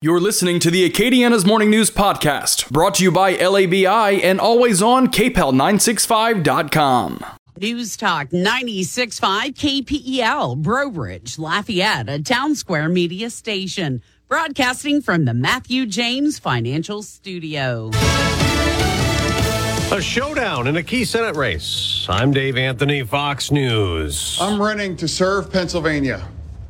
You're listening to the Acadiana's Morning News Podcast, brought to you by LABI and always on KPEL965.com. News Talk 96.5 KPEL, Breaux Bridge, Lafayette, a town square media station, broadcasting from the Matthew James Financial Studio. A showdown in a key Senate race. I'm Dave Anthony, Fox News. I'm running to serve Pennsylvania.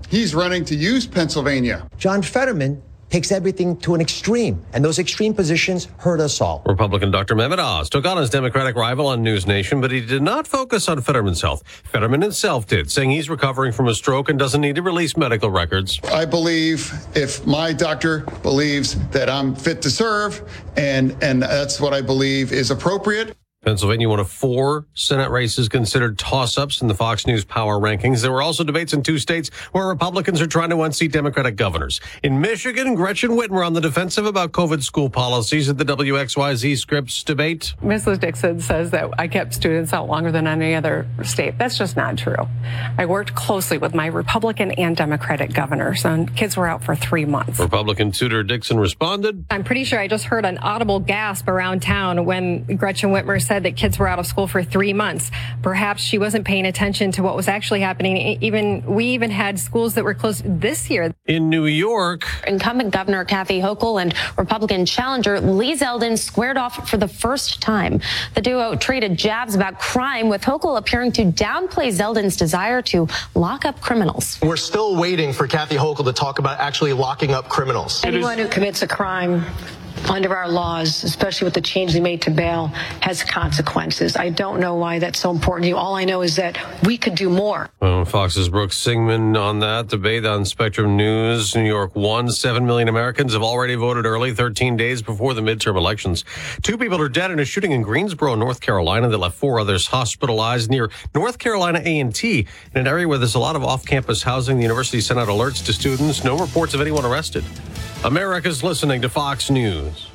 He's running to use Pennsylvania. John Fetterman takes everything to an extreme, and those extreme positions hurt us all. Republican Dr. Mehmet Oz took on his Democratic rival on News Nation, but he did not focus on Fetterman's health. Fetterman himself did, saying he's recovering from a stroke and doesn't need to release medical records. I believe if my doctor believes that I'm fit to serve, and and that's what I believe is appropriate. Pennsylvania, one of four Senate races considered toss ups in the Fox News power rankings. There were also debates in two states where Republicans are trying to unseat Democratic governors. In Michigan, Gretchen Whitmer on the defensive about COVID school policies at the WXYZ Scripps debate. Mrs. Dixon says that I kept students out longer than any other state. That's just not true. I worked closely with my Republican and Democratic governors, and kids were out for three months. Republican Tudor Dixon responded. I'm pretty sure I just heard an audible gasp around town when Gretchen Whitmer said that kids were out of school for three months. Perhaps she wasn't paying attention to what was actually happening. Even we even had schools that were closed this year. In New York, incumbent Governor Kathy Hochul and Republican challenger Lee Zeldin squared off for the first time. The duo traded jabs about crime, with Hochul appearing to downplay Zeldin's desire to lock up criminals. We're still waiting for Kathy Hochul to talk about actually locking up criminals. Anyone who commits a crime under our laws, especially with the change they made to bail, has consequences. I don't know why that's so important to you. All I know is that we could do more. Well, Fox's Brooke Singman on that debate on Spectrum News. NY1. Seven million Americans have already voted early, 13 days before the midterm elections. Two people are dead in a shooting in Greensboro, North Carolina, that left four others hospitalized near North Carolina A&T, in an area where there's a lot of off-campus housing. The university sent out alerts to students. No reports of anyone arrested. America's listening to Fox News.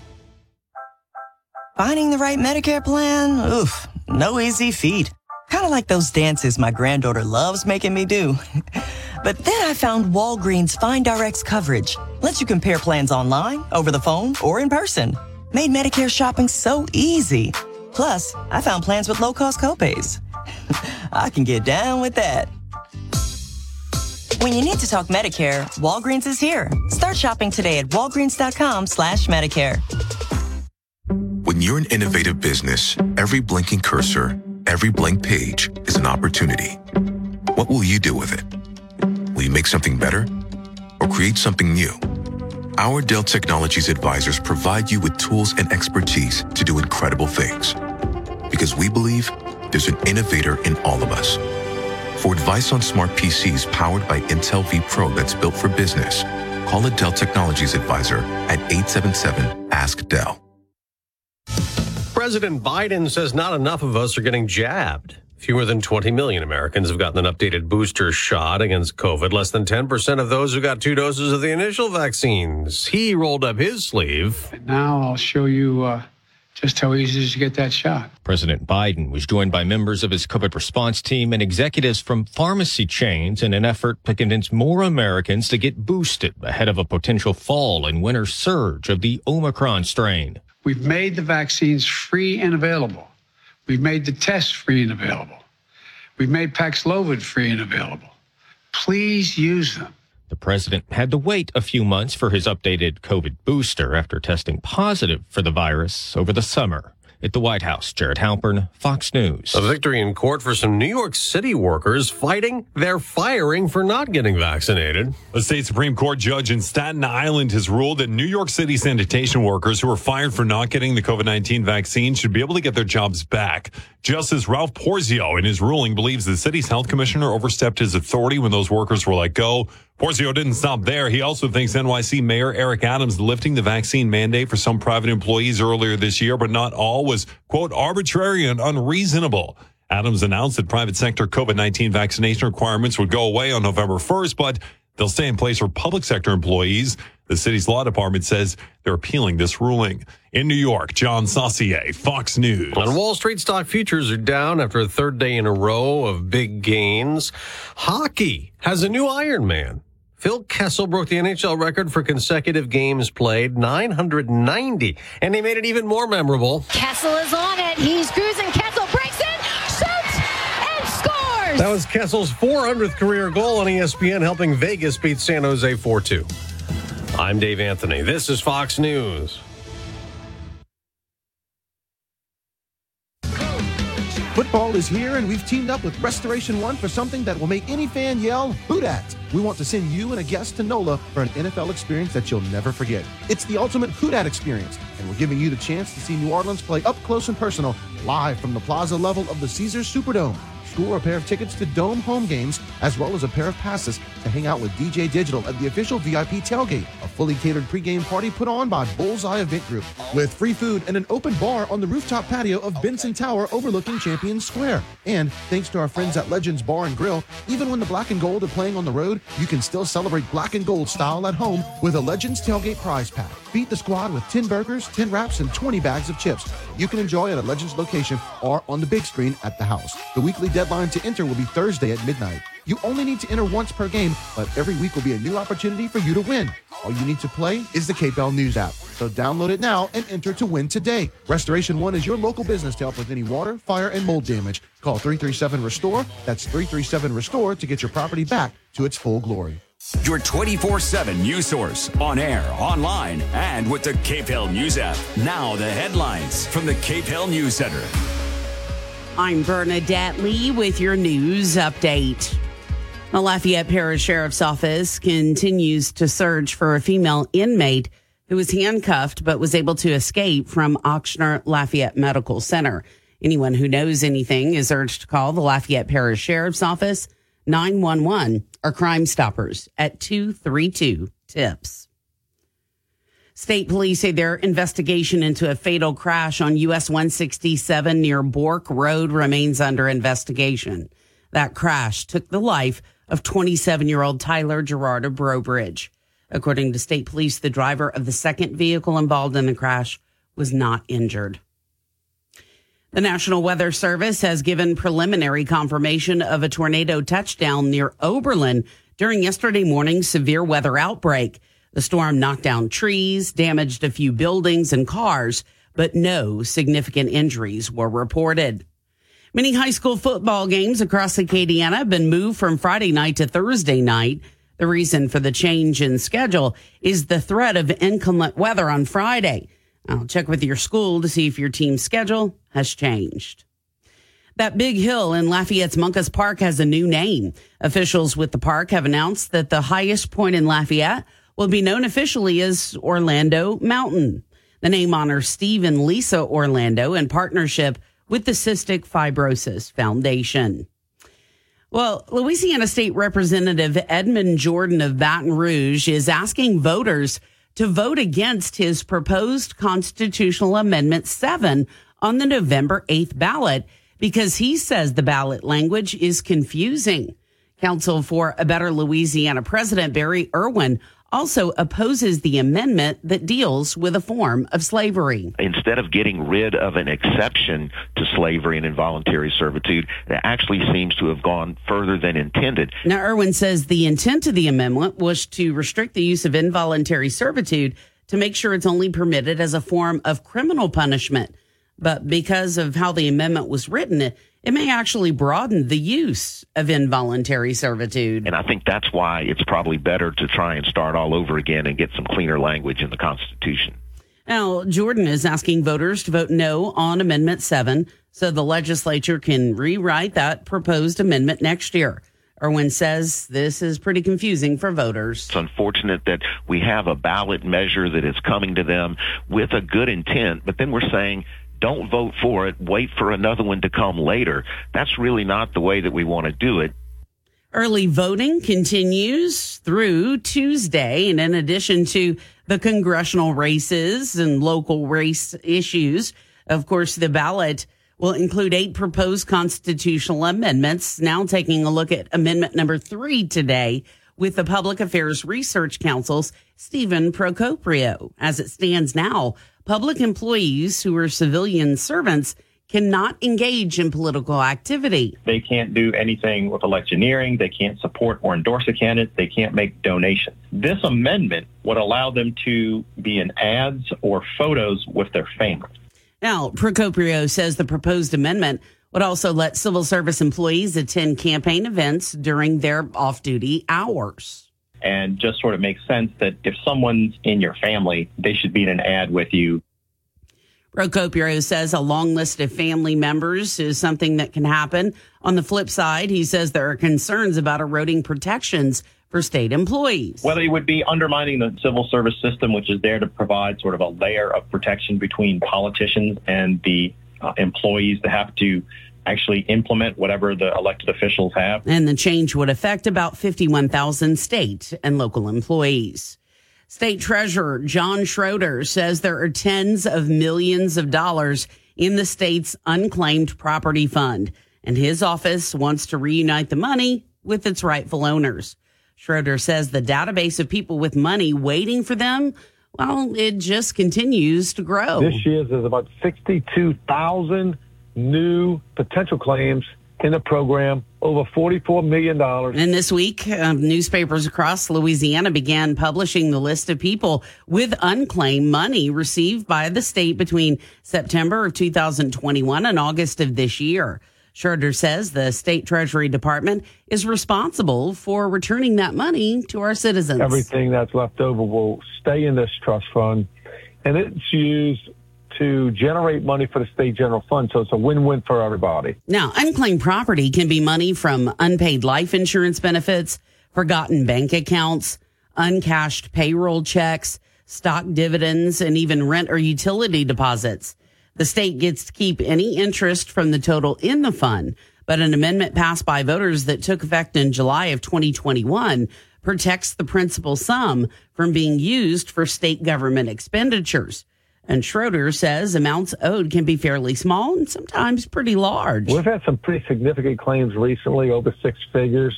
Finding the right Medicare plan? Oof, no easy feat. Kind of like those dances my granddaughter loves making me do. but then I found Walgreens Find RX coverage. Lets you compare plans online, over the phone, or in person. Made Medicare shopping so easy. Plus, I found plans with low cost copays. I can get down with that. When you need to talk Medicare, Walgreens is here. Start shopping today at walgreens.com slash Medicare. When you're an innovative business, every blinking cursor, every blank page is an opportunity. What will you do with it? Will you make something better or create something new? Our Dell Technologies advisors provide you with tools and expertise to do incredible things. Because we believe there's an innovator in all of us. For advice on smart PCs powered by Intel vPro that's built for business, call a Dell Technologies advisor at 877 Ask Dell. President Biden says not enough of us are getting jabbed. Fewer than 20 million Americans have gotten an updated booster shot against COVID. Less than 10% of those who got two doses of the initial vaccines. He rolled up his sleeve. And now I'll show you uh, just how easy it is to get that shot. President Biden was joined by members of his COVID response team and executives from pharmacy chains in an effort to convince more Americans to get boosted ahead of a potential fall and winter surge of the Omicron strain. We've made the vaccines free and available. We've made the tests free and available. We've made Paxlovid free and available. Please use them. The president had to wait a few months for his updated COVID booster after testing positive for the virus over the summer. At the White House, Jared Halpern, Fox News. A victory in court for some New York City workers fighting their firing for not getting vaccinated. A state Supreme Court judge in Staten Island has ruled that New York City sanitation workers who were fired for not getting the COVID 19 vaccine should be able to get their jobs back. Justice Ralph Porzio, in his ruling, believes the city's health commissioner overstepped his authority when those workers were let go. Porzio didn't stop there. He also thinks NYC Mayor Eric Adams lifting the vaccine mandate for some private employees earlier this year, but not all, was, quote, arbitrary and unreasonable. Adams announced that private sector COVID 19 vaccination requirements would go away on November 1st, but they'll stay in place for public sector employees. The city's law department says they're appealing this ruling. In New York, John Saucier, Fox News. On Wall Street, stock futures are down after a third day in a row of big gains. Hockey has a new Iron Man. Phil Kessel broke the NHL record for consecutive games played, 990, and he made it even more memorable. Kessel is on it. He's cruising. That was Kessel's 400th career goal on ESPN, helping Vegas beat San Jose 4 2. I'm Dave Anthony. This is Fox News. Football is here, and we've teamed up with Restoration One for something that will make any fan yell, Who Dat! We want to send you and a guest to NOLA for an NFL experience that you'll never forget. It's the ultimate Who Dat experience, and we're giving you the chance to see New Orleans play up close and personal, live from the plaza level of the Caesars Superdome score a pair of tickets to Dome home games, as well as a pair of passes to hang out with DJ Digital at the official VIP tailgate, a fully catered pregame party put on by Bullseye Event Group, with free food and an open bar on the rooftop patio of Benson Tower overlooking Champion Square. And thanks to our friends at Legends Bar and Grill, even when the black and gold are playing on the road, you can still celebrate black and gold style at home with a Legends tailgate prize pack. Beat the squad with 10 burgers, 10 wraps, and 20 bags of chips. You can enjoy at a Legends location or on the big screen at the house. The weekly deadline to enter will be Thursday at midnight. You only need to enter once per game, but every week will be a new opportunity for you to win. All you need to play is the KPEL News app. So download it now and enter to win today. Restoration One is your local business to help with any water, fire, and mold damage. Call 337 Restore. That's 337 Restore to get your property back to its full glory. Your 24 7 news source on air, online, and with the KPEL News app. Now, the headlines from the KPEL News Center. I'm Bernadette Lee with your news update. The Lafayette Parish Sheriff's Office continues to search for a female inmate who was handcuffed but was able to escape from Ochsner Lafayette Medical Center. Anyone who knows anything is urged to call the Lafayette Parish Sheriff's Office 911 or Crime Stoppers at 232 TIPS. State police say their investigation into a fatal crash on US 167 near Bourque Road remains under investigation. That crash took the life of 27 year old Tyler Gerard of Breaux Bridge. According to state police, the driver of the second vehicle involved in the crash was not injured. The National Weather Service has given preliminary confirmation of a tornado touchdown near Oberlin during yesterday morning's severe weather outbreak. The storm knocked down trees, damaged a few buildings and cars, but no significant injuries were reported. Many high school football games across Acadiana have been moved from Friday night to Thursday night. The reason for the change in schedule is the threat of inclement weather on Friday. I'll check with your school to see if your team's schedule has changed. That big hill in Lafayette's Moncus Park has a new name. Officials with the park have announced that the highest point in Lafayette will be known officially as Orlando Mountain. The name honors Steve and Lisa Orlando in partnership with the Cystic Fibrosis Foundation. Well, Louisiana State Representative Edmund Jordan of Baton Rouge is asking voters to vote against his proposed constitutional amendment 7 on the November 8th ballot because he says the ballot language is confusing. Council for a Better Louisiana President Barry Erwin also opposes the amendment that deals with a form of slavery. Instead of getting rid of an exception to slavery and involuntary servitude, it actually seems to have gone further than intended. Now, Erwin says the intent of the amendment was to restrict the use of involuntary servitude to make sure it's only permitted as a form of criminal punishment. But because of how the amendment was written, it, may actually broaden the use of involuntary servitude. And I think that's why it's probably better to try and start all over again and get some cleaner language in the Constitution. Now, Jordan is asking voters to vote no on Amendment 7 so the legislature can rewrite that proposed amendment next year. Erwin says this is pretty confusing for voters. It's unfortunate that we have a ballot measure that is coming to them with a good intent, but then we're saying don't vote for it, wait for another one to come later. That's really not the way that we want to do it. Early voting continues through Tuesday. And in addition to the congressional races and local race issues, of course, the ballot will include eight proposed constitutional amendments. Now taking a look at amendment number three today with the Public Affairs Research Council's Stephen Procopio. As it stands now, public employees who are civilian servants cannot engage in political activity. They can't do anything with electioneering. They can't support or endorse a candidate. They can't make donations. This amendment would allow them to be in ads or photos with their family. Now, Procopio says the proposed amendment would also let civil service employees attend campaign events during their off duty hours. And just sort of makes sense that if someone's in your family, they should be in an ad with you. Procopio says a long list of family members is something that can happen. On the flip side, he says there are concerns about eroding protections for state employees. Well, it would be undermining the civil service system, which is there to provide sort of a layer of protection between politicians and the uh, employees that have to actually implement whatever the elected officials have. And the change would affect about 51,000 state and local employees. State Treasurer John Schroder says there are tens of millions of dollars in the state's unclaimed property fund, and his office wants to reunite the money with its rightful owners. Schroder says the database of people with money waiting for them, well, it just continues to grow. This year there's about 62,000 new potential claims in the program, over $44 million. And this week, um, newspapers across Louisiana began publishing the list of people with unclaimed money received by the state between September of 2021 and August of this year. Schroder says the state treasury department is responsible for returning that money to our citizens. Everything that's left over will stay in this trust fund and it's used to generate money for the state general fund. So it's a win-win for everybody. Now, unclaimed property can be money from unpaid life insurance benefits, forgotten bank accounts, uncashed payroll checks, stock dividends, and even rent or utility deposits. The state gets to keep any interest from the total in the fund, but an amendment passed by voters that took effect in July of 2021 protects the principal sum from being used for state government expenditures. And Schroder says amounts owed can be fairly small and sometimes pretty large. We've had some pretty significant claims recently, over six figures.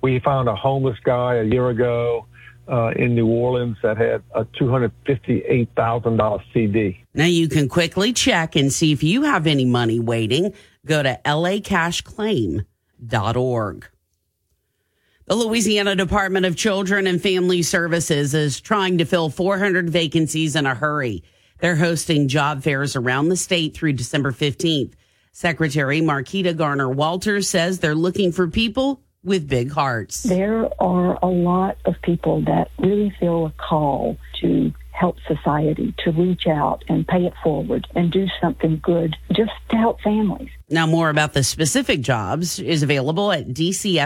We found a homeless guy a year ago uh, in New Orleans that had a $258,000 CD. Now you can quickly check and see if you have any money waiting. Go to lacashclaim.org. The Louisiana Department of Children and Family Services is trying to fill 400 vacancies in a hurry. They're hosting job fairs around the state through December 15th. Secretary Marketa Garner Walters says they're looking for people with big hearts. There are a lot of people that really feel a call to help society, to reach out and pay it forward and do something good just to help families. Now, more about the specific jobs is available at dcfs.la.gov.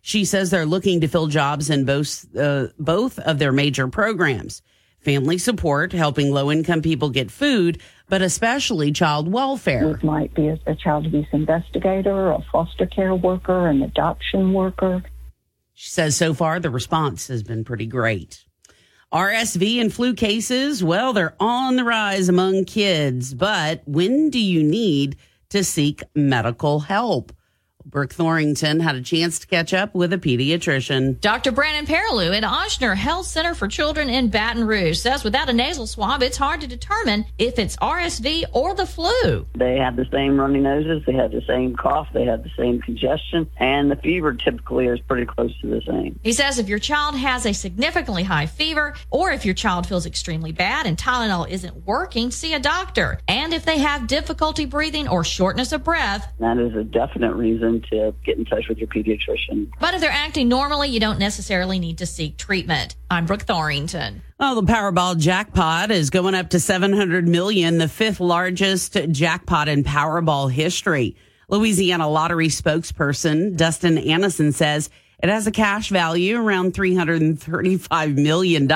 She says they're looking to fill jobs in both uh, both of their major programs family support, helping low income people get food, but especially child welfare. It might be a, a child abuse investigator, a foster care worker, an adoption worker. She says so far the response has been pretty great. RSV and flu cases, well, they're on the rise among kids, but when do you need to seek medical help? Brooke Thorington had a chance to catch up with a pediatrician. Dr. Brandon Perilou at Ochsner Health Center for Children in Baton Rouge says without a nasal swab, it's hard to determine if it's RSV or the flu. They have the same runny noses, they have the same cough, they have the same congestion, and the fever typically is pretty close to the same. He says if your child has a significantly high fever, or if your child feels extremely bad and Tylenol isn't working, see a doctor. And if they have difficulty breathing or shortness of breath, that is a definite reason to get in touch with your pediatrician. But if they're acting normally, you don't necessarily need to seek treatment. I'm Brooke Thorington. Well, the Powerball jackpot is going up to 700 million, the fifth largest jackpot in Powerball history. Louisiana lottery spokesperson Dustin Annison says it has a cash value around $335 million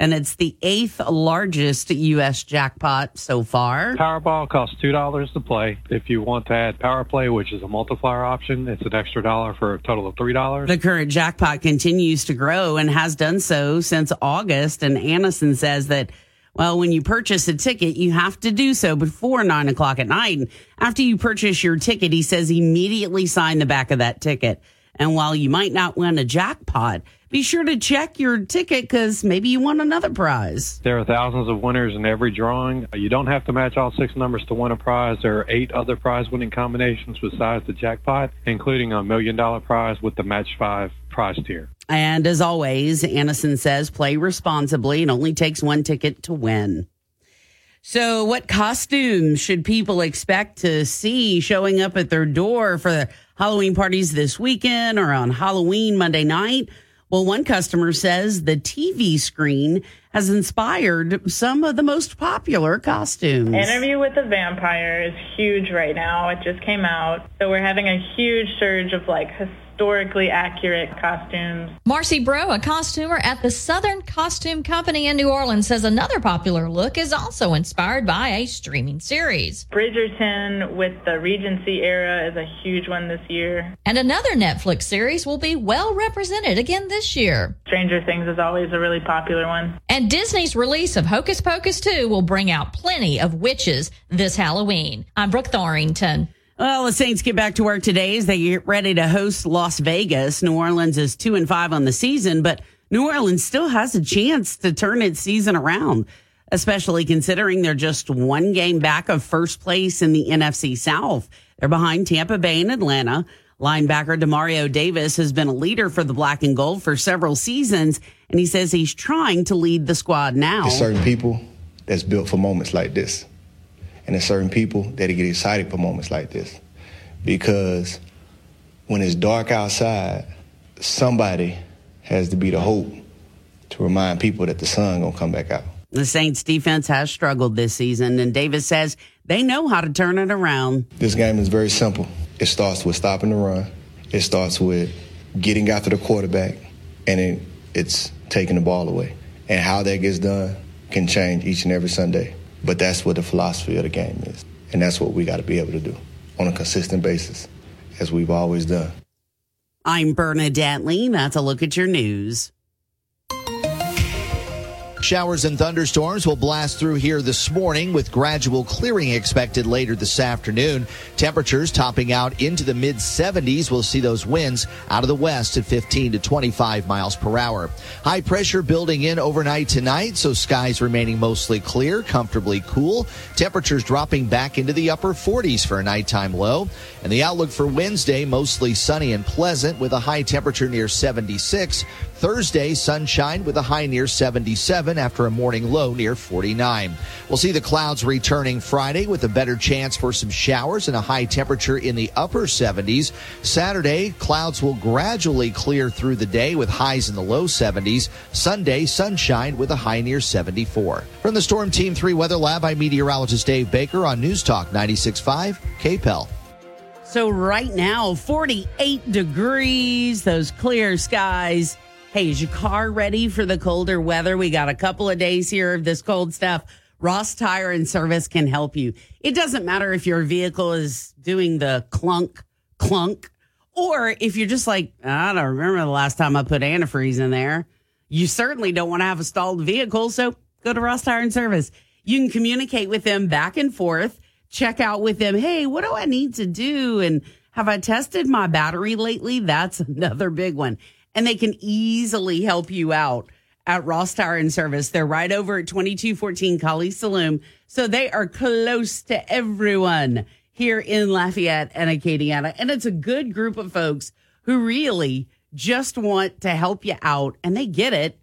and it's the eighth largest U.S. jackpot so far. Powerball costs two dollars to play. If you want to add Power Play, which is a multiplier option, it's an extra dollar for a total of three dollars. The current jackpot continues to grow and has done so since August. And Annison says that. Well, when you purchase a ticket, you have to do so before nine o'clock at night. And after you purchase your ticket, he says immediately sign the back of that ticket. And while you might not win a jackpot, be sure to check your ticket because maybe you won another prize. There are thousands of winners in every drawing. You don't have to match all six numbers to win a prize. There are eight other prize winning combinations besides the jackpot, including a million dollar prize with the match five prize tier. And as always, Anison says play responsibly. It only takes one ticket to win. So, what costumes should people expect to see showing up at their door for the Halloween parties this weekend or on Halloween Monday night? Well, one customer says the TV screen has inspired some of the most popular costumes. Interview with the Vampire is huge right now. It just came out. So we're having a huge surge of like historically accurate costumes. Marcy Bro, a costumer at the Southern Costume Company in New Orleans, says another popular look is also inspired by a streaming series. Bridgerton with the Regency era is a huge one this year. And another Netflix series will be well represented again this year. Stranger Things is always a really popular one. And Disney's release of Hocus Pocus 2 will bring out plenty of witches this Halloween. I'm Brooke Thorington. Well, the Saints get back to work today as they get ready to host Las Vegas. New Orleans is two and five on the season, but New Orleans still has a chance to turn its season around, especially considering they're just one game back of first place in the NFC South. They're behind Tampa Bay and Atlanta. Linebacker Demario Davis has been a leader for the black and gold for several seasons, and he says he's trying to lead the squad now. There's certain people that's built for moments like this. And there's certain people that get excited for moments like this. Because when it's dark outside, somebody has to be the hope to remind people that the sun gonna come back out. The Saints defense has struggled this season, and Davis says they know how to turn it around. This game is very simple. It starts with stopping the run. It starts with getting after the quarterback, and it, it's taking the ball away. And how that gets done can change each and every Sunday. But that's what the philosophy of the game is. And that's what we got to be able to do on a consistent basis, as we've always done. I'm Bernadette Lee. That's a look at your news. Showers and thunderstorms will blast through here this morning with gradual clearing expected later this afternoon. Temperatures topping out into the mid 70s. We'll see those winds out of the west at 15 to 25 miles per hour. High pressure building in overnight tonight, so skies remaining mostly clear, comfortably cool. Temperatures dropping back into the upper 40s for a nighttime low. And the outlook for Wednesday mostly sunny and pleasant with a high temperature near 76. Thursday, sunshine with a high near 77 after a morning low near 49. We'll see the clouds returning Friday with a better chance for some showers and a high temperature in the upper 70s. Saturday, clouds will gradually clear through the day with highs in the low 70s. Sunday, sunshine with a high near 74. From the Storm Team 3 Weather Lab, I'm meteorologist Dave Baker on News Talk 96.5 KPEL. So right now, 48 degrees, those clear skies. Hey, is your car ready for the colder weather? We got a couple of days here of this cold stuff. Ross Tire and Service can help you. It doesn't matter if your vehicle is doing the clunk, clunk, or if you're just like, I don't remember the last time I put antifreeze in there. You certainly don't want to have a stalled vehicle. So go to Ross Tire and Service. You can communicate with them back and forth, check out with them. Hey, what do I need to do? And have I tested my battery lately? That's another big one and they can easily help you out at Ross Tire and Service. They're right over at 2214 Kaliste Saloom. So they are close to everyone here in Lafayette and Acadiana. And it's a good group of folks who really just want to help you out and they get it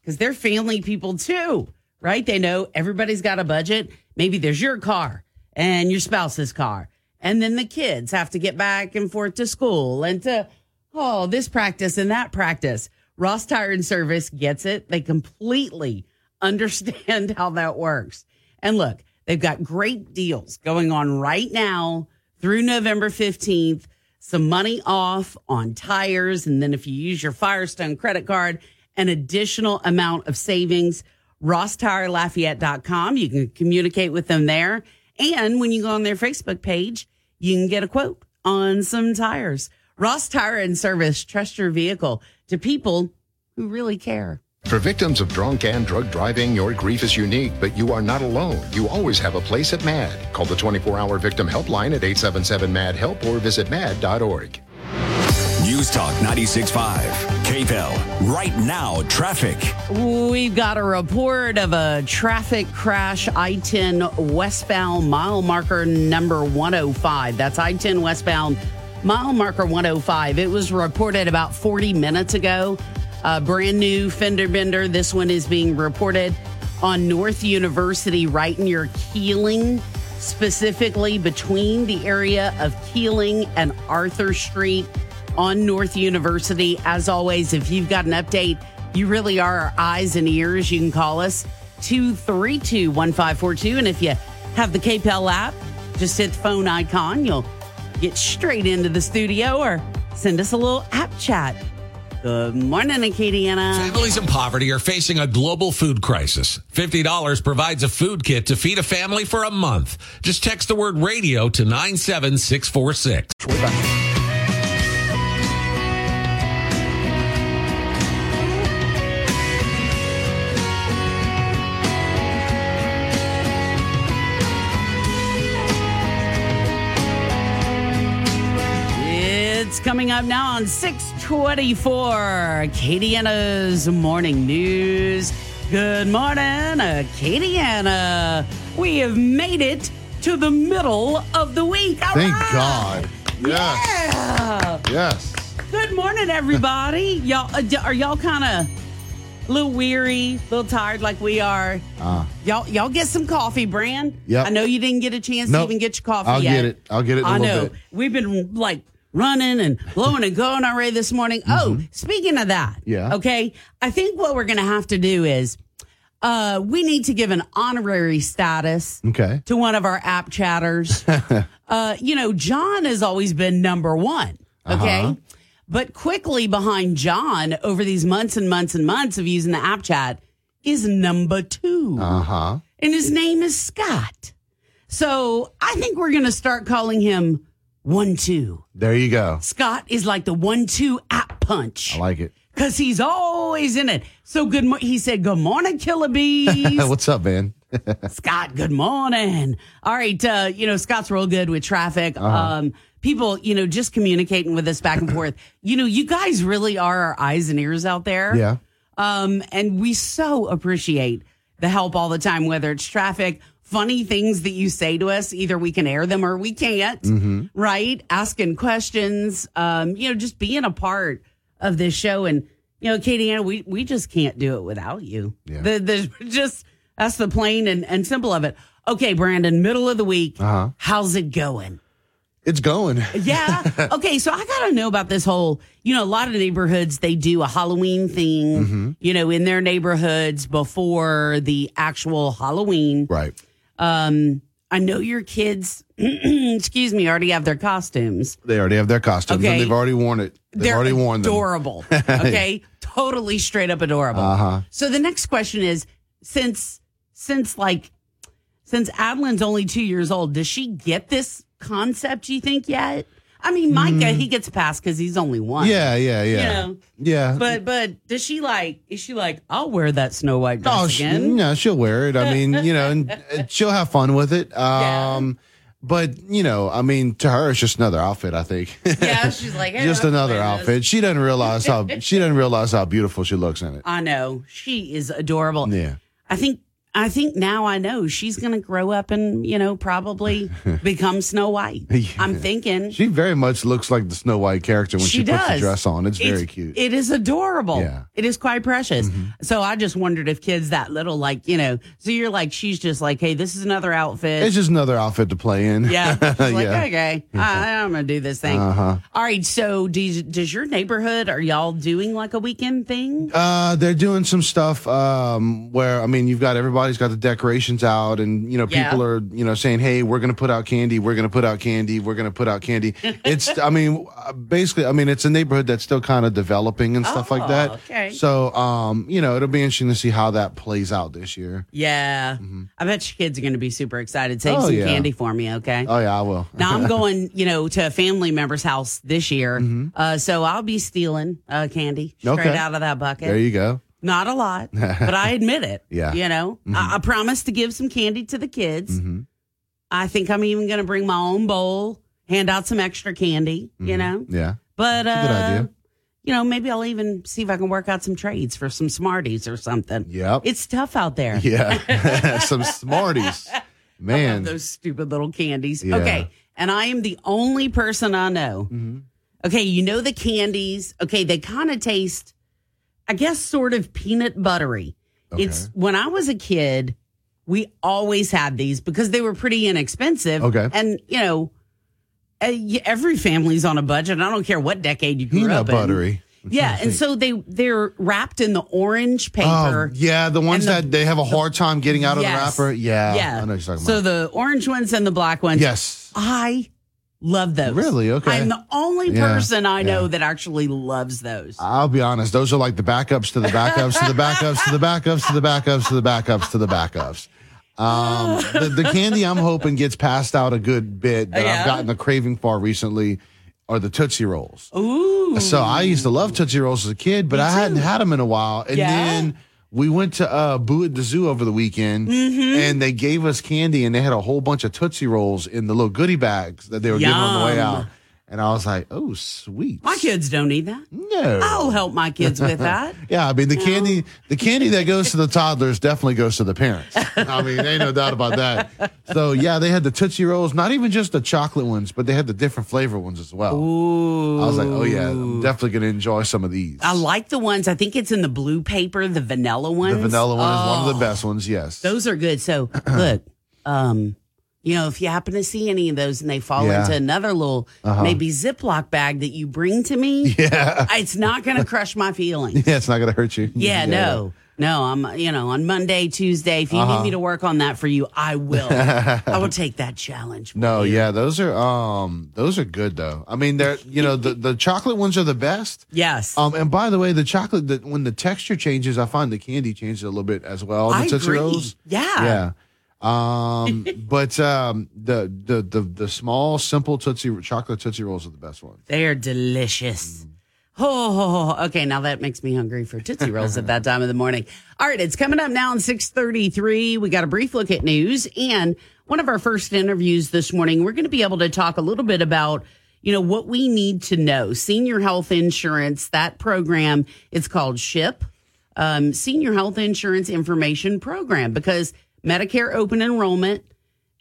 because they're family people too, right? They know everybody's got a budget. Maybe there's your car and your spouse's car. And then the kids have to get back and forth to school and to oh, this practice and that practice. Ross Tire and Service gets it. They completely understand how that works. And look, they've got great deals going on right now through November 15th. Some money off on tires. And then if you use your Firestone credit card, an additional amount of savings. RossTireLafayette.com. You can communicate with them there. And when you go on their Facebook page, you can get a quote on some tires. Ross Tire and Service, trust your vehicle to people who really care. For victims of drunk and drug driving, your grief is unique, but you are not alone. You always have a place at MADD. Call the 24 hour victim helpline at 877 MADD HELP or visit MADD.org. News Talk 96.5. KPEL, right now, traffic. We've got a report of a traffic crash, I 10 westbound mile marker number 105. That's I 10 westbound mile marker 105. It was reported about 40 minutes ago. A brand new fender bender. This one is being reported on North University, right near Keeling, specifically between the area of Keeling and Arthur Street on North University. As always, if you've got an update, you really are our eyes and ears. You can call us 232 1542. And if you have the KPEL app, just hit the phone icon. You'll get straight into the studio or send us a little app chat. Good morning, Acadiana. Families in poverty are facing a global food crisis. $50 provides a food kit to feed a family for a month. Just text the word radio to 97646. Coming up now on 624, Acadiana's morning news. Good morning, Acadiana. We have made it to the middle of the week. All Thank right. God. Yes. Yeah. Yes. Good morning, everybody. y'all, uh, are y'all kind of a little weary, a little tired like we are? Ah. Y'all, y'all get some coffee, Brand. Yeah. I know you didn't get a chance Nope. to even get your coffee I'll yet. get it. I'll get it I know. bit. We've been like running and blowing and going already this morning. Oh, speaking of that. Mm-hmm. Yeah. Okay. I think what we're going to have to do is uh, we need to give an honorary status Okay. to one of our app chatters. uh, you know, John has always been number one. Okay. Uh-huh. But quickly behind John over these months and months and months of using the app chat is number two. Uh huh. And his name is Scott. So I think we're going to start calling him one, two. There you go. Scott is like the one, two app punch I like it. because he's always in it. So good. Mo- he said, good morning, killer bees. What's up, man? Scott, good morning. All right. Uh, you know, Scott's real good with traffic. Uh-huh. Um, people, you know, just communicating with us back and forth. You know, you guys really are our eyes and ears out there. Yeah. Um, and we so appreciate the help all the time, whether it's traffic, funny things that you say to us. Either we can air them or we can't, Mm-hmm. right? Asking questions, um, you know, just being a part of this show. And, you know, Katie Ann, we, we just can't do it without you. Yeah. The, the, just, that's the plain and, and simple of it. Okay, Brandon, middle of the week. Uh-huh. How's it going? It's going. Yeah. okay. So I got to know about this whole, you know, a lot of neighborhoods, they do a Halloween thing, Mm-hmm. you know, in their neighborhoods before the actual Halloween. Right. Um, I know your kids, excuse me, already have their costumes. They already have their costumes Okay. and they've already worn it. They've They're already worn them. adorable. Okay. totally straight up adorable. Uh-huh. So the next question is since, since like, since Adeline's only two years old, does she get this concept, you think, yet? I mean, Micah, he gets past because he's only one. Mm. Yeah, yeah, yeah. You know, yeah. but but does she like? Is she like? I'll wear that Snow White dress Oh, she, again. yeah, she'll wear it. I mean, you know, and uh, she'll have fun with it. Um, But, you know, I mean, to her, it's just another outfit, I think. Yeah, she's like, "Hey, just I'll another this." outfit. She doesn't realize how she doesn't realize how beautiful she looks in it. I know she is adorable. Yeah. I think I think now I know she's going to grow up and you know probably become Snow White. I'm thinking She very much looks like the Snow White character when she, she puts the dress on. It's very cute. It is adorable. Yeah. Mm-hmm. It is quite precious. So I just wondered if kids that little, like, you know, so you're like, she's just like, hey, this is another outfit. It's just another outfit to play in. yeah. She's like, Yeah. okay, I, I'm going to do this thing. Uh-huh. All right. So do does your neighborhood, are y'all doing like a weekend thing? Uh, they're doing some stuff um, where I mean, you've got everybody's got the decorations out, and you know, Yeah. people are you know saying, "Hey, we're gonna put out candy. We're gonna put out candy. We're gonna put out candy." it's, I mean, basically, I mean, it's a neighborhood that's still kind of developing and stuff like that. Oh, okay. So, um, you know, it'll be interesting to see how that plays out this year. Yeah. I bet your kids are going to be super excited. Save Mm-hmm. Oh, some yeah. candy for me, okay? Oh yeah, I will. Now I'm going, you know, to a family member's house this year. Uh, so I'll be stealing uh, candy straight Mm-hmm. Okay. out of that bucket. there you go. Not a lot, but I admit it. Yeah. You know, I, I promise to give some candy to the kids. Mm-hmm. I think I'm even going to bring my own bowl, hand out some extra candy, you know? Yeah. But, uh, Good idea. you know, maybe I'll even see if I can work out some trades for some Smarties or something. Yep. It's tough out there. Yeah. Some Smarties. Man. those stupid little candies. Yeah. Okay. And I am the only person I know. Mm-hmm. Okay. You know the candies. Okay. They kind of taste, I guess, sort of peanut buttery. It's when I was a kid, we always had these because they were pretty inexpensive. Okay. And, you know, uh, every family's on a budget. I don't care what decade you grew Peanut up in. Peanut buttery. Yeah. And so they, they're wrapped in the orange paper. Oh, yeah, the ones the- that they have a hard time getting out of Yes. the wrapper. Yeah, Yeah. I know what you're talking about. So about. the orange ones and the black ones. Yes. I love those. Really? Okay. I'm the only Yeah, person I know yeah. that actually loves those. I'll be honest; those are like the backups to the backups to the backups to the backups to the backups to the backups to the backups. Um, the, the candy I'm hoping gets passed out a good bit that Yeah? I've gotten a craving for recently are the Tootsie Rolls. Ooh. So I used to love Tootsie Rolls as a kid, but I hadn't had them in a while. And then we went to uh, Boo at the Zoo over the weekend, Mm-hmm. and they gave us candy, and they had a whole bunch of Tootsie Rolls in the little goodie bags that they were giving on the way out. And I was like, "Oh, sweet." My kids don't need that. No. I'll help my kids with that. Yeah, I mean the candy, the candy that goes to the toddlers definitely goes to the parents. I mean, ain't no doubt about that. So yeah, they had the Tootsie Rolls, not even just the chocolate ones, but they had the different flavor ones as well. Ooh. I was like, oh yeah, I'm definitely gonna enjoy some of these. I like the ones, I think it's in the blue paper, the vanilla ones. The vanilla one is one of Oh, the best ones. Yes. Those are good. So look, um, you know, if you happen to see any of those and they fall Yeah. into another little Uh-huh. maybe Ziploc bag that you bring to me, Yeah. it's not going to crush my feelings. Yeah, it's not gonna hurt you. Yeah, no. No, I'm, you know, on Monday, Tuesday, if you Uh-huh. need me to work on that for you, I will. I will take that challenge. No, yeah, those are um those are good though. I mean, they're you know the the chocolate ones are the best. Yes. Um, and by the way, the chocolate that when the texture changes, I find the candy changes a little bit as well. The I agree. Yeah. Yeah. Um, but um, the, the the the small simple Tootsie chocolate Tootsie Rolls are the best ones. They are delicious. Oh, okay. Now that makes me hungry for Tootsie Rolls at that time of the morning. All right. It's coming up now in 633. We got a brief look at news and one of our first interviews this morning. We're going to be able to talk a little bit about, you know, what we need to know. Senior health insurance, that program, it's called SHIP, um, Senior Health Insurance Information Program, because Medicare open enrollment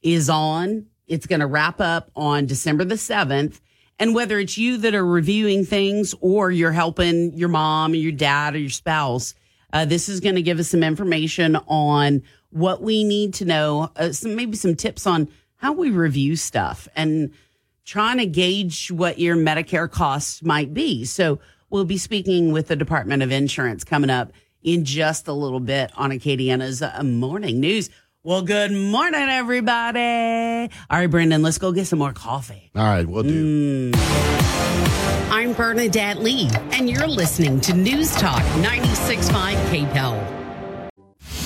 is on. It's going to wrap up on December the 7th. And whether it's you that are reviewing things or you're helping your mom or your dad or your spouse, uh, this is going to give us some information on what we need to know, uh, some, maybe some tips on how we review stuff and trying to gauge what your Medicare costs might be. So we'll be speaking with the Department of Insurance coming up in just a little bit on Acadiana's uh, morning news. Well, good morning, everybody. All right, Brendan, let's go get some more coffee. All right, we'll do. I'm Bernadette Lee, and you're listening to News Talk 96.5 KPEL.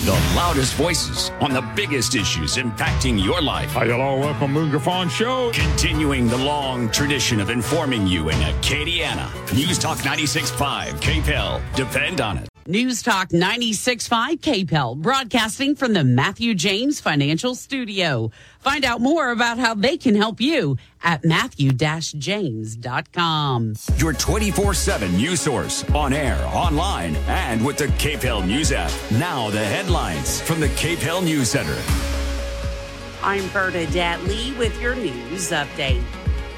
The loudest voices on the biggest issues impacting your life. Hi, hello, welcome to Moon Griffon Show. Continuing the long tradition of informing you in Acadiana. News Talk 96.5, KPEL. Depend on it. News Talk 96.5 KPEL, broadcasting from the Matthew James Financial Studio. Find out more about how they can help you at matthew-james.com. Your 24 7 news source on air, online, and with the KPEL News app. Now, the headlines from the KPEL News Center. I'm Bernadette Lee with your news update.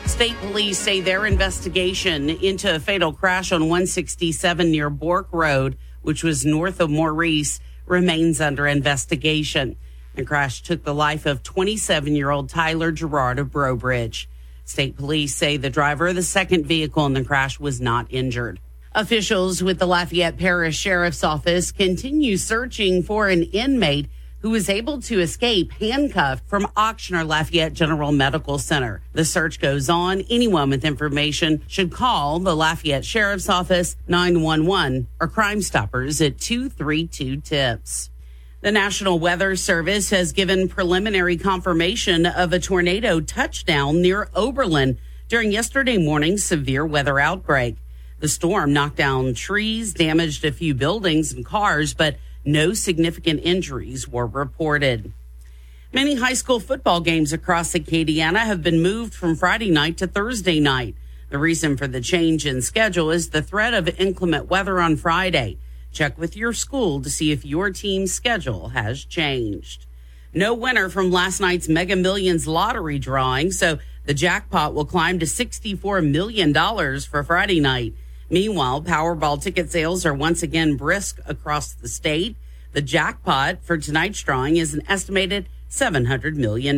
State police say their investigation into a fatal crash on 167 near Bourque Road, which was north of Maurice, remains under investigation. The crash took the life of 27 year old Tyler Gerard of Breaux Bridge. State police say the driver of the second vehicle in the crash was not injured. Officials with the Lafayette Parish Sheriff's Office continue searching for an inmate who was able to escape handcuffed from Ochsner Lafayette General Medical Center. The search goes on. Anyone with information should call the Lafayette Sheriff's Office 911 or Crime Stoppers at 232 tips. The National Weather Service has given preliminary confirmation of a tornado touchdown near Oberlin during yesterday morning's severe weather outbreak. The storm knocked down trees, damaged a few buildings and cars, but no significant injuries were reported. Many high school football games across Acadiana have been moved from Friday night to Thursday night. The reason for the change in schedule is the threat of inclement weather on Friday. Check with your school to see if your team's schedule has changed. No winner from last night's Mega Millions lottery drawing, so the jackpot will climb to $64 million for Friday night. Meanwhile, Powerball ticket sales are once again brisk across the state. The jackpot for tonight's drawing is an estimated $700 million.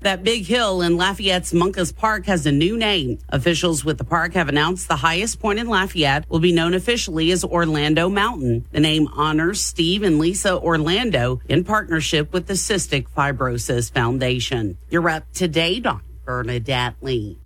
That big hill in Lafayette's Moncus Park has a new name. Officials with the park have announced the highest point in Lafayette will be known officially as Orlando Mountain. The name honors Steve and Lisa Orlando in partnership with the Cystic Fibrosis Foundation. You're up to date on Bernadette Lee.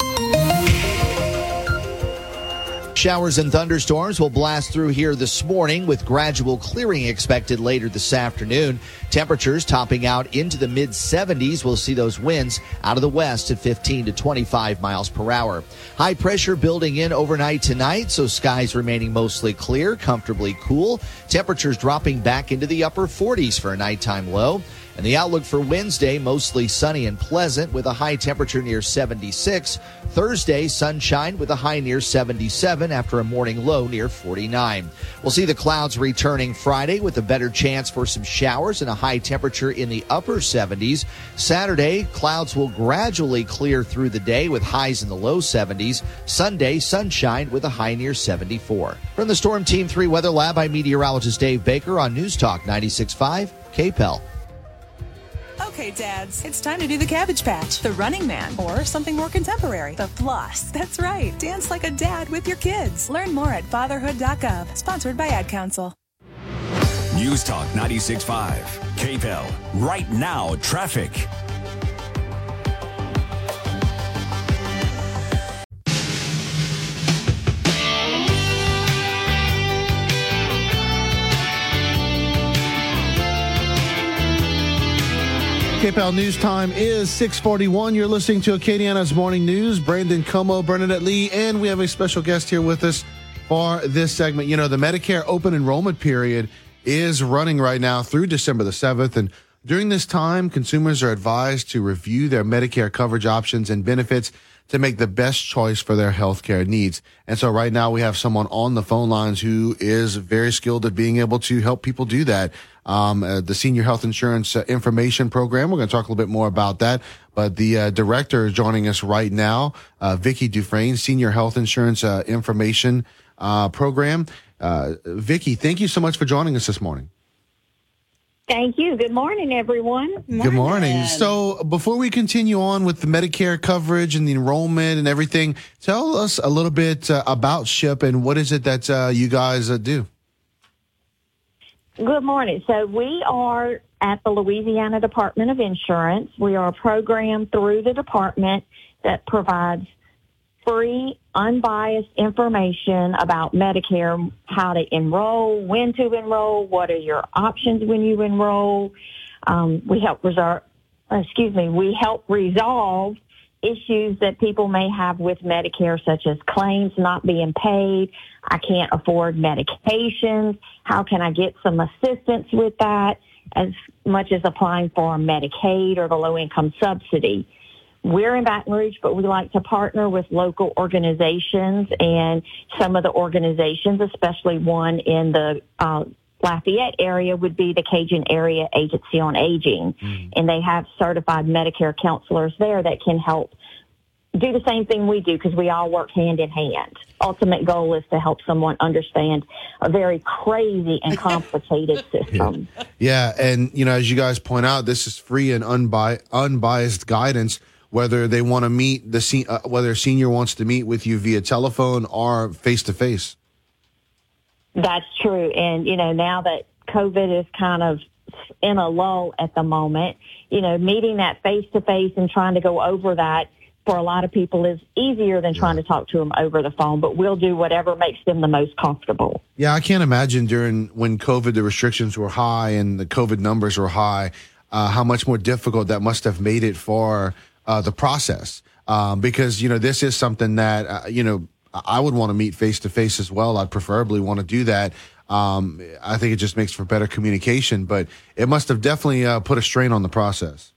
Showers and thunderstorms will blast through here this morning with gradual clearing expected later this afternoon. Temperatures topping out into the mid 70s. We'll see those winds out of the west at 15 to 25 miles per hour. High pressure building in overnight tonight, so skies remaining mostly clear, comfortably cool. Temperatures dropping back into the upper 40s for a nighttime low. And the outlook for Wednesday, mostly sunny and pleasant with a high temperature near 76. Thursday, sunshine with a high near 77 after a morning low near 49. We'll see the clouds returning Friday with a better chance for some showers and a high temperature in the upper 70s. Saturday, clouds will gradually clear through the day with highs in the low 70s. Sunday, sunshine with a high near 74. From the Storm Team 3 Weather Lab, I'm meteorologist Dave Baker on News Talk 96.5 KPEL. Okay, dads, it's time to do the Cabbage Patch, the Running Man, or something more contemporary, the Floss. That's right. Dance like a dad with your kids. Learn more at fatherhood.gov. Sponsored by Ad Council. News Talk 96.5. KPEL. Right now, traffic. KPEL News Time is 641. You're listening to Acadiana's Morning News. Brandon Como, Bernadette Lee, and we have a special guest here with us for this segment. You know, the Medicare open enrollment period is running right now through December the 7th. And during this time, consumers are advised to review their Medicare coverage options and benefits to make the best choice for their healthcare needs. And so right now we have someone on the phone lines who is very skilled at being able to help people do that. Um, uh, the Senior Health Insurance uh, Information Program. We're going to talk a little bit more about that. But the uh, director joining us right now, uh, Vicki Dufresne, Senior Health Insurance uh, Information uh, Program. Vicki, thank you so much for joining us this morning. Thank you. Good morning, everyone. Good morning. So, before we continue on with the Medicare coverage and the enrollment and everything, tell us a little bit uh, about SHIP and what is it that uh, you guys uh, do? Good morning. So, we are at the Louisiana Department of Insurance. We are a program through the department that provides free, unbiased information about Medicare, how to enroll, when to enroll, what are your options when you enroll. Um, we help resolve, excuse me, we help resolve issues that people may have with Medicare, such as claims not being paid. I can't afford medications. How can I get some assistance with that? As much as applying for Medicaid or the low income subsidy. We're in Baton Rouge, but we like to partner with local organizations and some of the organizations, especially one in the uh, Lafayette area would be the Cajun Area Agency on Aging. Mm. And they have certified Medicare counselors there that can help do the same thing we do because we all work hand in hand. Ultimate goal is to help someone understand a very crazy and complicated system. Yeah. yeah. And, you know, as you guys point out, this is free and unbi- unbiased guidance whether they want to meet the se- uh, whether a senior wants to meet with you via telephone or face to face. That's true, and you know now that COVID is kind of in a lull at the moment, you know, meeting that face to face and trying to go over that for a lot of people is easier than yeah. trying to talk to them over the phone, but we'll do whatever makes them the most comfortable. Yeah, I can't imagine during when COVID, the restrictions were high and the COVID numbers were high, uh, how much more difficult that must have made it for uh, the process um, because you know this is something that uh, you know I would want to meet face to face as well. I'd preferably want to do that. Um, I think it just makes for better communication, but it must have definitely uh, put a strain on the process.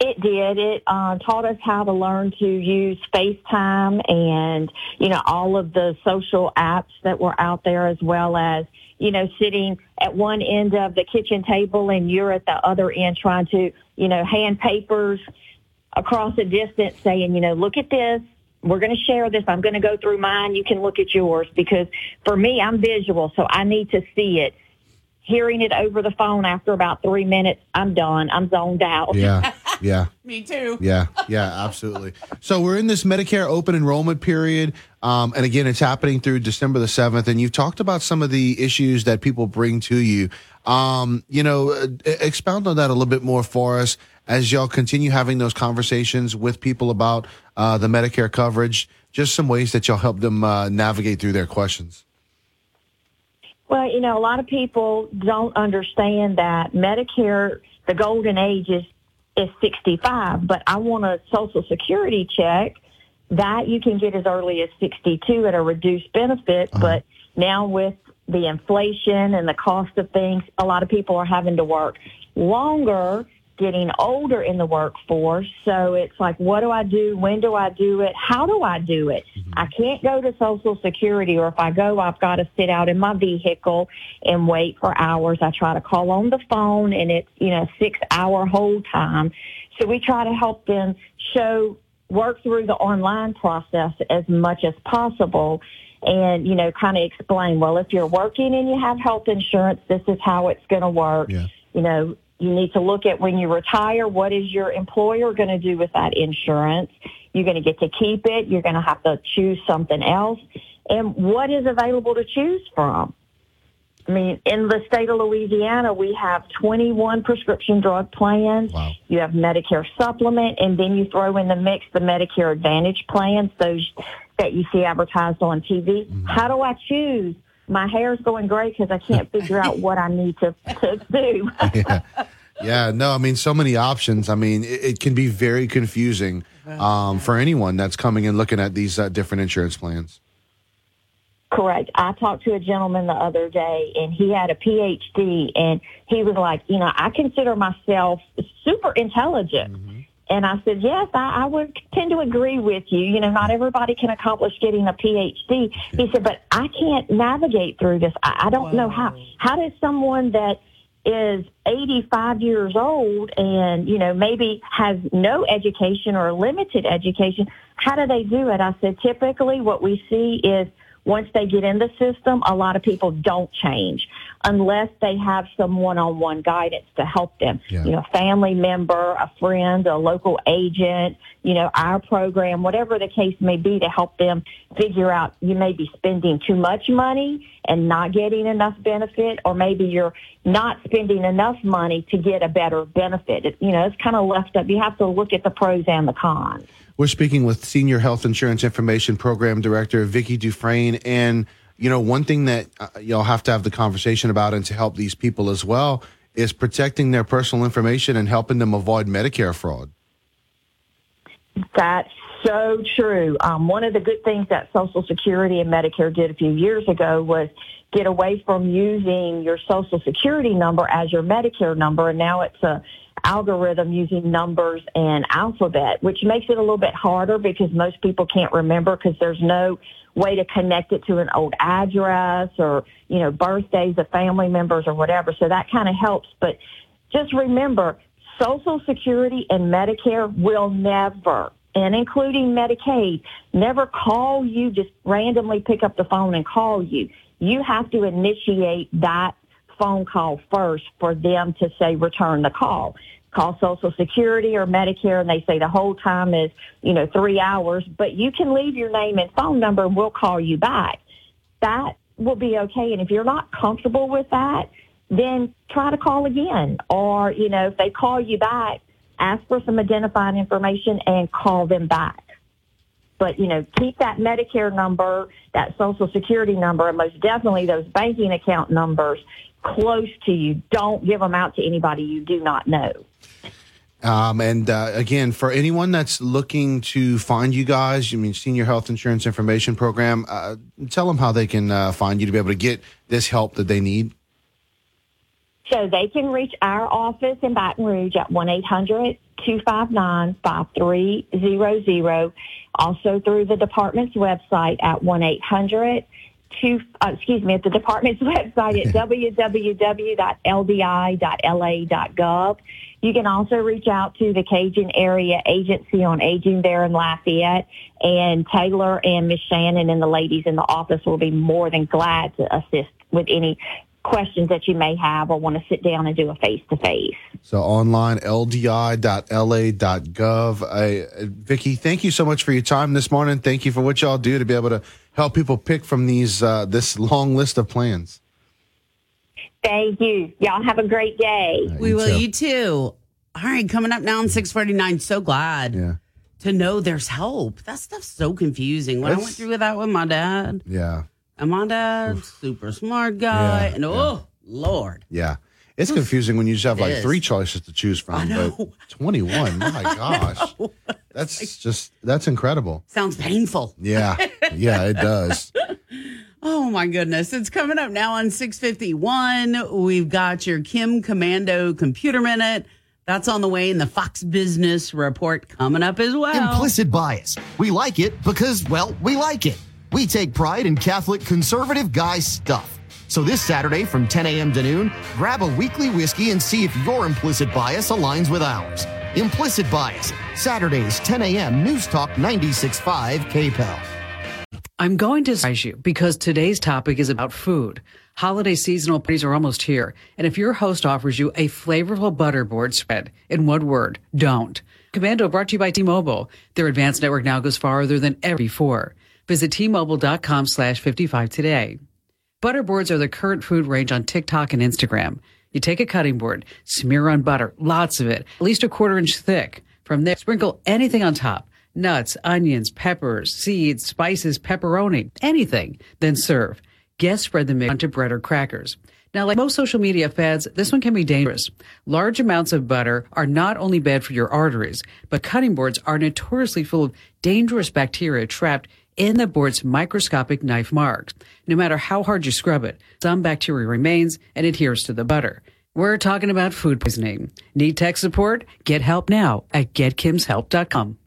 It did. It uh, taught us how to learn to use FaceTime and, you know, all of the social apps that were out there as well as, you know, sitting at one end of the kitchen table and you're at the other end trying to, you know, hand papers across a distance saying, you know, look at this. We're going to share this. I'm going to go through mine. You can look at yours because for me, I'm visual, so I need to see it hearing it over the phone after about three minutes, I'm done. I'm zoned out. Yeah. Yeah. Me too. Yeah. Yeah. Absolutely. So we're in this Medicare open enrollment period. Um, and again, it's happening through December the 7th. And you've talked about some of the issues that people bring to you. Um, you know, uh, expound on that a little bit more for us as y'all continue having those conversations with people about uh, the Medicare coverage. Just some ways that y'all help them uh, navigate through their questions. Well, you know, a lot of people don't understand that Medicare, the golden age is, is 65, but I want a social security check that you can get as early as 62 at a reduced benefit. Uh-huh. But now with the inflation and the cost of things, a lot of people are having to work longer getting older in the workforce. So it's like, what do I do? When do I do it? How do I do it? Mm-hmm. I can't go to Social Security, or if I go, I've got to sit out in my vehicle and wait for hours. I try to call on the phone, and it's you know six hour hold time. So we try to help them show work through the online process as much as possible and you know kind of explain well if you're working and you have health insurance this is how it's going to work yeah. you know you need to look at when you retire, what is your employer going to do with that insurance? You're going to get to keep it. You're going to have to choose something else. And what is available to choose from? I mean, in the state of Louisiana, we have 21 prescription drug plans. Wow. You have Medicare supplement, and then you throw in the mix the Medicare Advantage plans, those that you see advertised on TV. Mm-hmm. How do I choose? My hair's going gray because I can't figure out what I need to, to do. yeah. yeah, no, I mean, so many options. I mean, it, it can be very confusing um, for anyone that's coming and looking at these uh, different insurance plans. Correct. I talked to a gentleman the other day and he had a PhD and he was like, you know, I consider myself super intelligent. Mm-hmm. And I said, yes, I, I would tend to agree with you. You know, not everybody can accomplish getting a PhD. He said, but I can't navigate through this. I, I don't wow. know how. How does someone that is 85 years old and, you know, maybe has no education or limited education, how do they do it? I said, typically what we see is once they get in the system, a lot of people don't change unless they have some one-on-one guidance to help them. Yeah. You know, family member, a friend, a local agent, you know, our program, whatever the case may be to help them figure out you may be spending too much money and not getting enough benefit or maybe you're not spending enough money to get a better benefit. It, you know, it's kind of left up. You have to look at the pros and the cons. We're speaking with Senior Health Insurance Information Program Director Vicki Dufresne. And, you know, one thing that uh, y'all have to have the conversation about and to help these people as well is protecting their personal information and helping them avoid Medicare fraud. That's so true. Um, one of the good things that Social Security and Medicare did a few years ago was get away from using your Social Security number as your Medicare number, and now it's a algorithm using numbers and alphabet, which makes it a little bit harder because most people can't remember because there's no way to connect it to an old address or, you know, birthdays of family members or whatever. So that kind of helps. But just remember, Social Security and Medicare will never, and including Medicaid, never call you, just randomly pick up the phone and call you. You have to initiate that phone call first for them to say return the call. Call Social Security or Medicare and they say the whole time is, you know, three hours, but you can leave your name and phone number and we'll call you back. That will be okay. And if you're not comfortable with that, then try to call again. Or, you know, if they call you back, ask for some identifying information and call them back. But, you know, keep that Medicare number, that Social Security number, and most definitely those banking account numbers close to you. Don't give them out to anybody you do not know. Um, and uh, again, for anyone that's looking to find you guys, you I mean Senior Health Insurance Information Program, uh, tell them how they can uh, find you to be able to get this help that they need. So they can reach our office in Baton Rouge at 1-800-259-5300. Also through the department's website at 1-800 to, uh, excuse me, at the department's website at www.ldi.la.gov. You can also reach out to the Cajun Area Agency on Aging there in Lafayette, and Taylor and Miss Shannon and the ladies in the office will be more than glad to assist with any questions that you may have or want to sit down and do a face to face. So online, ldi.la.gov. I, Vicki, thank you so much for your time this morning. Thank you for what y'all do to be able to help people pick from these uh, this long list of plans. Thank you. Y'all have a great day. we will. You too. All right, coming up now on 649. So glad Yeah. to know there's help. That stuff's so confusing. When I went through with that with my dad, Yeah. and my dad, super smart guy, Yeah, and oh, Lord. Yeah. It's confusing when you just have It like is. three choices to choose from. But 21, my gosh. That's just, that's incredible. Sounds painful. Yeah. Yeah, it does. Oh my goodness. It's coming up now on 651. We've got your Kim Komando computer minute. That's on the way in the Fox Business Report coming up as well. Implicit bias. We like it because, well, we like it. We take pride in Catholic conservative guy stuff. So this Saturday from 10 a.m. to noon, grab a weekly whiskey and see if your implicit bias aligns with ours. Implicit bias. Saturdays, 10 a.m. News Talk 96.5 KPEL. I'm going to surprise you because today's topic is about food. Holiday seasonal parties are almost here. And if your host offers you a flavorful butterboard spread, in one word, don't. Komando brought to you by T-Mobile. Their advanced network now goes farther than ever before. Visit T-Mobile.com slash 55 today. Butterboards are the current food range on TikTok and Instagram. You take a cutting board, smear on butter, lots of it, at least a quarter inch thick. From there, sprinkle anything on top. Nuts, onions, peppers, seeds, spices, pepperoni, anything. Then serve. Guests spread the mix onto bread or crackers. Now, like most social media fads, this one can be dangerous. Large amounts of butter are not only bad for your arteries, but cutting boards are notoriously full of dangerous bacteria trapped in the board's microscopic knife marks. No matter how hard you scrub it, some bacteria remains and adheres to the butter. We're talking about food poisoning. Need tech support? Get help now at getkimshelp.com.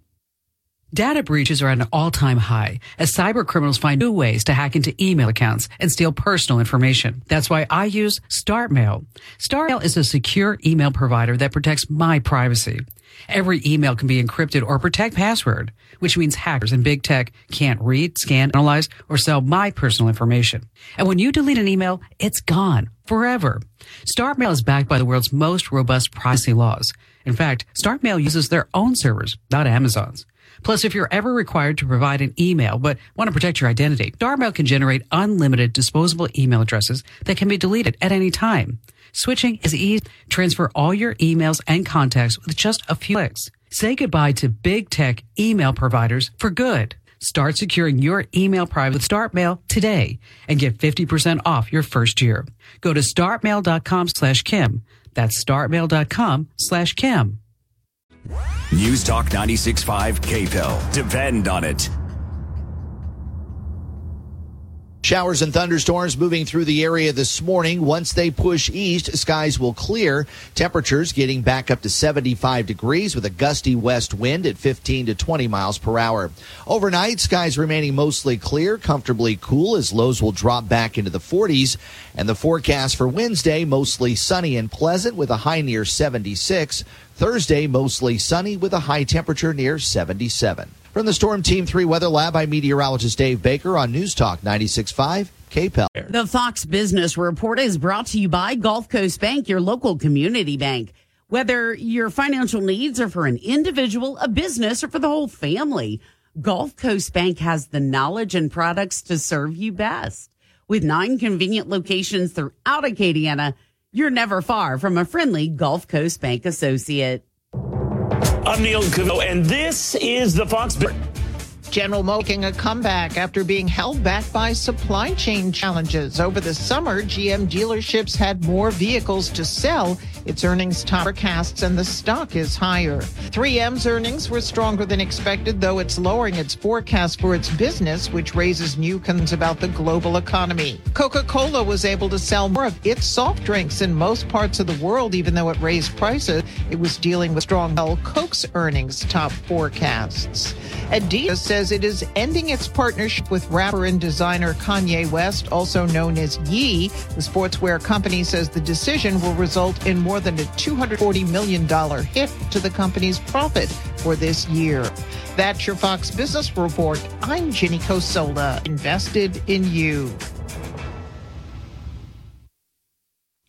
Data breaches are at an all-time high as cyber criminals find new ways to hack into email accounts and steal personal information. That's why I use StartMail. StartMail is a secure email provider that protects my privacy. Every email can be encrypted or protect password, which means hackers and big tech can't read, scan, analyze, or sell my personal information. And when you delete an email, it's gone forever. StartMail is backed by the world's most robust privacy laws. In fact, StartMail uses their own servers, not Amazon's. Plus, if you're ever required to provide an email but want to protect your identity, StartMail can generate unlimited disposable email addresses that can be deleted at any time. Switching is easy. Transfer all your emails and contacts with just a few clicks. Say goodbye to big tech email providers for good. Start securing your email private with StartMail today and get 50% off your first year. Go to startmail.com slash Kim. That's startmail.com slash Kim. News Talk 96.5 KPEL. Depend on it. Showers and thunderstorms moving through the area this morning. Once they push east, skies will clear. Temperatures getting back up to 75 degrees with a gusty west wind at 15 to 20 miles per hour. Overnight, skies remaining mostly clear, comfortably cool as lows will drop back into the 40s. And the forecast for Wednesday, mostly sunny and pleasant with a high near 76. Thursday, mostly sunny with a high temperature near 77. From the Storm Team 3 Weather Lab, I'm meteorologist Dave Baker on News Talk 96.5 KPEL. The Fox Business Report is brought to you by Gulf Coast Bank, your local community bank. Whether your financial needs are for an individual, a business, or for the whole family, Gulf Coast Bank has the knowledge and products to serve you best. With nine convenient locations throughout Acadiana, you're never far from a friendly Gulf Coast Bank associate. I'm Neil Cavuto, and this is the Fox. General Mo making a comeback after being held back by supply chain challenges. Over the summer, GM dealerships had more vehicles to sell its earnings top forecasts and the stock is higher. 3M's earnings were stronger than expected, though it's lowering its forecast for its business, which raises new concerns about the global economy. Coca-Cola was able to sell more of its soft drinks in most parts of the world, even though it raised prices. It was dealing with strong Coke's earnings top forecasts. Adidas says it is ending its partnership with rapper and designer Kanye West, also known as Ye. The sportswear company says the decision will result in more than a $240 million hit to the company's profit for this year. That's your Fox Business Report. I'm Jenny Cosola, invested in you.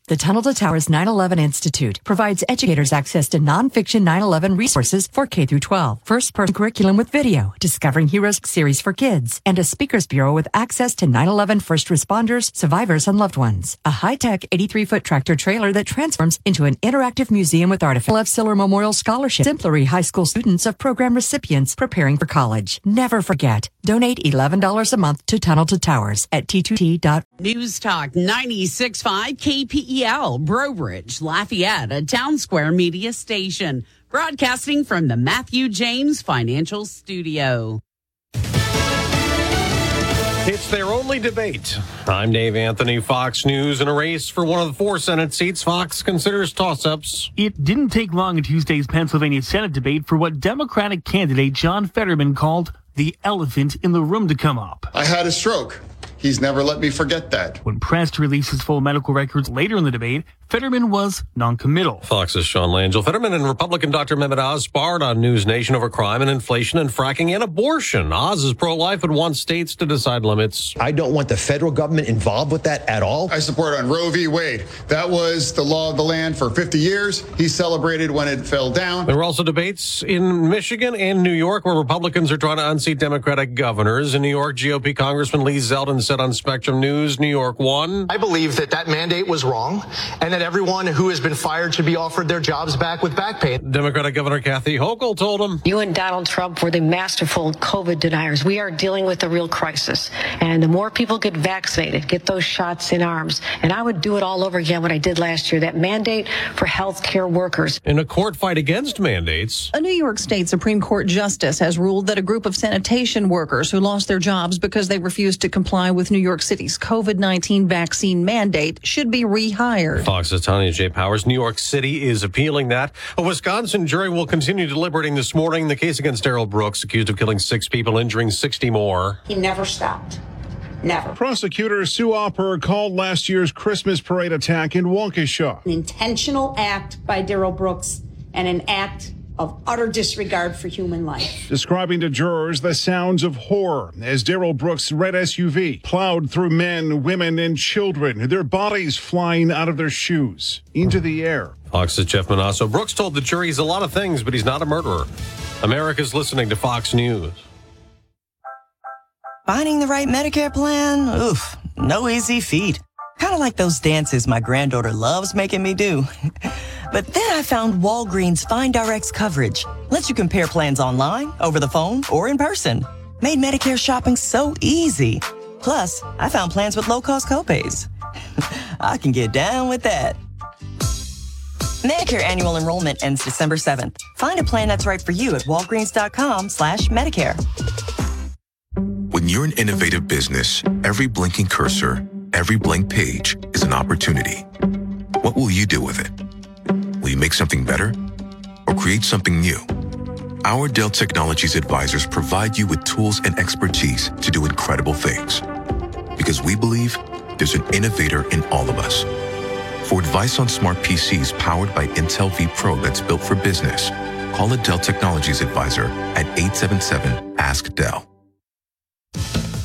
The Tunnel to Towers 9/11 Institute provides educators access to nonfiction 9/11 resources for K through 12, first-person curriculum with video, Discovering Heroes series for kids, and a speakers bureau with access to 9/11 first responders, survivors, and loved ones. A high-tech 83-foot tractor trailer that transforms into an interactive museum with artificial F. Siller Memorial Scholarship. Exemplary high school students of program recipients preparing for college. Never forget. Donate $11 a month to Tunnel to Towers at t2t. News Talk 96.5 KPEL, Breaux Bridge, Lafayette, a town square media station, broadcasting from the Matthew James Financial Studio. It's their only debate. I'm Dave Anthony, Fox News. In a race for one of the four Senate seats, Fox considers toss ups. It didn't take long in Tuesday's Pennsylvania Senate debate for what Democratic candidate John Fetterman called the elephant in the room to come up. I had a stroke. He's never let me forget that. When pressed to release his full medical records later in the debate, Fetterman was noncommittal. Fox's Sean Langell. Fetterman and Republican Dr. Mehmet Oz sparred on News Nation over crime and inflation and fracking and abortion. Oz is pro-life and wants states to decide limits. I don't want the federal government involved with that at all. I support on Roe v. Wade. That was the law of the land for 50 years. He celebrated when it fell down. There were also debates in Michigan and New York where Republicans are trying to unseat Democratic governors. In New York, GOP Congressman Lee Zeldin said on Spectrum News, New York won. I believe that that mandate was wrong and that everyone who has been fired should be offered their jobs back with back pay. Democratic Governor Kathy Hochul told him. You and Donald Trump were the masterful COVID deniers. We are dealing with a real crisis. And the more people get vaccinated, get those shots in arms, and I would do it all over again what I did last year, that mandate for health care workers. In a court fight against mandates. A New York State Supreme Court justice has ruled that a group of sanitation workers who lost their jobs because they refused to comply with New York City's COVID 19 vaccine mandate should be rehired. Fox's Tonya J. Powers. New York City is appealing that. A Wisconsin jury will continue deliberating this morning the case against Darrell Brooks, accused of killing six people, injuring 60 more. He never stopped. Never. Prosecutor Sue Opper called last year's Christmas parade attack in Waukesha an intentional act by Darrell Brooks and an act of utter disregard for human life. Describing to jurors the sounds of horror as Darrell Brooks' red SUV plowed through men, women, and children, their bodies flying out of their shoes into the air. Fox's Jeff Monosso. Brooks told the jury he's a lot of things, but he's not a murderer. America's listening to Fox News. Finding the right Medicare plan? Oof, no easy feat. Kind of like those dances my granddaughter loves making me do. but then I found Walgreens Find Rx coverage. Lets you compare plans online, over the phone, or in person. Made Medicare shopping so easy. Plus, I found plans with low cost copays. I can get down with that. Medicare annual enrollment ends December 7th. Find a plan that's right for you at walgreens.com slash Medicare. When you're an innovative business, every blinking cursor, every blank page is an opportunity. What will you do with it? Will you make something better or create something new? Our Dell Technologies advisors provide you with tools and expertise to do incredible things. Because we believe there's an innovator in all of us. For advice on smart PCs powered by Intel vPro that's built for business, call a Dell Technologies advisor at 877 Ask Dell.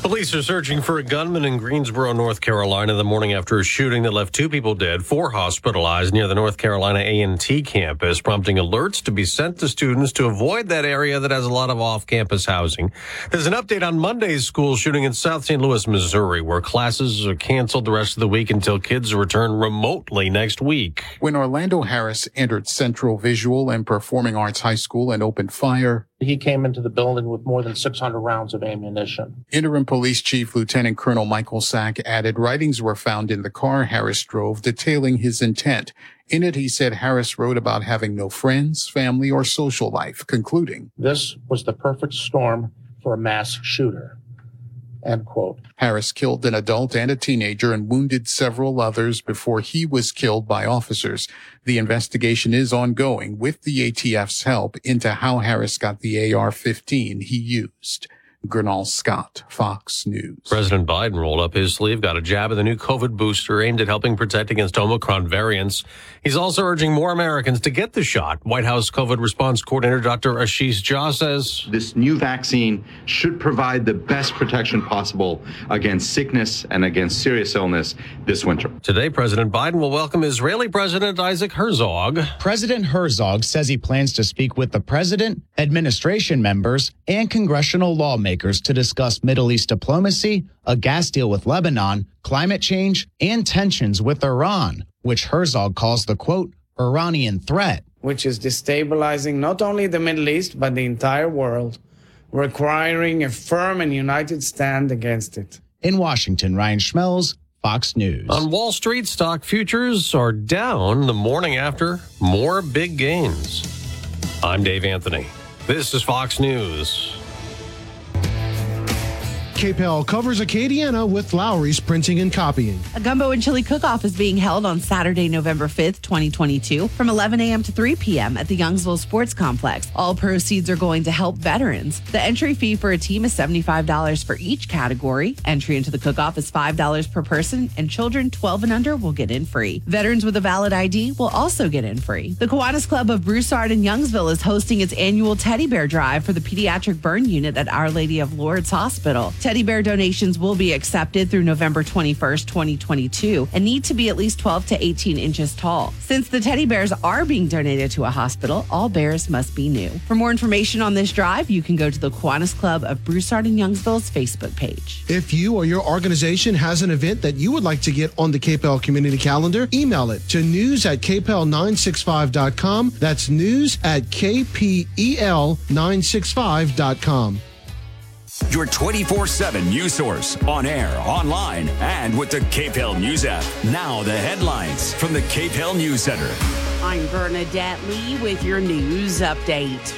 Police are searching for a gunman in Greensboro, North Carolina, the morning after a shooting that left two people dead, four hospitalized near the North Carolina A&T campus, prompting alerts to be sent to students to avoid that area that has a lot of off-campus housing. There's an update on Monday's school shooting in South St. Louis, Missouri, where classes are canceled the rest of the week until kids return remotely next week. When Orlando Harris entered Central Visual and Performing Arts High School and opened fire, He came into the building with more than 600 rounds of ammunition. Interim Police Chief Lieutenant Colonel Michael Sack added writings were found in the car Harris drove detailing his intent. In it, he said Harris wrote about having no friends, family, or social life, concluding, This was the perfect storm for a mass shooter. End quote. Harris killed an adult and a teenager and wounded several others before he was killed by officers. The investigation is ongoing with the ATF's help into how Harris got the AR-15 he used. Gernal Scott, Fox News. President Biden rolled up his sleeve, got a jab of the new COVID booster aimed at helping protect against Omicron variants. He's also urging more Americans to get the shot. White House COVID response coordinator Dr. Ashish Jha says this new vaccine should provide the best protection possible against sickness and against serious illness this winter. Today, President Biden will welcome Israeli President Isaac Herzog. President Herzog says he plans to speak with the president, administration members, and congressional lawmakers to discuss Middle East diplomacy, a gas deal with Lebanon, climate change, and tensions with Iran, which Herzog calls the quote, Iranian threat. Which is destabilizing not only the Middle East, but the entire world, requiring a firm and united stand against it. In Washington, Ryan Schmelz, Fox News. On Wall Street, stock futures are down the morning after more big gains. I'm Dave Anthony. This is Fox News. KPEL covers Acadiana with Lowry's Printing and Copying. A gumbo and chili cook-off is being held on Saturday, November 5th, 2022 from 11 a.m. to 3 p.m. at the Youngsville Sports Complex. All proceeds are going to help veterans. The entry fee for a team is $75 for each category. Entry into the cook-off is $5 per person and children 12 and under will get in free. Veterans with a valid ID will also get in free. The Kiwanis Club of Broussard in Youngsville is hosting its annual teddy bear drive for the pediatric burn unit at Our Lady of Lourdes Hospital. Teddy bear donations will be accepted through November 21st, 2022, and need to be at least 12 to 18 inches tall. Since the teddy bears are being donated to a hospital, all bears must be new. For more information on this drive, you can go to the Kiwanis Club of Broussard and Youngsville's Facebook page. If you or your organization has an event that you would like to get on the KPEL community calendar, email it to news at kpel965.com. That's news at kpel965.com. Your 24 7 news source on air, online, and with the KPEL News app. Now, the headlines from the KPEL News Center. I'm Bernadette Lee with your news update.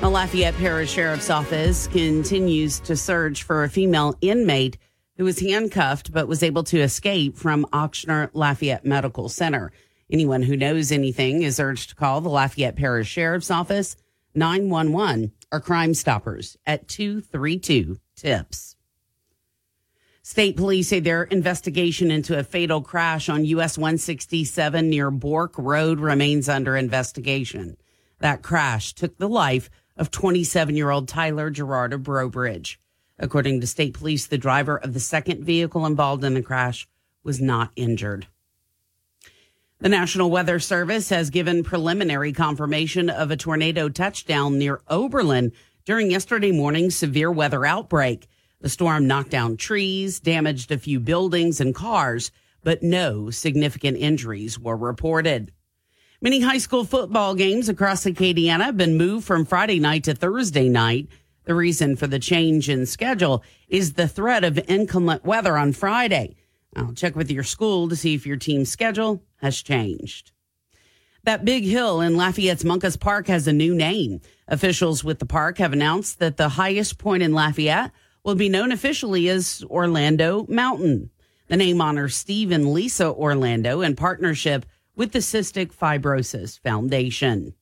The Lafayette Parish Sheriff's Office continues to search for a female inmate who was handcuffed but was able to escape from Ochsner Lafayette Medical Center. Anyone who knows anything is urged to call the Lafayette Parish Sheriff's Office 911 or Crime Stoppers at 232 TIPS. State police say their investigation into a fatal crash on US 167 near Bourque Road remains under investigation. That crash took the life of 27 year old Tyler Gerard of Breaux Bridge. According to state police, the driver of the second vehicle involved in the crash was not injured. The National Weather Service has given preliminary confirmation of a tornado touchdown near Oberlin during yesterday morning's severe weather outbreak. The storm knocked down trees, damaged a few buildings and cars, but no significant injuries were reported. Many high school football games across Acadiana have been moved from Friday night to Thursday night. The reason for the change in schedule is the threat of inclement weather on Friday. I'll check with your school to see if your team's schedule has changed. That big hill in Lafayette's Moncus Park has a new name. Officials with the park have announced that the highest point in Lafayette will be known officially as Orlando Mountain. The name honors Steve and Lisa Orlando in partnership with the Cystic Fibrosis Foundation.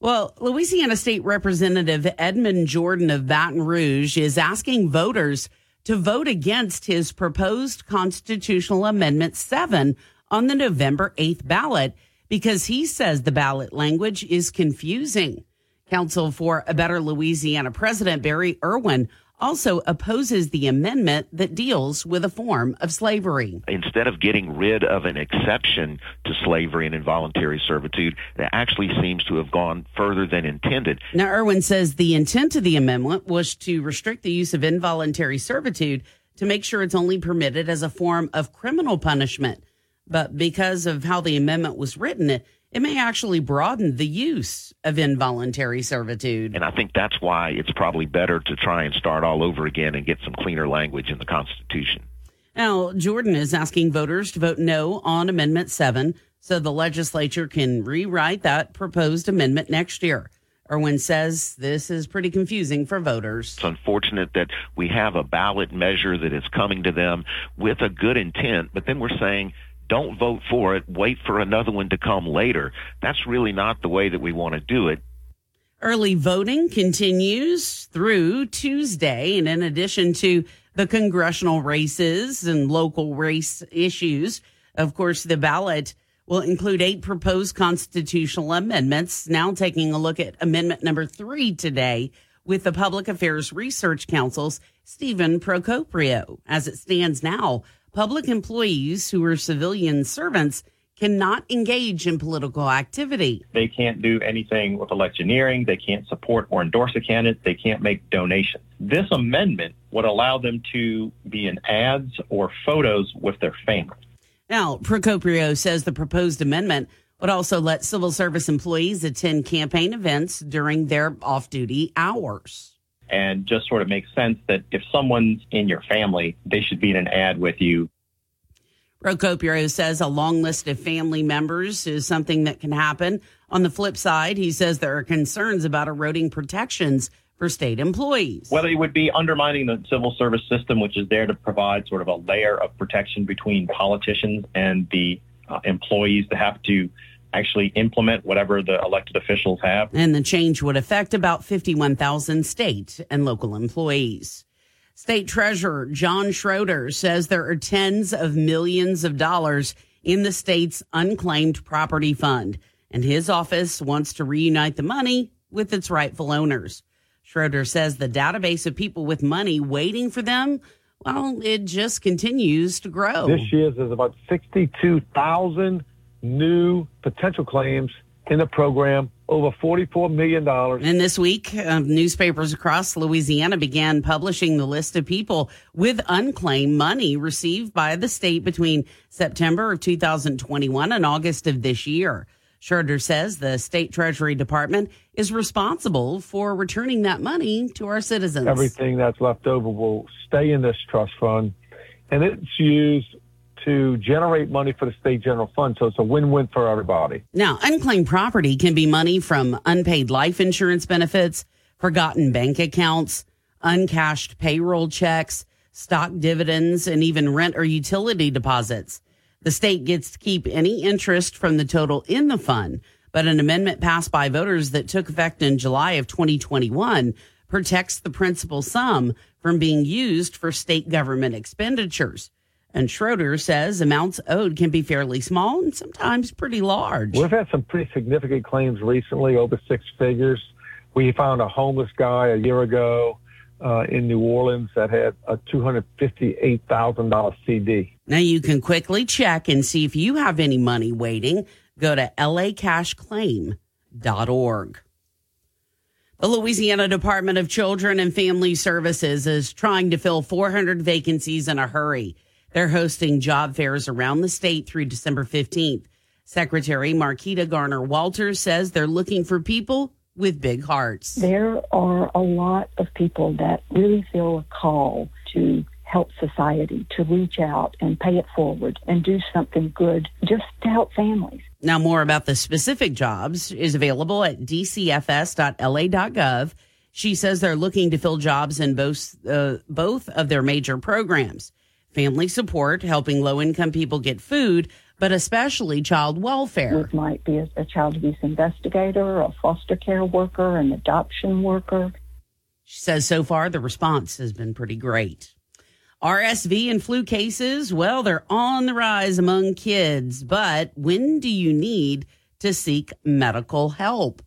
Well, Louisiana State Representative Edmund Jordan of Baton Rouge is asking voters to vote against his proposed constitutional amendment 7 on the November 8th ballot because he says the ballot language is confusing. Council for a Better Louisiana President Barry Erwin also opposes the amendment that deals with a form of slavery. Instead of getting rid of an exception to slavery and involuntary servitude, that actually seems to have gone further than intended. Now, Erwin says the intent of the amendment was to restrict the use of involuntary servitude to make sure it's only permitted as a form of criminal punishment. But because of how the amendment was written, it, it may actually broaden the use of involuntary servitude. And I think that's why it's probably better to try and start all over again and get some cleaner language in the Constitution. Now, Jordan is asking voters to vote no on Amendment 7 so the legislature can rewrite that proposed amendment next year. Erwin says this is pretty confusing for voters. It's unfortunate that we have a ballot measure that is coming to them with a good intent, but then we're saying, don't vote for it, wait for another one to come later. That's really not the way that we want to do it. Early voting continues through Tuesday. And in addition to the congressional races and local race issues, of course, the ballot will include eight proposed constitutional amendments. Now taking a look at amendment number three today with the Public Affairs Research Council's Stephen Procopio. As it stands now, public employees who are civilian servants cannot engage in political activity. They can't do anything with electioneering. They can't support or endorse a candidate. They can't make donations. This amendment would allow them to be in ads or photos with their family. Now, Procopio says the proposed amendment would also let civil service employees attend campaign events during their off duty hours. And just sort of makes sense that if someone's in your family, they should be in an ad with you. Procopio says a long list of family members is something that can happen. On the flip side, he says there are concerns about eroding protections for state employees. Whether it would be undermining the civil service system, which is there to provide sort of a layer of protection between politicians and the uh, employees that have to actually implement whatever the elected officials have. And the change would affect about 51,000 state and local employees. State Treasurer John Schroder says there are tens of millions of dollars in the state's unclaimed property fund, and his office wants to reunite the money with its rightful owners. Schroder says the database of people with money waiting for them, well, it just continues to grow. This year there's about 62,000 new potential claims in the program, over $44 million. And this week, uh, newspapers across Louisiana began publishing the list of people with unclaimed money received by the state between September of 2021 and August of this year. Schroder says the state treasury department is responsible for returning that money to our citizens. Everything that's left over will stay in this trust fund and it's used to generate money for the state general fund. So it's a win-win for everybody. Now, unclaimed property can be money from unpaid life insurance benefits, forgotten bank accounts, uncashed payroll checks, stock dividends, and even rent or utility deposits. The state gets to keep any interest from the total in the fund, but an amendment passed by voters that took effect in July of 2021 protects the principal sum from being used for state government expenditures. And Schroder says amounts owed can be fairly small and sometimes pretty large. We've had some pretty significant claims recently, over six figures. We found a homeless guy a year ago uh, in New Orleans that had a $258,000 CD. Now you can quickly check and see if you have any money waiting. Go to lacashclaim.org. The Louisiana Department of Children and Family Services is trying to fill 400 vacancies in a hurry. They're hosting job fairs around the state through December 15th. Secretary Marketa Garner Walters says they're looking for people with big hearts. There are a lot of people that really feel a call to help society, to reach out and pay it forward and do something good just to help families. Now, more about the specific jobs is available at dcfs.la.gov. She says they're looking to fill jobs in both uh, both of their major programs family support, helping low income people get food, but especially child welfare. It might be a, a child abuse investigator, a foster care worker, an adoption worker. She says so far the response has been pretty great. RSV and flu cases, well, they're on the rise among kids, but when do you need to seek medical help?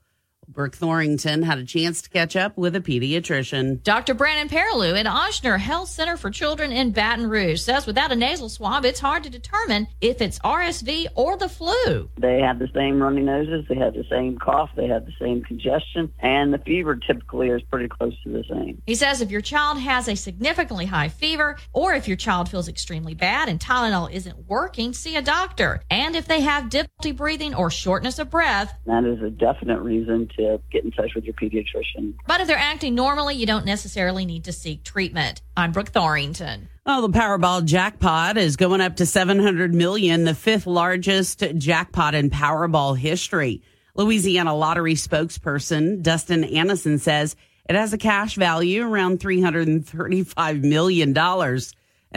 Brooke Thorington had a chance to catch up with a pediatrician. Dr. Brandon Perilou at Ochsner Health Center for Children in Baton Rouge says without a nasal swab, it's hard to determine if it's RSV or the flu. They have the same runny noses, they have the same cough, they have the same congestion, and the fever typically is pretty close to the same. He says if your child has a significantly high fever or if your child feels extremely bad and Tylenol isn't working, see a doctor. And if they have difficulty breathing or shortness of breath, that is a definite reason to get in touch with your pediatrician. But if they're acting normally, you don't necessarily need to seek treatment. I'm Brooke Thorington. Well, the Powerball jackpot is going up to 700 million, the fifth largest jackpot in Powerball history. Louisiana lottery spokesperson Dustin Annison says it has a cash value around $335 million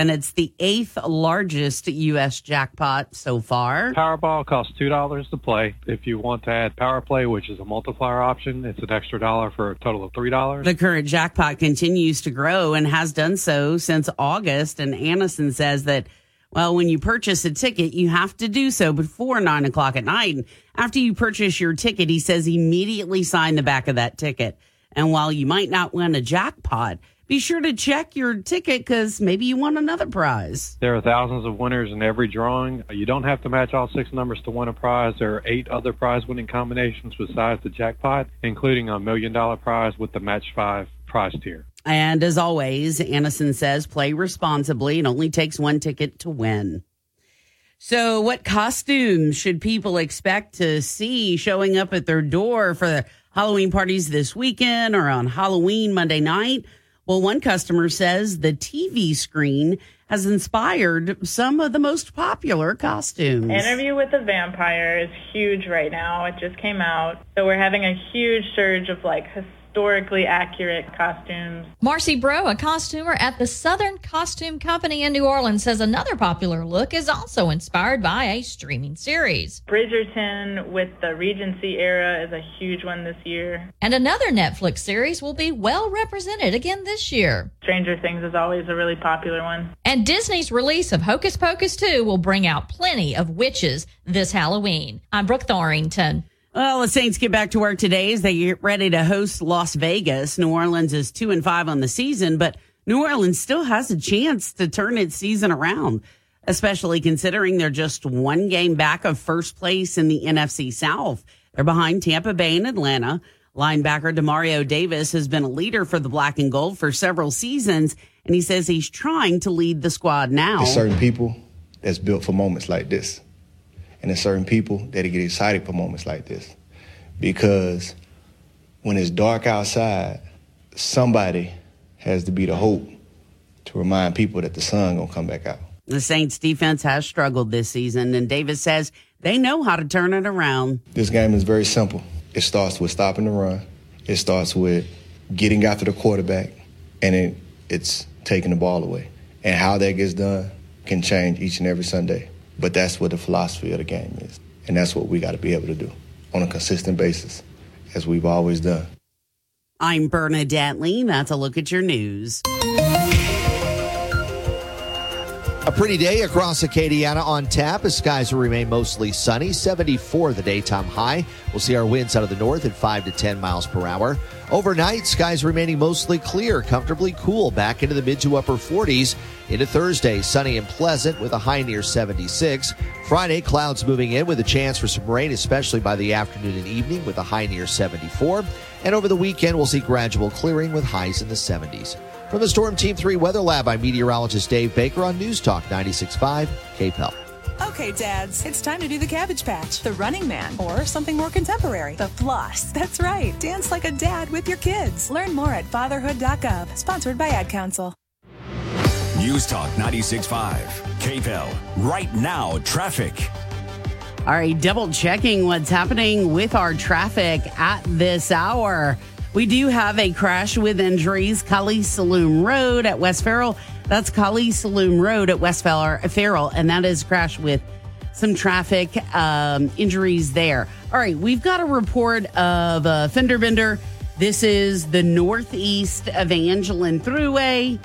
and it's the eighth largest U.S. jackpot so far. Powerball costs two dollars to play. If you want to add Power Play, which is a multiplier option, it's an extra dollar for a total of three dollars. The current jackpot continues to grow and has done so since August. And Annison says that. Well, when you purchase a ticket, you have to do so before nine o'clock at night. And after you purchase your ticket, he says immediately sign the back of that ticket. And while you might not win a jackpot, be sure to check your ticket because maybe you won another prize. There are thousands of winners in every drawing. You don't have to match all six numbers to win a prize. There are eight other prize winning combinations besides the jackpot, including a million dollar prize with the match five prize tier. And as always, Annison says play responsibly. It only takes one ticket to win. So, what costumes should people expect to see showing up at their door for the Halloween parties this weekend or on Halloween Monday night? Well, one customer says the TV screen has inspired some of the most popular costumes. Interview with the Vampire is huge right now. It just came out. So we're having a huge surge of like historically accurate costumes. Marcy Bro, a costumer at the Southern Costume Company in New Orleans, says another popular look is also inspired by a streaming series. Bridgerton with the Regency era is a huge one this year. And another Netflix series will be well represented again this year. Stranger Things is always a really popular one. And Disney's release of Hocus Pocus 2 will bring out plenty of witches this Halloween. I'm Brooke Thorington. Well, the Saints get back to work today as they get ready to host Las Vegas. New Orleans is two and five on the season, but New Orleans still has a chance to turn its season around, especially considering they're just one game back of first place in the NFC South. They're behind Tampa Bay and Atlanta. Linebacker Demario Davis has been a leader for the black and gold for several seasons, and he says he's trying to lead the squad now. There's certain people that's built for moments like this. And there's certain people that get excited for moments like this. Because when it's dark outside, somebody has to be the hope to remind people that the sun gonna come back out. The Saints defense has struggled this season, and Davis says they know how to turn it around. This game is very simple. It starts with stopping the run. It starts with getting after the quarterback, and it, it's taking the ball away. And how that gets done can change each and every Sunday. But that's what the philosophy of the game is. And that's what we got to be able to do on a consistent basis, as we've always done. I'm Bernadette Lee. That's a look at your news. A pretty day across Acadiana on tap as skies will remain mostly sunny. 74 the daytime high. We'll see our winds out of the north at 5 to 10 miles per hour. Overnight, skies remaining mostly clear, comfortably cool back into the mid to upper 40s. Into Thursday, sunny and pleasant with a high near 76. Friday, clouds moving in with a chance for some rain, especially by the afternoon and evening with a high near 74. And over the weekend, we'll see gradual clearing with highs in the 70s. From the Storm Team 3 Weather Lab, I'm meteorologist Dave Baker on News Talk 96.5 KPEL. Okay, dads, it's time to do the Cabbage Patch, the Running Man, or something more contemporary, the Floss. That's right. Dance like a dad with your kids. Learn more at fatherhood.gov. Sponsored by Ad Council. News Talk 96.5 KPEL. Right now, traffic. All right, double checking what's happening with our traffic at this hour. We do have a crash with injuries, Kaliste Saloom Road at West Farrell. That's Kaliste Saloom Road at West Farrell, and that is crash with some traffic um, injuries there. All right, we've got a report of a fender bender. This is the northeast of Evangeline Thruway.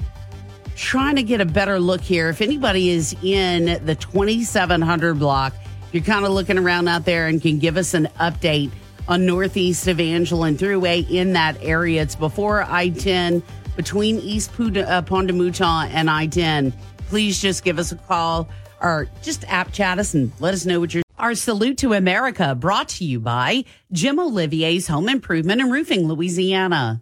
Trying to get a better look here. If anybody is in the 2700 block, you're kind of looking around out there and can give us an update on northeast of Evangeline Thruway in that area. It's before I 10 between East uh, Pont des Mouton and I 10. Please just give us a call or just app chat us and let us know what you're. Our salute to America brought to you by Jim Olivier's Home Improvement and Roofing, Louisiana.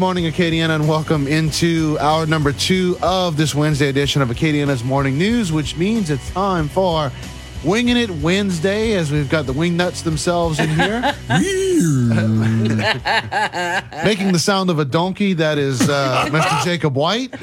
morning, Acadiana, and welcome into hour number two of this Wednesday edition of Acadiana's Morning News, which means it's time for Winging It Wednesday, as we've got the wing nuts themselves in here. Making the sound of a donkey, that is uh, Mr. Jacob White.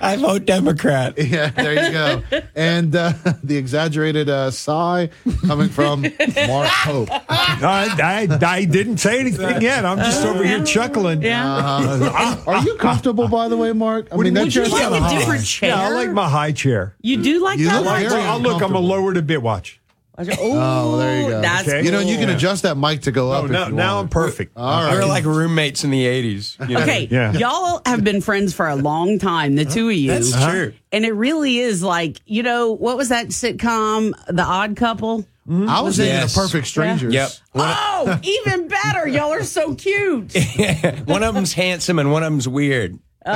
I vote Democrat. Yeah, there you go. And uh, the exaggerated uh, sigh coming from Mark Pope. I, I, I didn't say anything yet. I'm just over here chuckling. Uh-huh. Are you comfortable, by the way, Mark? I mean, that would you chair's like a high. different chair? Yeah, I like my high chair. You do like You that? look high very chair? Oh, look, I'm a lower to bit watch. Oh, well, there you go. that's You know, you can adjust that mic to go up. Oh, if now, you now want. I'm perfect. All right. We're like roommates in the 80s. you know? Okay, y'all have been friends for a long time, the two of you. That's true. And it really is like, you know, what was that sitcom, The Odd Couple? I was thinking Yes. of Perfect Strangers. Yep. Oh, even better. Y'all are so cute. one of them's handsome and one of them's weird.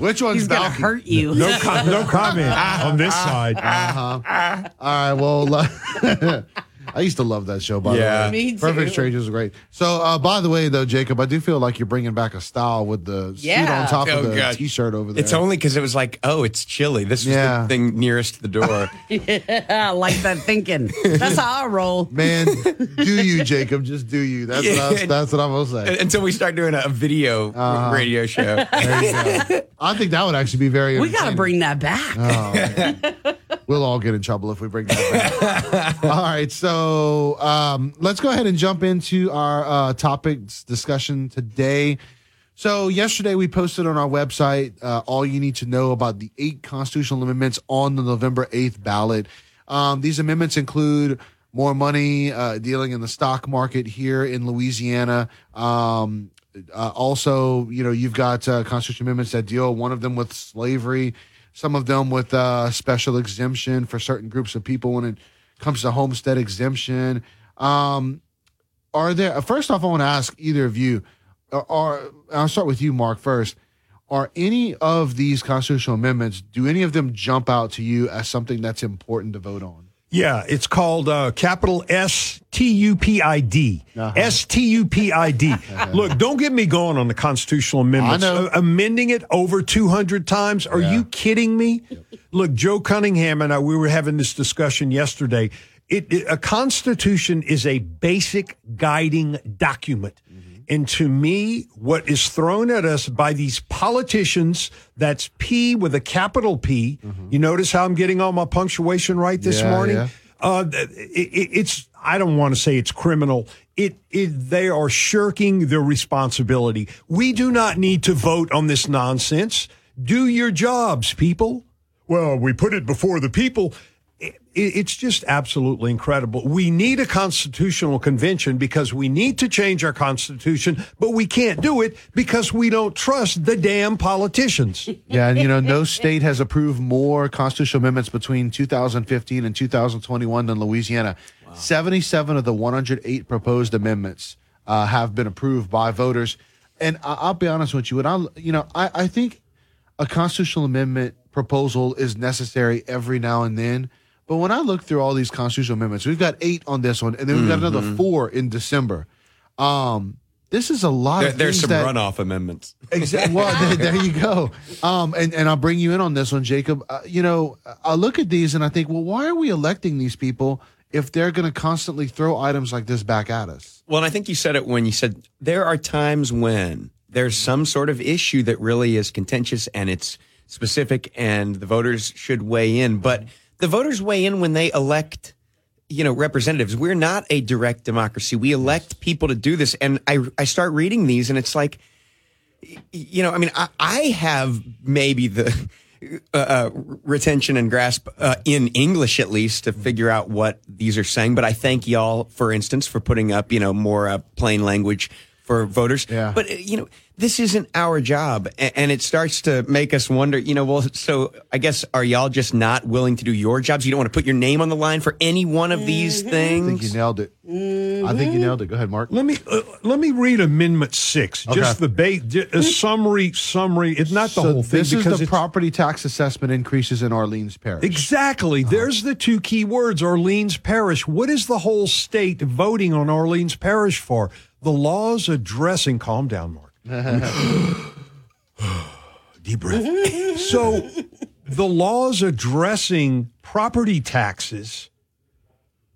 Which one's He's gonna hurt you. No, com- no comment on this side. Uh-huh. All right. Well, uh, I used to love that show. By Yeah. the way, Me too. Perfect Strangers was great. So, uh, by the way, though, Jacob, I do feel like you're bringing back a style with the suit Yeah. on top Oh, of the God. t-shirt over there. It's only because it was like, oh, it's chilly. This was Yeah. the thing nearest the door. yeah, I like that thinking. That's how I roll. man. do you, Jacob? Just do you. That's what I, Yeah. that's what I'm gonna say. Until we start doing a video Uh-huh. radio show. There you go. I think that would actually be very. We got to entertaining. bring that back. Oh, we'll all get in trouble if we bring that back. all right, so um, let's go ahead and jump into our uh, topics discussion today. So yesterday we posted on our website uh, all you need to know about the eight constitutional amendments on the November eighth ballot. Um, these amendments include more money uh, dealing in the stock market here in Louisiana. Um, uh, also, you know, you've got uh, constitutional amendments that deal one of them with slavery, some of them with uh, special exemption for certain groups of people when it comes to homestead exemption. Um, are there? First off, I want to ask either of you, or I'll start with you, Mark. First, Are any of these constitutional amendments, do any of them jump out to you as something that's important to vote on? Yeah, it's called uh, capital S T U P I D. S T U P I D. Look, don't get me going on the constitutional amendments. I know. Uh, amending it over 200 times. Are you kidding me? Look, Joe Cunningham and I, we were having this discussion yesterday. It, it- a constitution is a basic guiding document. And to me, what is thrown at us by these politicians, that's P with a capital P. You notice how I'm getting all my punctuation right this Yeah, morning? yeah. Uh, it, it, it's, I don't want to say it's criminal. It, it, they are shirking their responsibility. We do not need to vote on this nonsense. Do your jobs, people. Well, we put it before the people. It, it's just absolutely incredible. We need a constitutional convention because we need to change our constitution, but we can't do it because we don't trust the damn politicians. Yeah, and you know, no state has approved more constitutional amendments between 2015 and 2021 than Louisiana. 77 of the 108 proposed amendments uh, have been approved by voters. And I- I'll be honest with you, and I, you know, I, I think a constitutional amendment proposal is necessary every now and then. But when I look through all these constitutional amendments, we've got eight on this one, and then we've got another Mhm. four in December. Um, this is a lot There- of there's some that, runoff amendments. Exactly. Well, there, there you go. Um, and, and I'll bring you in on this one, Jacob. Uh, you know, I look at these and I think, well, why are we electing these people if they're going to constantly throw items like this back at us? Well, and I think you said it when you said there are times when there's some sort of issue that really is contentious and it's specific and the voters should weigh in. But the voters weigh in when they elect, you know, representatives. We're not a direct democracy. We elect people to do this. And I, I start reading these and it's like, you know, I mean, I, I have maybe the uh, uh, retention and grasp uh, in English at least to figure out what these are saying. But I thank y'all, for instance, for putting up, you know, more uh, plain language for voters. Yeah. But uh, you know, this isn't our job, and it starts to make us wonder. You know, well, so I guess are y'all just not willing to do your jobs? You don't want to put your name on the line for any one of these I things. think you nailed it. I think you nailed it. Go ahead, Mark. Let me uh, let me read Amendment Six, Okay. just the ba- a summary. Summary. It's not the so whole thing this is because the property tax assessment increases in Orleans Parish. Exactly. There's the two key words Orleans Parish. What is the whole state voting on Orleans Parish for? The laws addressing, calm down, Mark. Deep breath. so, the laws addressing property taxes,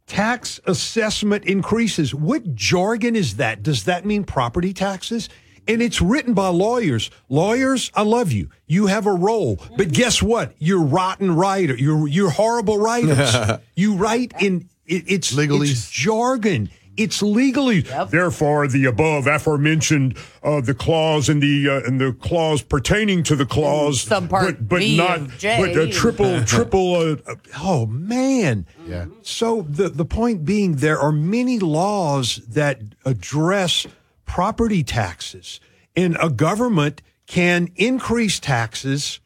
tax assessment increases. What jargon is that? Does that mean property taxes? And it's written by lawyers. Lawyers, I love you. You have a role, but guess what? You're rotten writer. You're you're horrible writers. you write in it, it's It's jargon. It's legally. Therefore, the above aforementioned uh, the clause and the uh, and the clause pertaining to the clause, Subpart but, but B not of J. but uh, triple triple. Uh, uh, oh man. Yeah. So the the point being, there are many laws that address property taxes, and a government can increase taxes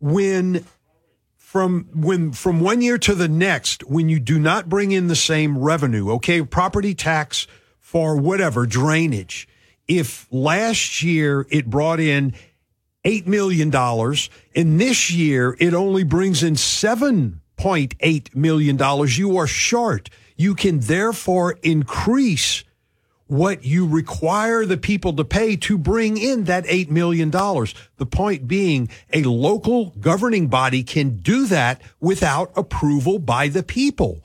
when from when from one year to the next when you do not bring in the same revenue okay property tax for whatever drainage. If last year it brought in $8 million and this year it only brings in $7.8 million you are short. You can therefore increase what you require the people to pay to bring in that $8 million. The point being, a local governing body can do that without approval by the people.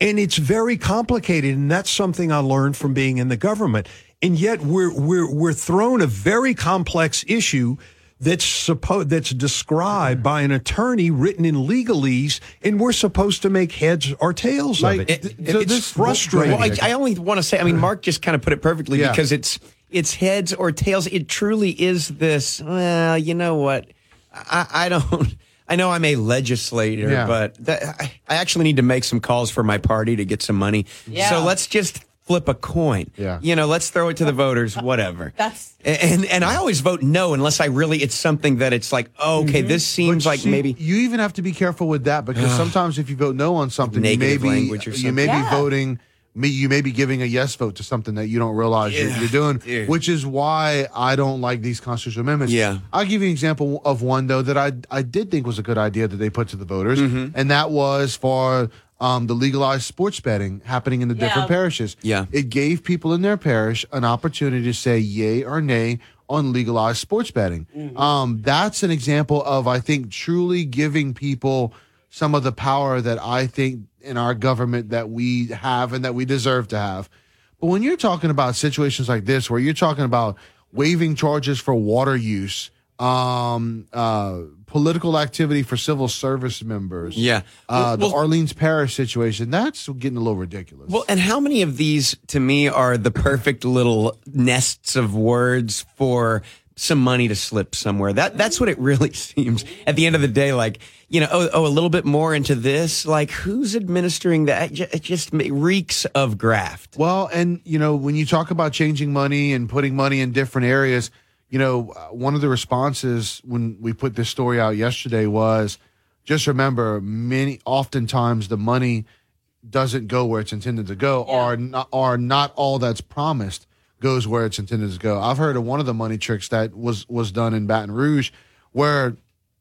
And it's very complicated. And that's something I learned from being in the government. And yet we're, we're, we're thrown a very complex issue that's supposed, that's described by an attorney written in legalese. And we're supposed to make heads or tails of it. It- it's frustrating. Well, I, I only want to say, I mean, Mark just kind of put it perfectly Yeah. because it's it's heads or tails. It truly is this. Well, you know what? I, I don't. I know I'm a legislator, Yeah. but that, I, I actually need to make some calls for my party to get some money. Yeah. So let's just flip a coin. Yeah. You know, let's throw it to the voters. Whatever. That's And and I always vote no unless I really it's something that it's like oh, okay, this seems But like see, maybe you even have to be careful with that because sometimes if you vote no on something, you may Negative be language or you may something. be voting me, you may be giving a yes vote to something that you don't realize you're, you're doing, dude. which is why I don't like these constitutional amendments. Yeah. I'll give you an example of one though that I I did think was a good idea that they put to the voters, Mhm. and that was for um, the legalized sports betting happening in the different Yeah. parishes. Yeah. It gave people in their parish an opportunity to say yay or nay on legalized sports betting. Um, that's an example of, I think, truly giving people some of the power that I think in our government that we have and that we deserve to have. But when you're talking about situations like this, where you're talking about waiving charges for water use, um, uh, political activity for civil service members, Yeah. uh, Well- the Orleans Parish situation, that's getting a little ridiculous. Well, and how many of these to me are the perfect little nests of words for some money to slip somewhere? That that's what it really seems. At the end of the day, like you know, oh, oh a little bit more into this. Like who's administering that? It ju- It just reeks of graft. Well, and you know, when you talk about changing money and putting money in different areas, you know, uh, one of the responses when we put this story out yesterday was just remember many oftentimes the money doesn't go where it's intended to go or not, or not all that's promised goes where it's intended to go. I've heard of one of the money tricks that was was done in Baton Rouge where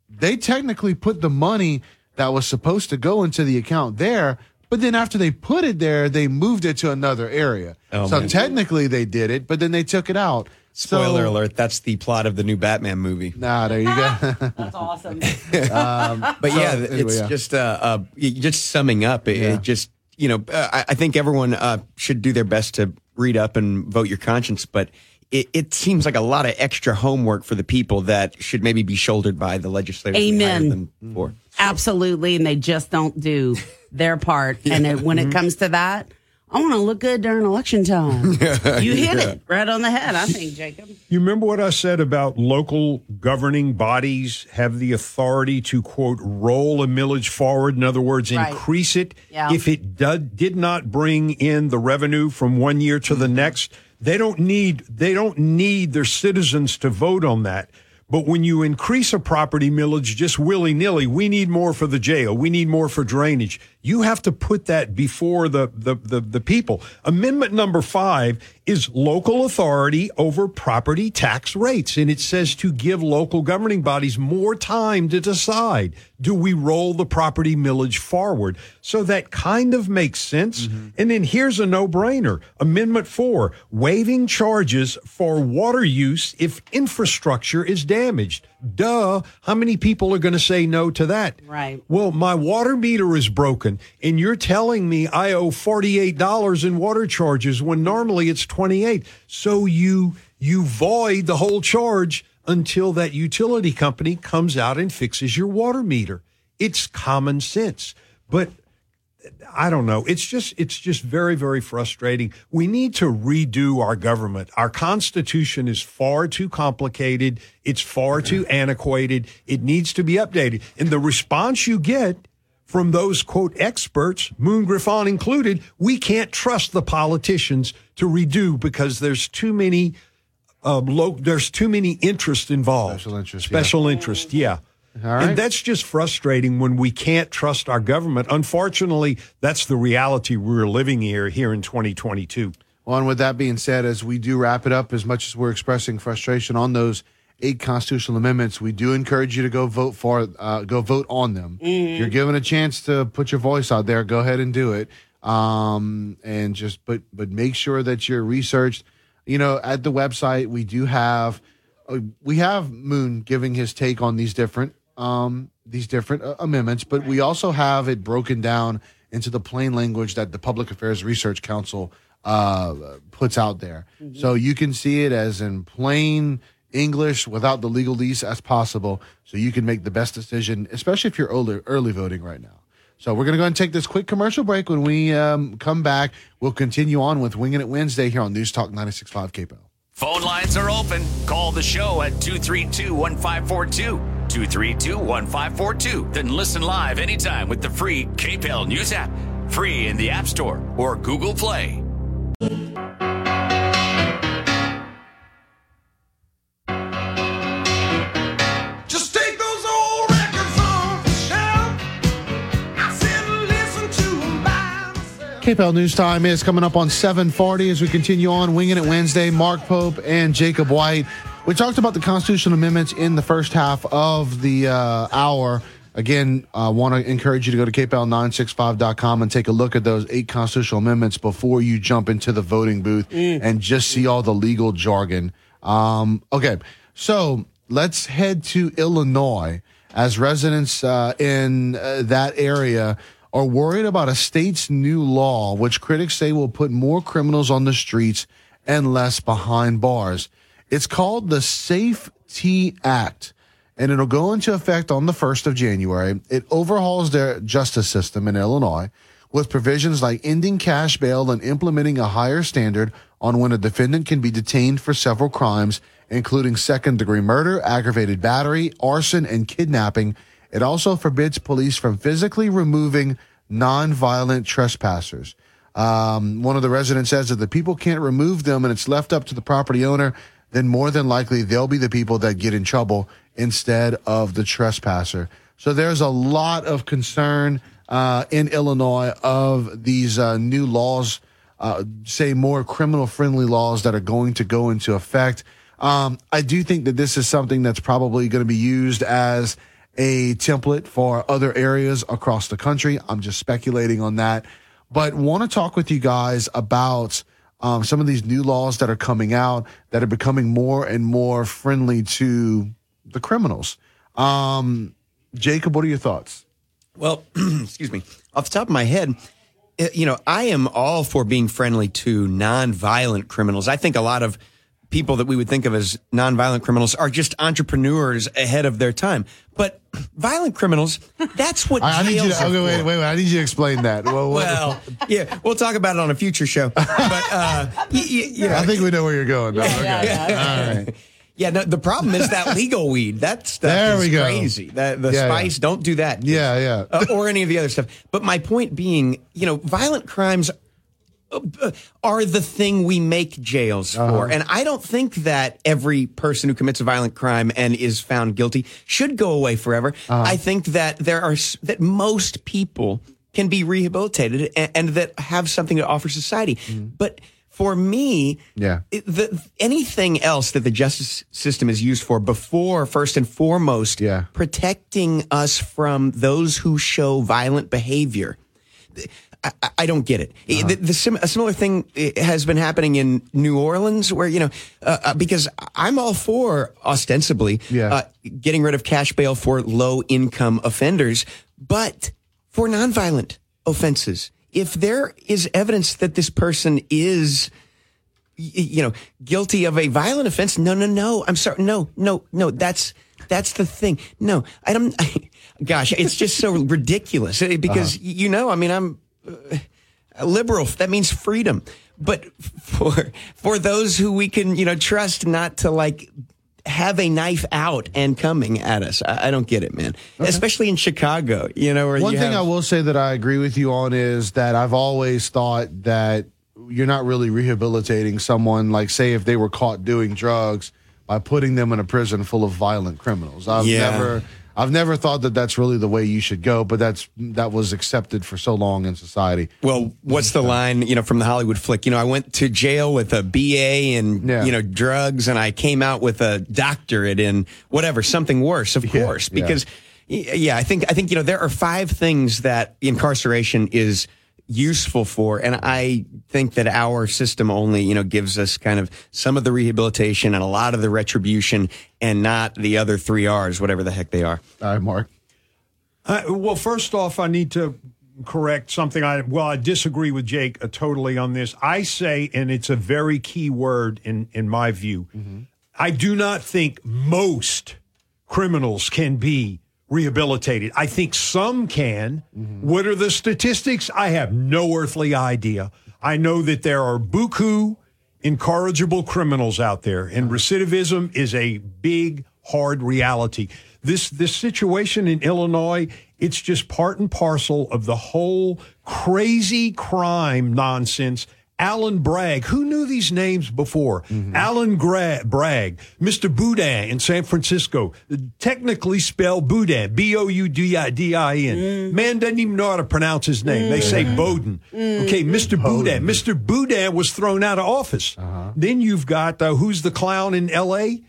they technically put the money that was supposed to go into the account there, but then after they put it there, they moved it to another area. Oh, so man. technically they did it, but then they took it out. Spoiler So- alert: that's the plot of the new Batman movie. Nah, there you go. That's awesome. um, but so, yeah, anyway, it's yeah. just uh, uh, just summing up. It, Yeah. it just you know, uh, I, I think everyone uh, should do their best to read up and vote your conscience, but. It, it seems like a lot of extra homework for the people that should maybe be shouldered by the legislators. we Amen. them For. Absolutely. And they just don't do their part. And it, when it comes to that, I want to look good during election time. You hit Yeah. it right on the head, I think, Jacob. You remember what I said about local governing bodies have the authority to quote roll a millage forward? In other words, Right. increase it Yeah. if it did, did not bring in the revenue from one year to the next. They don't need they don't need their citizens to vote on that. But when you increase a property millage just willy nilly, we need more for the jail. We need more for drainage. You have to put that before the, the, the, the people. Amendment number five is local authority over property tax rates. And it says to give local governing bodies more time to decide do we roll the property millage forward? So that kind of makes sense. Mm-hmm. And then here's a no brainer Amendment four waiving charges for water use if infrastructure is damaged. Duh. How many people are going to say no to that? Right. Well, my water meter is broken, and you're telling me I owe $48 in water charges when normally it's 28. So you you void the whole charge until that utility company comes out and fixes your water meter. It's common sense. But I don't know. It's just it's just very very frustrating. We need to redo our government. Our constitution is far too complicated. It's far too antiquated. It needs to be updated. And the response you get from those quote experts, Moon Griffon included, we can't trust the politicians to redo because there's too many uh, lo- there's too many interests involved. Special interest. Special interest, yeah. Right. And that's just frustrating when we can't trust our government. Unfortunately, that's the reality we're living here here in 2022. Well, and with that being said, as we do wrap it up, as much as we're expressing frustration on those eight constitutional amendments, we do encourage you to go vote for, uh, go vote on them. If you're given a chance to put your voice out there, go ahead and do it. Um, and just, but, but make sure that you're researched. You know, at the website, we do have, uh, we have Moon giving his take on these different, um, these different uh, amendments, but we also have it broken down into the plain language that the Public Affairs Research Council uh, puts out there. So you can see it as in plain English without the legalese as possible, so you can make the best decision, especially if you're early, early voting right now. So we're going to go and take this quick commercial break. When we um, come back, we'll continue on with Winging It Wednesday here on News Talk 96.5 KPEL. Phone lines are open. Call the show at 232 1542. 232 1542. Then listen live anytime with the free KPEL News app. Free in the App Store or Google Play. KPEL News Time is coming up on 740 as we continue on Winging It Wednesday. Mark Pope and Jacob White. We talked about the constitutional amendments in the first half of the uh, hour. Again, I uh, want to encourage you to go to kpel965.com and take a look at those eight constitutional amendments before you jump into the voting booth and just see all the legal jargon. Um, okay, so let's head to Illinois as residents uh, in uh, that area are worried about a state's new law, which critics say will put more criminals on the streets and less behind bars. It's called the Safety Act, and it'll go into effect on the 1st of January. It overhauls their justice system in Illinois with provisions like ending cash bail and implementing a higher standard on when a defendant can be detained for several crimes, including second degree murder, aggravated battery, arson, and kidnapping. It also forbids police from physically removing nonviolent trespassers. Um, one of the residents says that the people can't remove them and it's left up to the property owner, then more than likely they'll be the people that get in trouble instead of the trespasser. So there's a lot of concern uh, in Illinois of these uh, new laws, uh, say more criminal friendly laws that are going to go into effect. Um, I do think that this is something that's probably going to be used as a template for other areas across the country. I'm just speculating on that, but want to talk with you guys about um, some of these new laws that are coming out that are becoming more and more friendly to the criminals. Um, Jacob, what are your thoughts? Well, excuse me. Off the top of my head, eh, you know, I am all for being friendly to nonviolent criminals. I think a lot of people that we would think of as nonviolent criminals are just entrepreneurs ahead of their time. But violent criminals, that's what I, I need you to, okay, wait, wait, wait. I need you to explain that. Well, Well, yeah, we'll talk about it on a future show. But uh, you know, I think we know where you're going. though. okay. All right. yeah, no, the problem is that legal weed. That stuff There is crazy. The, the Yeah, yeah. spice, don't do that. Yeah, yeah. uh, or any of the other stuff. But my point being, you know, violent crimes are the thing we make jails Uh-huh. for. And I don't think that every person who commits a violent crime and is found guilty should go away forever. Uh-huh. I think that there are that most people can be rehabilitated and, and that have something to offer society. Mm-hmm. But for me, Yeah. it- the, anything else that the justice system is used for before first and foremost Yeah. protecting us from those who show violent behavior I, I- I don't get it. Uh-huh. The, the sim, a similar thing eh, has been happening in New Orleans, where you know, uh, uh, because I'm all for ostensibly Yeah. uh, getting rid of cash bail for low income offenders, but for nonviolent offenses, if there is evidence that this person is you know, guilty of a violent offense. No, no, no. I'm sorry. No, no, no. That's that's the thing. No, I don't. gosh, it's just so ridiculous eh, because Uh-huh. you know, I mean, I'm liberal. That means freedom. But for for those who we can, you know, trust not to like have a knife out and coming at us, I, I don't get it, man. Especially in Chicago, you know, where One you thing have, I will say that I agree with you on is that I've always thought that you're not really rehabilitating someone, like, say, if they were caught doing drugs by putting them in a prison full of violent criminals. I've Yeah. never. I've never thought that that's really the way you should go, but that's that was accepted for so long in society. Well, what's the line, you know, from the Hollywood flick? You know, I went to jail with a BA in, Yeah. you know, drugs and I came out with a doctorate in whatever, something worse, of course, because y- yeah, I think, I think, you know, there are five things that incarceration is useful for. And I think that our system only, you know, gives us kind of some of the rehabilitation and a lot of the retribution and not the other three R's, whatever the heck they are. All right, Mark. Uh, well, first off, I need to correct something. I well, I disagree with Jake uh, totally on this. I say, and it's a very key word in in my view. I do not think most criminals can be rehabilitated. I think some can. What are the statistics? I have no earthly idea. I know that there are buku incorrigible criminals out there, and recidivism is a big, hard reality. This this situation in Illinois, it's just part and parcel of the whole crazy crime nonsense Alan Bragg. Who knew these names before? Mm-hmm. Alan Gra- Bragg, Mr. Boudin in San Francisco, technically spelled Boudin, B O U D I D I N. Mm. Man doesn't even know how to pronounce his name. They say mm. Bowden. Mm. Okay, Mr. Boudin. Mr. Boudin was thrown out of office. Uh-huh. Then you've got uh, who's the clown in L.A.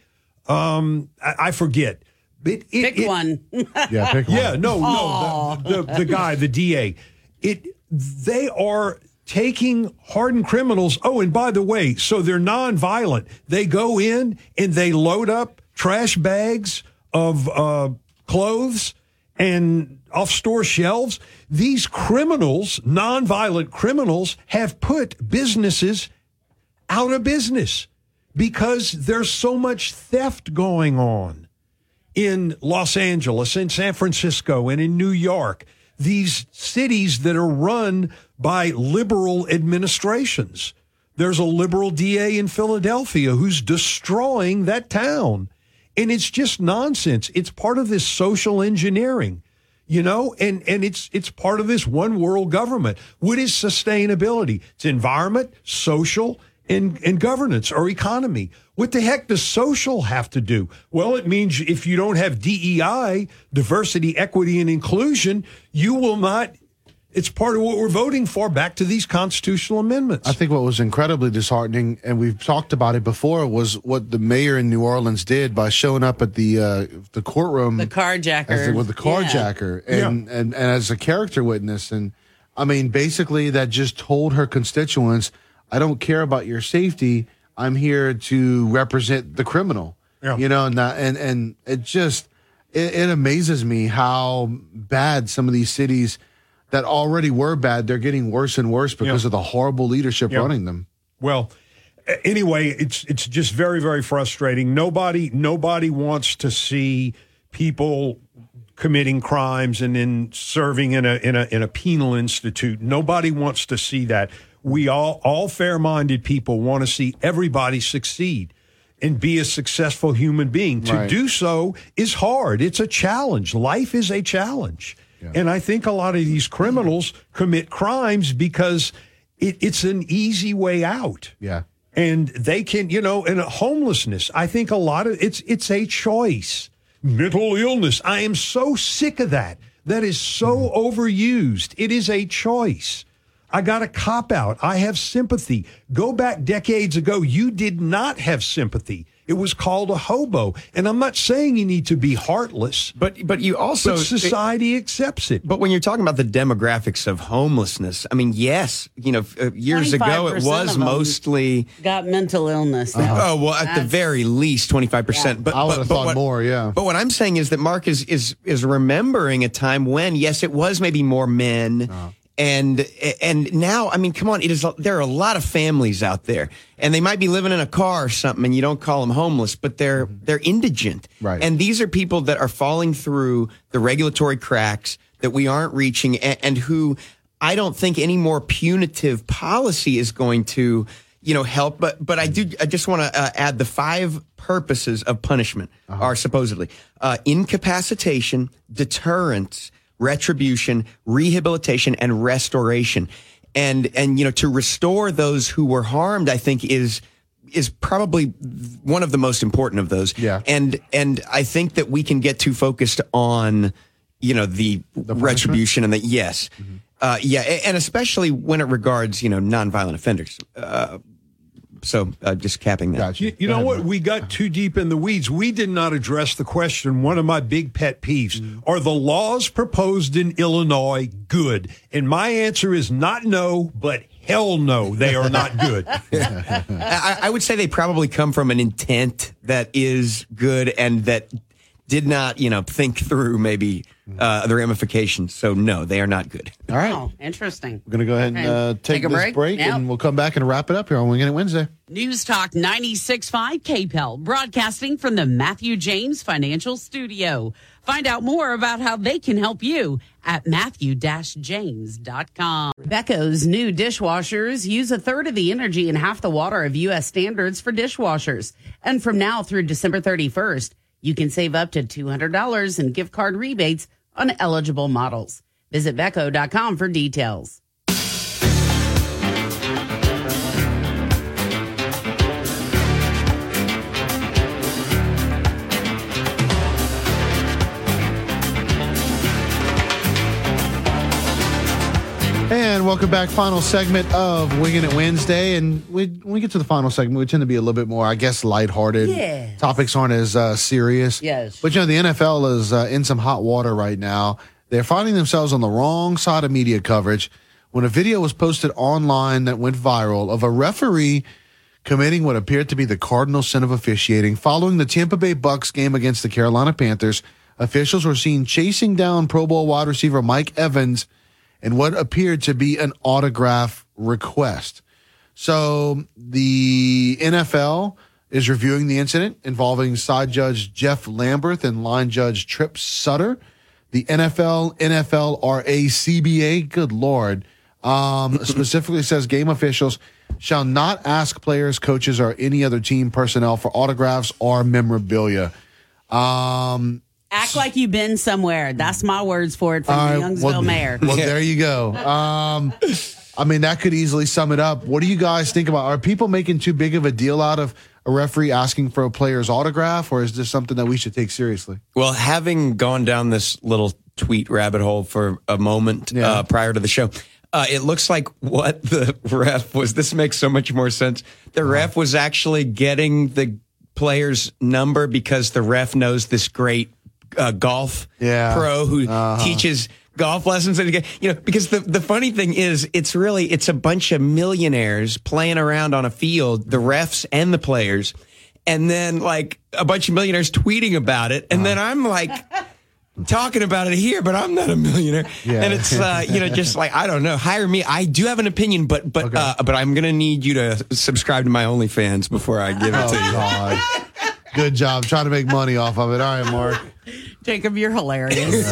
Um, I, I forget. It, it, Pick one. yeah, pick one. Yeah, no, no, the, the, the guy, the DA. It they are taking hardened criminals. Oh, and by the way, so they're nonviolent. They go in and they load up trash bags of uh, clothes and off store shelves. These criminals, nonviolent criminals, have put businesses out of business because there's so much theft going on in Los Angeles, in San Francisco, and in New York. These cities that are run by liberal administrations. There's a liberal DA in Philadelphia who's destroying that town. And it's just nonsense. It's part of this social engineering, you know, and, and it's it's part of this one world government. What is sustainability? It's environment, social, and, and governance or economy. What the heck does social have to do? Well, it means if you don't have DEI, diversity, equity, and inclusion, you will not. It's part of what we're voting for back to these constitutional amendments. I think what was incredibly disheartening, and we've talked about it before, was what the mayor in New Orleans did by showing up at the uh, the courtroom, The carjacker. as the, with the Yeah. carjacker, and, and and as a character witness, and I mean, basically, that just told her constituents, "I don't care about your safety. I'm here to represent the criminal." Yeah. You know, and and and it just it, it amazes me how bad some of these cities that already were bad they're getting worse and worse because Yeah. of the horrible leadership Yeah. running them. Well, anyway, it's it's just very very frustrating. Nobody nobody wants to see people committing crimes and then serving in a in a in a penal institute. Nobody wants to see that. We all all fair-minded people want to see everybody succeed and be a successful human being. To do so is hard. It's a challenge. Life is a challenge. And I think a lot of these criminals commit crimes because it, it's an easy way out Yeah. and they can you know and homelessness i think a lot of it's it's a choice mental illness i am so sick of that that is so mm-hmm. overused it is a choice i got a cop out i have sympathy go back decades ago you did not have sympathy it was called a hobo and i'm not saying you need to be heartless But but you also but society accepts it But when you're talking about the demographics of homelessness, I mean, yes, you know, uh, years ago it was mostly. Got mental illness. though. Oh well, at the very least, twenty five percent. But I would but- have but thought what- more. Yeah. But what I'm saying is that Mark is is is remembering a time when yes, it was maybe more men. And and now, I mean, come on! It is. There are a lot of families out there, and they might be living in a car or something, and you don't call them homeless, but they're they're indigent, Right. And these are people that are falling through the regulatory cracks that we aren't reaching, and, and who I don't think any more punitive policy is going to, you know, help. But but I do. I just want to uh, add the five purposes of punishment are supposedly uh, incapacitation, deterrence, retribution, rehabilitation, and restoration. And and you know to restore those who were harmed, I think is is probably one of the most important of those. Yeah. And and I think that we can get too focused on you know the, retribution and the yes. Uh, yeah, and especially when it regards you know nonviolent offenders. Uh, so uh, just capping that. Gotcha. You, you know what? We got too deep in the weeds. We did not address the question. One of my big pet peeves are the laws proposed in Illinois good? And my answer is not no, but hell no, they are not good. I, I would say they probably come from an intent that is good and that did not, you know, think through maybe uh, the ramifications. So no, they are not good. All right. Oh, interesting. We're going to go ahead and uh, take, Take a this break? break, Yep. and we'll come back and wrap it up here on Winging It Wednesday. News Talk 96.5 KPEL, broadcasting from the Matthew James Financial Studio. Find out more about how they can help you at matthew-james.com. Beko's new dishwashers use a third of the energy and half the water of U.S. standards for dishwashers. And from now through December 31st, you can save up to $200 in gift card rebates on eligible models. Visit Beko.com for details. Welcome back. Final segment of Winging It Wednesday, and we, when we get to the final segment, we tend to be a little bit more, I guess, lighthearted. Yes. Topics aren't as uh, serious. Yes. But you know, the NFL is uh, in some hot water right now. They're finding themselves on the wrong side of media coverage when a video was posted online that went viral of a referee committing what appeared to be the cardinal sin of officiating following the Tampa Bay Bucks game against the Carolina Panthers. Officials were seen chasing down Pro Bowl wide receiver Mike Evans in what appeared to be an autograph request. So the NFL is reviewing the incident involving side judge Jeff Lamberth and line judge Tripp Sluder. The NFL, NFLRA, CBA, good lord, um, specifically says game officials shall not ask players, coaches, or any other team personnel for autographs or memorabilia. Um, Act like you've been somewhere. That's my words for it from all the Youngsville well, mayor. Well, there you go. Um, I mean, that could easily sum it up. What do you guys think about? Are people making too big of a deal out of a referee asking for a player's autograph, or is this something that we should take seriously? Well, having gone down this little tweet rabbit hole for a moment uh, prior to the show, uh, it looks like what the ref was. This makes so much more sense. The ref was actually getting the player's number because the ref knows this great uh, golf Yeah. pro who Uh-huh. teaches golf lessons and you know because the the funny thing is it's really it's a bunch of millionaires playing around on a field the refs and the players and then like a bunch of millionaires tweeting about it and then I'm like talking about it here but I'm not a millionaire Yeah. and it's uh, you know just like I don't know hire me I do have an opinion but but uh, but I'm going to need you to subscribe to my OnlyFans before I give it Oh, to you God. Good job trying to make money off of it. All right, Mark. Jacob, you're hilarious.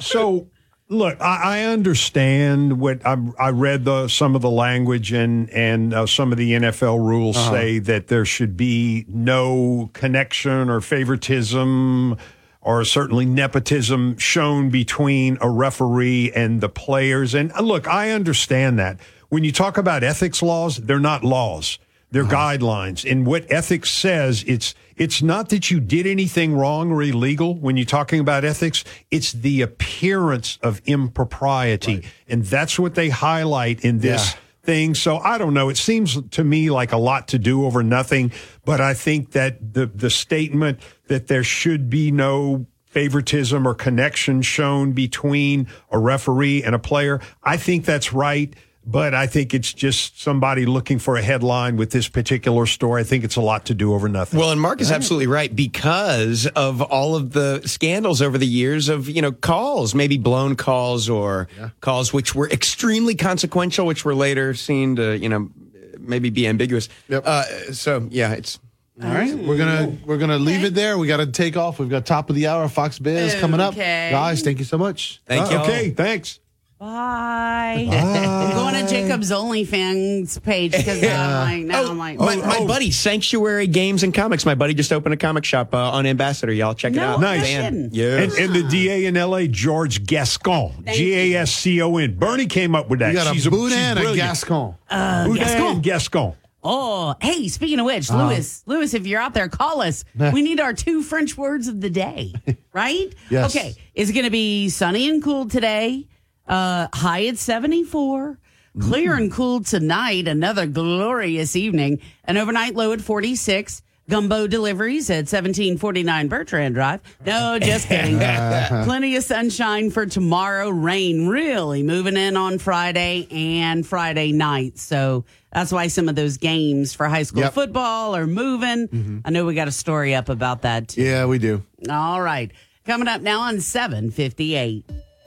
so look i, I understand what I, I read the some of the language and and uh, some of the nfl rules Uh-huh. say that there should be no connection or favoritism or certainly nepotism shown between a referee and the players and uh, look i understand that when you talk about ethics laws they're not laws they're guidelines. And what ethics says, it's it's not that you did anything wrong or illegal when you're talking about ethics. It's the appearance of impropriety. And that's what they highlight in this Yeah. thing. So I don't know. It seems to me like a lot to do over nothing. But I think that the the statement that there should be no favoritism or connection shown between a referee and a player, I think that's right. But I think it's just somebody looking for a headline with this particular story. I think it's a lot to do over nothing. Well, and Mark is absolutely right because of all of the scandals over the years of, you know, calls, maybe blown calls or calls which were extremely consequential, which were later seen to, you know, maybe be ambiguous. Uh, so, yeah, it's. All right, we're gonna we're gonna leave it there. We got to take off. We've got top of the hour Fox Biz coming up, guys. Thank you so much. Thank you. okay, thanks. Bye. I'm going to Jacob's OnlyFans page because I'm like, now I'm like, My, my buddy, Sanctuary Games and Comics. My buddy just opened a comic shop uh, on Ambassador. Y'all check it No out. Nice. Dan. And, Yes. and the DA in LA, George Gascon, G A S C O N. Bernie came up with that. You got a she's Boudin and a. Gascon. uh, Boudin Gascon. and Gascon. Oh, hey, speaking of which, Uh-huh. Lewis, Lewis, if you're out there, call us. we need our two French words of the day, right? Yes. Okay. It's going to be sunny and cool today, uh, high at 74, clear and cool tonight, another glorious evening, an overnight low at 46. Gumbo deliveries at 1749 Bertrand Drive. No, just kidding. Plenty of sunshine for tomorrow. Rain really moving in on Friday and Friday night. So that's why some of those games for high school Yep. football are moving. I know we got a story up about that too. Yeah, we do. All right. Coming up now on 758.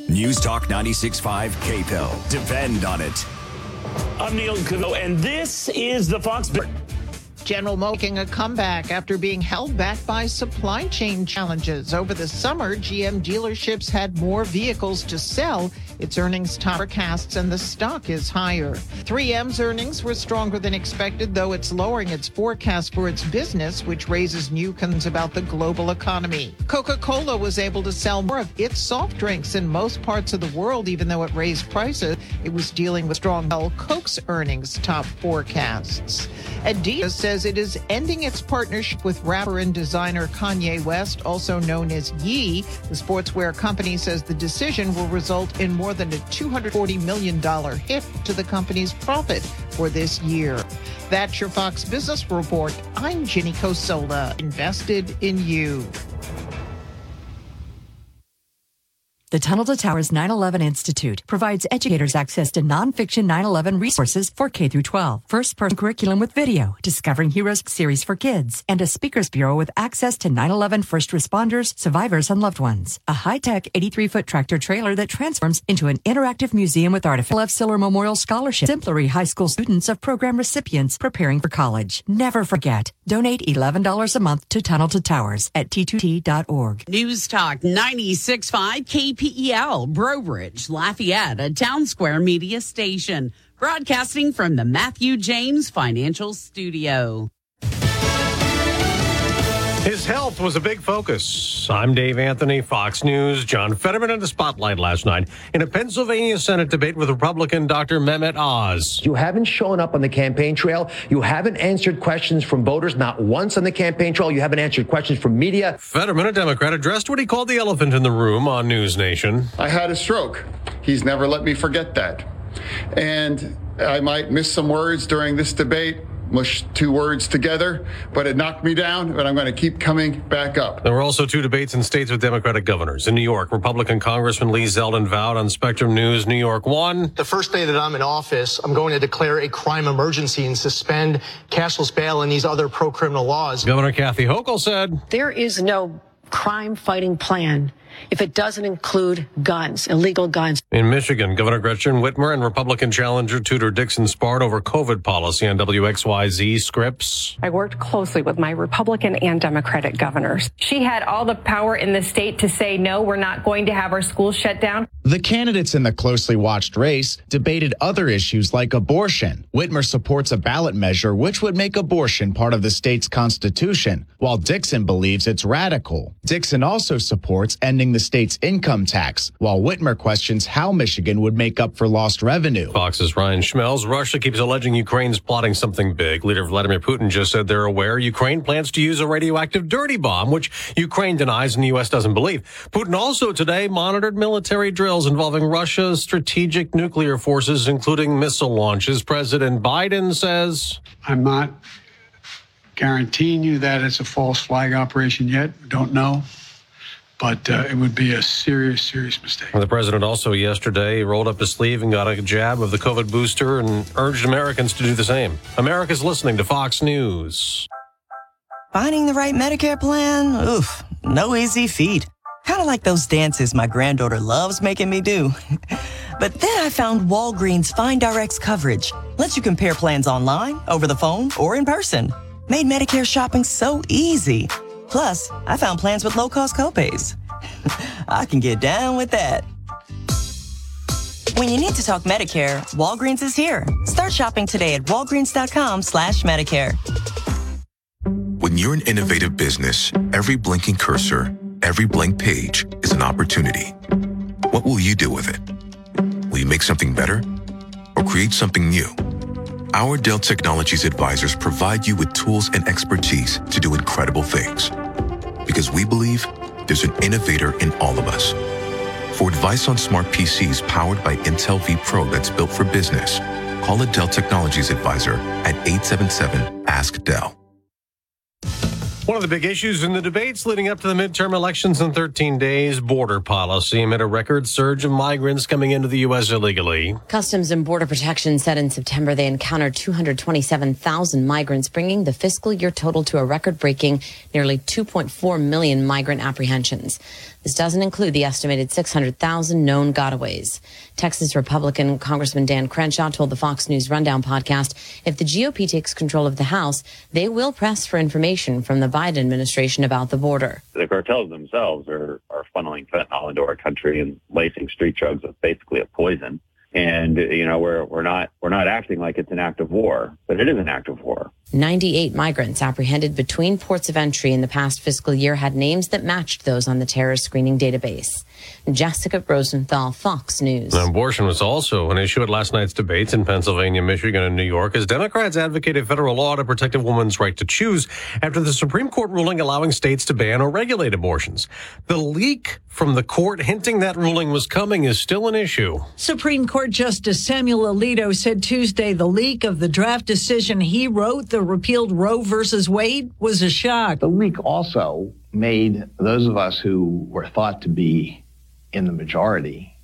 News Talk 96.5 KPEL. Depend on it. I'm Neil Cavuto, and this is the Fox. General making a comeback after being held back by supply chain challenges. Over the summer, GM dealerships had more vehicles to sell. Its earnings top forecasts and the stock is higher. 3M's earnings were stronger than expected, though it's lowering its forecast for its business, which raises new concerns about the global economy. Coca-Cola was able to sell more of its soft drinks in most parts of the world, even though it raised prices. It was dealing with strong Coke's earnings top forecasts. Adidas says it is ending its partnership with rapper and designer Kanye West, also known as Ye. The sportswear company says the decision will result in more more than a $240 million hit to the company's profit for this year. That's your Fox Business Report. I'm Ginny Cosola, invested in you. The Tunnel to Towers 9/11 Institute provides educators access to nonfiction 9/11 resources for K through 12, first-person curriculum with video, Discovering Heroes series for kids, and a speakers bureau with access to 9/11 first responders, survivors, and loved ones. A high-tech 83-foot tractor trailer that transforms into an interactive museum with artificial F. Siller Memorial Scholarship. Exemplary high school students of program recipients preparing for college. Never forget. Donate $11 a month to Tunnel to Towers at t2t.org. News Talk 96.5 KPEL, Breaux Bridge, Lafayette, a town square media station, broadcasting from the Matthew James Financial Studio. His health was a big focus. I'm Dave Anthony, Fox News. John Fetterman in the spotlight last night in a Pennsylvania Senate debate with Republican Dr. Mehmet Oz. You haven't shown up on the campaign trail. You haven't answered questions from voters, not once on the campaign trail. You haven't answered questions from media. Fetterman, a Democrat, addressed what he called the elephant in the room on News Nation. I had a stroke. He's never let me forget that. And I might miss some words during this debate mush two words together, but it knocked me down, but I'm going to keep coming back up. There were also two debates in states with Democratic governors. In New York, Republican Congressman Lee Zeldin vowed on Spectrum News NY1. The first day that I'm in office, I'm going to declare a crime emergency and suspend cashless bail and these other pro criminal laws. Governor Kathy Hochul said there is no crime fighting plan if it doesn't include guns, illegal guns. In Michigan, Governor Gretchen Whitmer and Republican challenger Tudor Dixon sparred over COVID policy on WXYZ Scripps. I worked closely with my Republican and Democratic governors. She had all the power in the state to say, no, we're not going to have our schools shut down. The candidates in the closely watched race debated other issues like abortion. Whitmer supports a ballot measure which would make abortion part of the state's constitution, while Dixon believes it's radical. Dixon also supports ending the state's income tax, while Whitmer questions how Michigan would make up for lost revenue. Fox's Ryan Schmelz. Russia keeps alleging Ukraine's plotting something big. Leader Vladimir Putin just said they're aware Ukraine plans to use a radioactive dirty bomb, which Ukraine denies and the U.S. doesn't believe. Putin also today monitored military drills involving Russia's strategic nuclear forces, including missile launches. President Biden says, I'm not guaranteeing you that it's a false flag operation yet. Don't know but uh, it would be a serious, serious mistake. The president also yesterday rolled up his sleeve and got a jab of the COVID booster and urged Americans to do the same. America's listening to Fox News. Finding the right Medicare plan? Oof, no easy feat. Kind of like those dances my granddaughter loves making me do. but then I found Walgreens Find Rx coverage. Lets you compare plans online, over the phone, or in person. Made Medicare shopping so easy. Plus, I found plans with low cost copays. I can get down with that. When you need to talk Medicare, Walgreens is here. Start shopping today at walgreens.com slash Medicare. When you're an innovative business, every blinking cursor, every blank page is an opportunity. What will you do with it? Will you make something better or create something new? Our Dell Technologies advisors provide you with tools and expertise to do incredible things. Because we believe there's an innovator in all of us. For advice on smart PCs powered by Intel vPro that's built for business, call a Dell Technologies advisor at 877 Ask Dell. One of the big issues in the debates leading up to the midterm elections in 13 days border policy amid a record surge of migrants coming into the U.S. illegally. Customs and Border Protection said in September they encountered 227,000 migrants, bringing the fiscal year total to a record breaking nearly 2.4 million migrant apprehensions. This doesn't include the estimated 600,000 known gotaways. Texas Republican Congressman Dan Crenshaw told the Fox News Rundown podcast if the GOP takes control of the House, they will press for information from the Biden administration about the border. The cartels themselves are, are funneling fentanyl into our country and lacing street drugs with basically a poison. And you know we're we're not we're not acting like it's an act of war, but it is an act of war. 98 migrants apprehended between ports of entry in the past fiscal year had names that matched those on the terrorist screening database. Jessica Rosenthal, Fox News. Now, abortion was also an issue at last night's debates in Pennsylvania, Michigan, and New York as Democrats advocated federal law to protect a woman's right to choose after the Supreme Court ruling allowing states to ban or regulate abortions. The leak from the court hinting that ruling was coming is still an issue. Supreme Court Justice Samuel Alito said Tuesday the leak of the draft decision he wrote, the repealed Roe versus Wade, was a shock. The leak also made those of us who were thought to be in the majority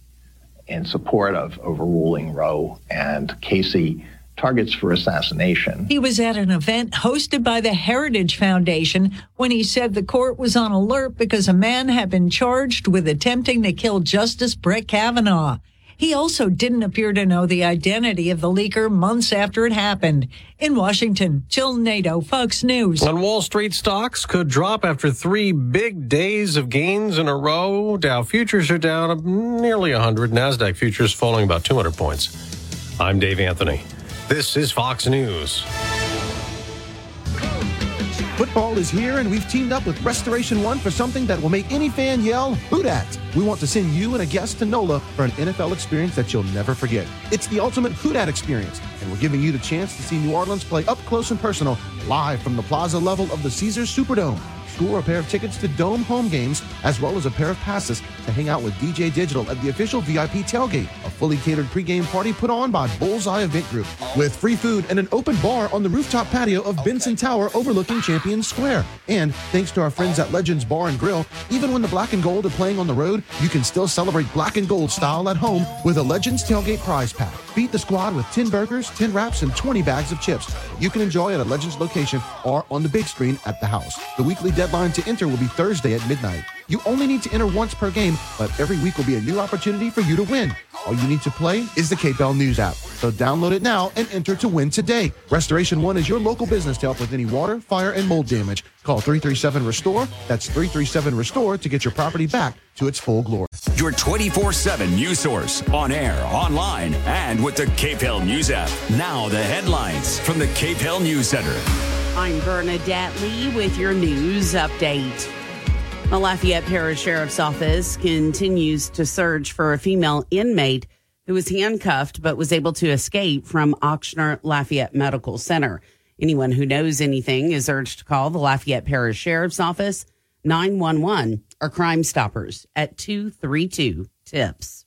in support of overruling Roe and Casey targets for assassination. He was at an event hosted by the Heritage Foundation when he said the court was on alert because a man had been charged with attempting to kill Justice Brett Kavanaugh. He also didn't appear to know the identity of the leaker months after it happened. In Washington, Jill Nato, Fox News. On Wall Street, stocks could drop after three big days of gains in a row. Dow futures are down nearly 100. NASDAQ futures falling about 200 points. I'm Dave Anthony. This is Fox News. Football is here, and we've teamed up with Restoration One for something that will make any fan yell, Who Dat! We want to send you and a guest to NOLA for an NFL experience that you'll never forget. It's the ultimate Who Dat experience, and we're giving you the chance to see New Orleans play up close and personal, live from the plaza level of the Caesars Superdome. Score a pair of tickets to Dome home games, as well as a pair of passes to hang out with DJ Digital at the official VIP tailgate, a fully catered pregame party put on by Bullseye Event Group, with free food and an open bar on the rooftop patio of Benson Tower overlooking Champion Square. And thanks to our friends at Legends Bar and Grill, even when the Black and Gold are playing on the road, you can still celebrate Black and Gold style at home with a Legends tailgate prize pack. Beat the squad with 10 burgers, 10 wraps, and 20 bags of chips. You can enjoy at a Legends location or on the big screen at the house. The weekly deadline to enter will be Thursday at midnight. You only need to enter once per game, but every week will be a new opportunity for you to win. All you need to play is the KPEL News app. So download it now and enter to win today. Restoration One is your local business to help with any water, fire, and mold damage. Call 337 Restore. That's 337 Restore to get your property back to its full glory. Your 24 7 news source on air, online, and with the KPEL News app. Now, the headlines from the KPEL News Center. I'm Bernadette Lee with your news update. The Lafayette Parish Sheriff's Office continues to search for a female inmate who was handcuffed but was able to escape from Ochsner Lafayette Medical Center. Anyone who knows anything is urged to call the Lafayette Parish Sheriff's Office 911 or Crime Stoppers at 232 TIPS.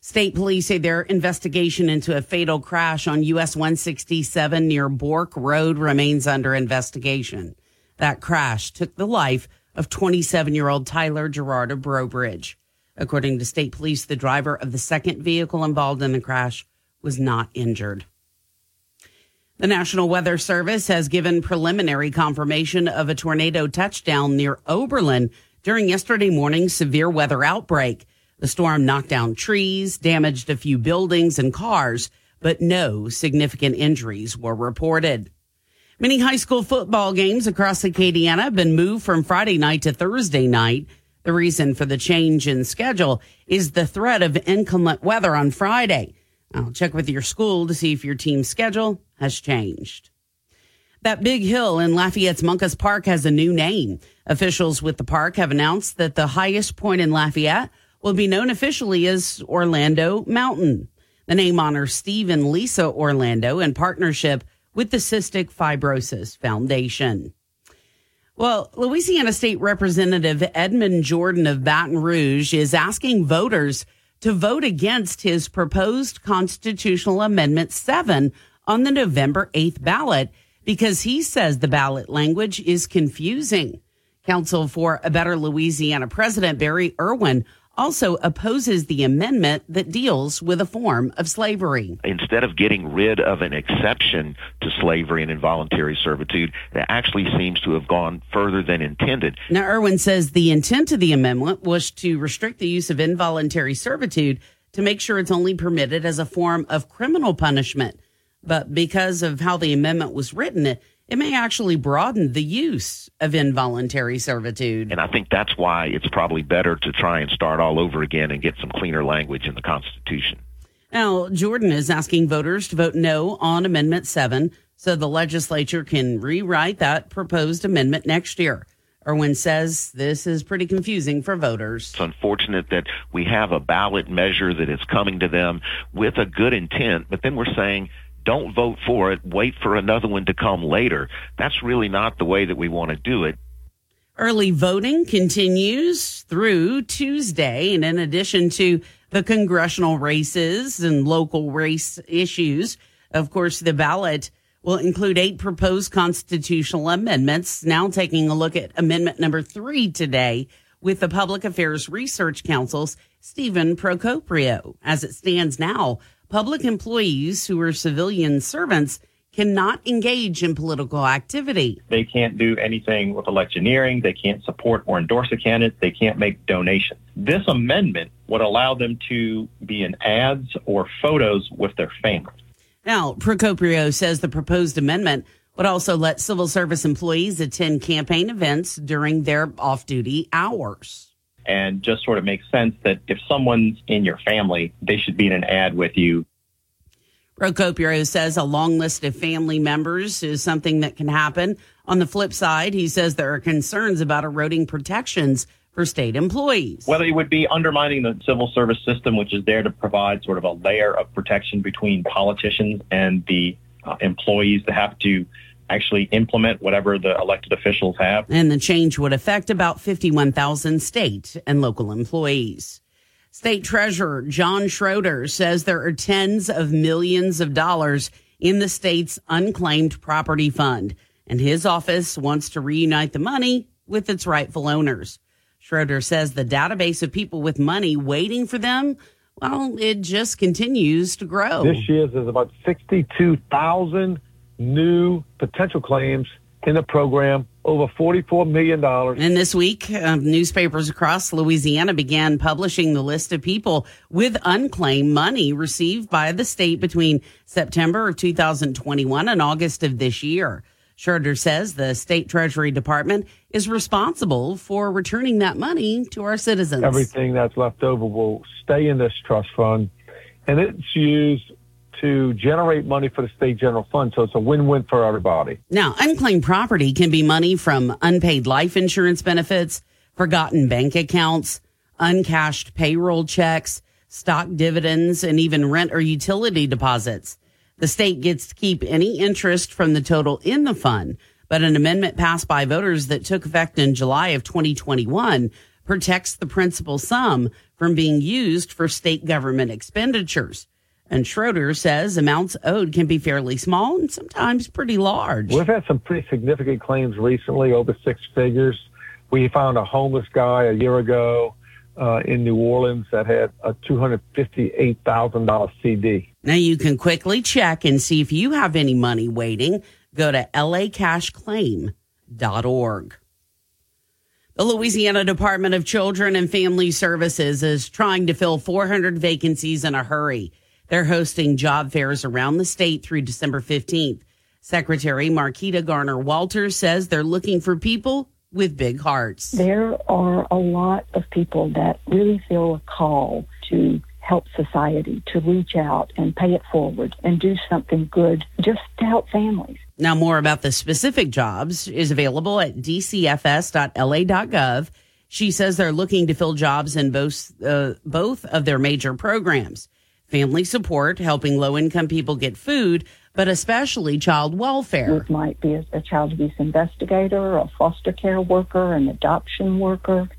State police say their investigation into a fatal crash on US 167 near Bourque Road remains under investigation. That crash took the life of 27 year old Tyler Gerard of Breaux Bridge. According to state police, the driver of the second vehicle involved in the crash was not injured. The National Weather Service has given preliminary confirmation of a tornado touchdown near Oberlin during yesterday morning's severe weather outbreak. The storm knocked down trees, damaged a few buildings and cars, but no significant injuries were reported. Many high school football games across Acadiana have been moved from Friday night to Thursday night. The reason for the change in schedule is the threat of inclement weather on Friday. I'll check with your school to see if your team's schedule has changed. That big hill in Lafayette's Moncus Park has a new name. Officials with the park have announced that the highest point in Lafayette will be known officially as Orlando Mountain. The name honors Steve and Lisa Orlando in partnership with the Cystic Fibrosis Foundation. Well, Louisiana State Representative Edmund Jordan of Baton Rouge is asking voters to vote against his proposed constitutional amendment 7 on the November 8th ballot because he says the ballot language is confusing. Council for a Better Louisiana President Barry Erwin also opposes the amendment that deals with a form of slavery. Instead of getting rid of an exception to slavery and involuntary servitude, that actually seems to have gone further than intended. Now, Erwin says the intent of the amendment was to restrict the use of involuntary servitude to make sure it's only permitted as a form of criminal punishment. But because of how the amendment was written, it, it may actually broaden the use of involuntary servitude. And I think that's why it's probably better to try and start all over again and get some cleaner language in the Constitution. Now, Jordan is asking voters to vote no on Amendment 7 so the legislature can rewrite that proposed amendment next year. Erwin says this is pretty confusing for voters. It's unfortunate that we have a ballot measure that is coming to them with a good intent, but then we're saying, don't vote for it, wait for another one to come later. That's really not the way that we want to do it. Early voting continues through Tuesday. And in addition to the congressional races and local race issues, of course, the ballot will include eight proposed constitutional amendments. Now taking a look at amendment number three today with the Public Affairs Research Council's Stephen Procopio. As it stands now, public employees who are civilian servants cannot engage in political activity. They can't do anything with electioneering. They can't support or endorse a candidate. They can't make donations. This amendment would allow them to be in ads or photos with their families. Now, Procopio says the proposed amendment would also let civil service employees attend campaign events during their off duty hours. And just sort of makes sense that if someone's in your family, they should be in an ad with you Procopio says a long list of family members is something that can happen. On the flip side, he says there are concerns about eroding protections for state employees. Well, it would be undermining the civil service system, which is there to provide sort of a layer of protection between politicians and the uh, employees that have to actually implement whatever the elected officials have. And the change would affect about 51,000 state and local employees. State Treasurer John Schroder says there are tens of millions of dollars in the state's unclaimed property fund, and his office wants to reunite the money with its rightful owners. Schroder says the database of people with money waiting for them, well, it just continues to grow. This year, there's about 62,000 new potential claims in the program over $44 million. And this week, uh, newspapers across Louisiana began publishing the list of people with unclaimed money received by the state between September of 2021 and August of this year. Schroder says the state treasury department is responsible for returning that money to our citizens. Everything that's left over will stay in this trust fund and it's used to generate money for the state general fund. So it's a win-win for everybody. Now, unclaimed property can be money from unpaid life insurance benefits, forgotten bank accounts, uncashed payroll checks, stock dividends, and even rent or utility deposits. The state gets to keep any interest from the total in the fund, but an amendment passed by voters that took effect in July of 2021 protects the principal sum from being used for state government expenditures. And Schroder says amounts owed can be fairly small and sometimes pretty large. We've had some pretty significant claims recently, over six figures. We found a homeless guy a year ago uh, in New Orleans that had a $258,000 CD. Now you can quickly check and see if you have any money waiting. Go to lacashclaim.org. The Louisiana Department of Children and Family Services is trying to fill 400 vacancies in a hurry. They're hosting job fairs around the state through December 15th. Secretary Marketa Garner Walters says they're looking for people with big hearts. There are a lot of people that really feel a call to help society, to reach out and pay it forward and do something good just to help families. Now, more about the specific jobs is available at dcfs.la.gov. She says they're looking to fill jobs in both uh, both of their major programs family support, helping low income people get food, but especially child welfare. It might be a, a child abuse investigator, a foster care worker, an adoption worker.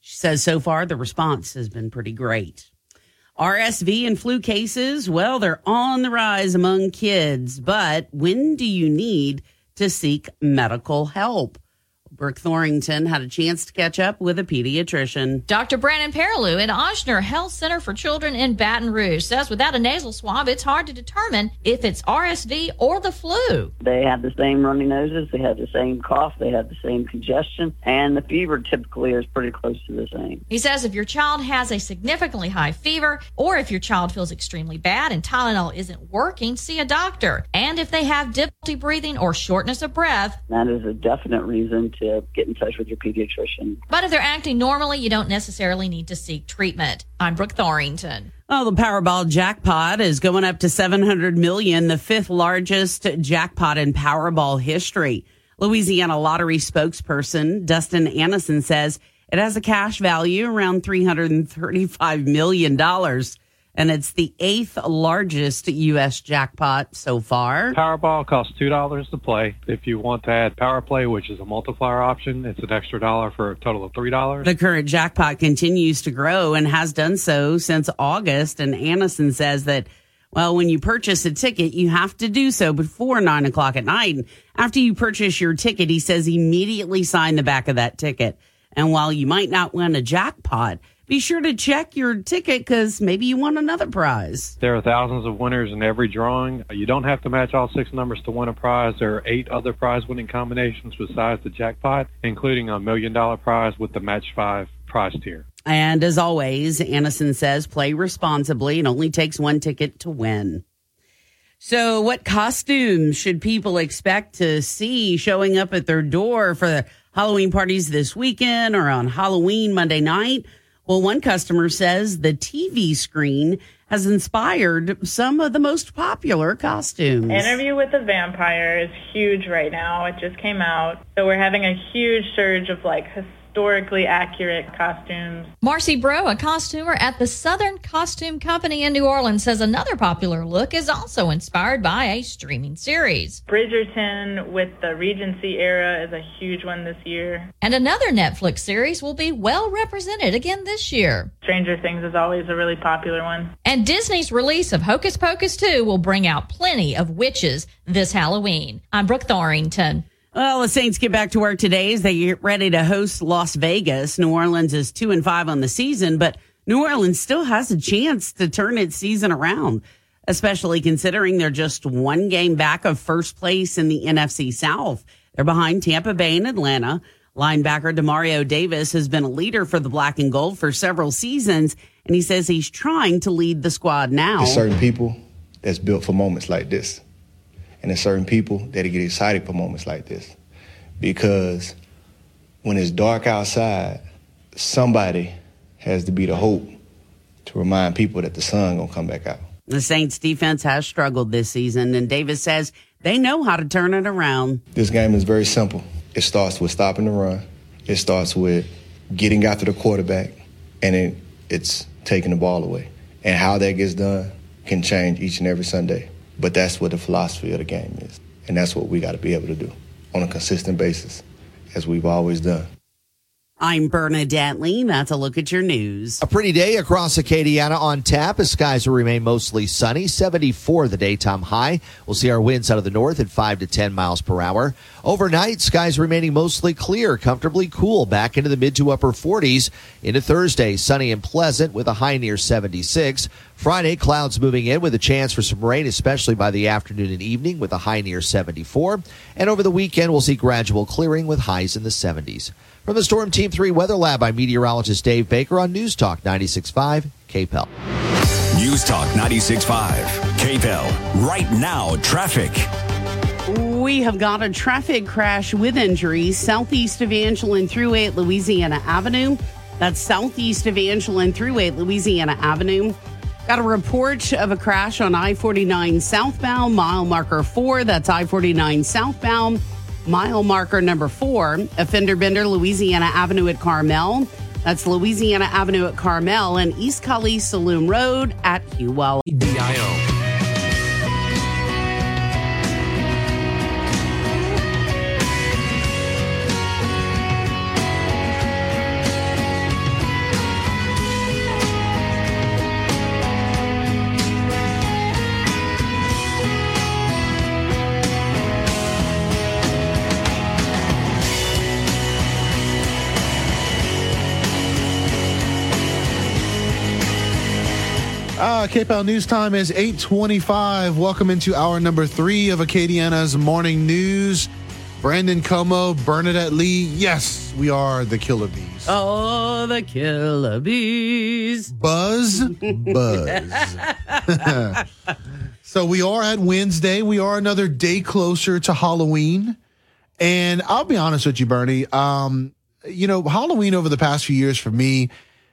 She says so far the response has been pretty great. RSV and flu cases, well, they're on the rise among kids, but when do you need to seek medical help? Brooke Thorington had a chance to catch up with a pediatrician. Dr. Brandon Perilou at Ochsner Health Center for Children in Baton Rouge says without a nasal swab, it's hard to determine if it's RSV or the flu. They have the same runny noses, they have the same cough, they have the same congestion, and the fever typically is pretty close to the same. He says if your child has a significantly high fever, or if your child feels extremely bad and Tylenol isn't working, see a doctor. And if they have difficulty breathing or shortness of breath, that is a definite reason to to get in touch with your pediatrician. But if they're acting normally, you don't necessarily need to seek treatment. I'm Brooke Thorington. Well, the Powerball jackpot is going up to 700 million, the fifth largest jackpot in Powerball history. Louisiana lottery spokesperson Dustin Annison says it has a cash value around $335 million. And it's the eighth largest U.S. jackpot so far. Powerball costs two dollars to play. If you want to add Power Play, which is a multiplier option, it's an extra dollar for a total of three dollars. The current jackpot continues to grow and has done so since August. And Annison says that, well, when you purchase a ticket, you have to do so before nine o'clock at night. And after you purchase your ticket, he says immediately sign the back of that ticket. And while you might not win a jackpot, be sure to check your ticket because maybe you won another prize. There are thousands of winners in every drawing. You don't have to match all six numbers to win a prize. There are eight other prize winning combinations besides the jackpot, including a million dollar prize with the match five prize tier. And as always, Annison says play responsibly. It only takes one ticket to win. So, what costumes should people expect to see showing up at their door for the Halloween parties this weekend or on Halloween Monday night? Well, one customer says the TV screen has inspired some of the most popular costumes. Interview with the Vampire is huge right now. It just came out. So we're having a huge surge of like historically accurate costumes. Marcy Bro, a costumer at the Southern Costume Company in New Orleans, says another popular look is also inspired by a streaming series. Bridgerton with the Regency era is a huge one this year. And another Netflix series will be well represented again this year. Stranger Things is always a really popular one. And Disney's release of Hocus Pocus 2 will bring out plenty of witches this Halloween. I'm Brooke Thorington. Well, the Saints get back to work today as they get ready to host Las Vegas. New Orleans is two and five on the season, but New Orleans still has a chance to turn its season around, especially considering they're just one game back of first place in the NFC South. They're behind Tampa Bay and Atlanta. Linebacker Demario Davis has been a leader for the black and gold for several seasons, and he says he's trying to lead the squad now. There's certain people that's built for moments like this. And there's certain people that get excited for moments like this. Because when it's dark outside, somebody has to be the hope to remind people that the sun gonna come back out. The Saints defense has struggled this season, and Davis says they know how to turn it around. This game is very simple. It starts with stopping the run. It starts with getting after the quarterback, and it, it's taking the ball away. And how that gets done can change each and every Sunday. But that's what the philosophy of the game is. And that's what we got to be able to do on a consistent basis, as we've always done. I'm Bernadette Lee. That's a look at your news. A pretty day across Acadiana on tap as skies will remain mostly sunny. 74 the daytime high. We'll see our winds out of the north at 5 to 10 miles per hour. Overnight, skies remaining mostly clear, comfortably cool back into the mid to upper 40s. Into Thursday, sunny and pleasant with a high near 76. Friday, clouds moving in with a chance for some rain, especially by the afternoon and evening with a high near 74. And over the weekend, we'll see gradual clearing with highs in the 70s. From the Storm Team 3 Weather Lab, I'm meteorologist Dave Baker on News Talk 96.5 KPEL. News Talk 96.5 KPEL. Right now, traffic. We have got a traffic crash with injuries southeast of Evangeline Thruway at Louisiana Avenue. That's southeast of Evangeline Thruway at Louisiana Avenue. Got a report of a crash on I 49 southbound, mile marker four. That's I 49 southbound, mile marker number four. A fender bender, Louisiana Avenue at Carmel. That's Louisiana Avenue at Carmel and East Kaliste Saloom Road at Hewell. DIO. Uh, KPEL News Time is 825. Welcome into hour number three of Acadiana's Morning News. Brandon Como, Bernadette Lee. Yes, we are the Killer Bees. Oh, the Killer Bees. Buzz, buzz. so we are at Wednesday. We are another day closer to Halloween. And I'll be honest with you, Bernie. Um, you know, Halloween over the past few years for me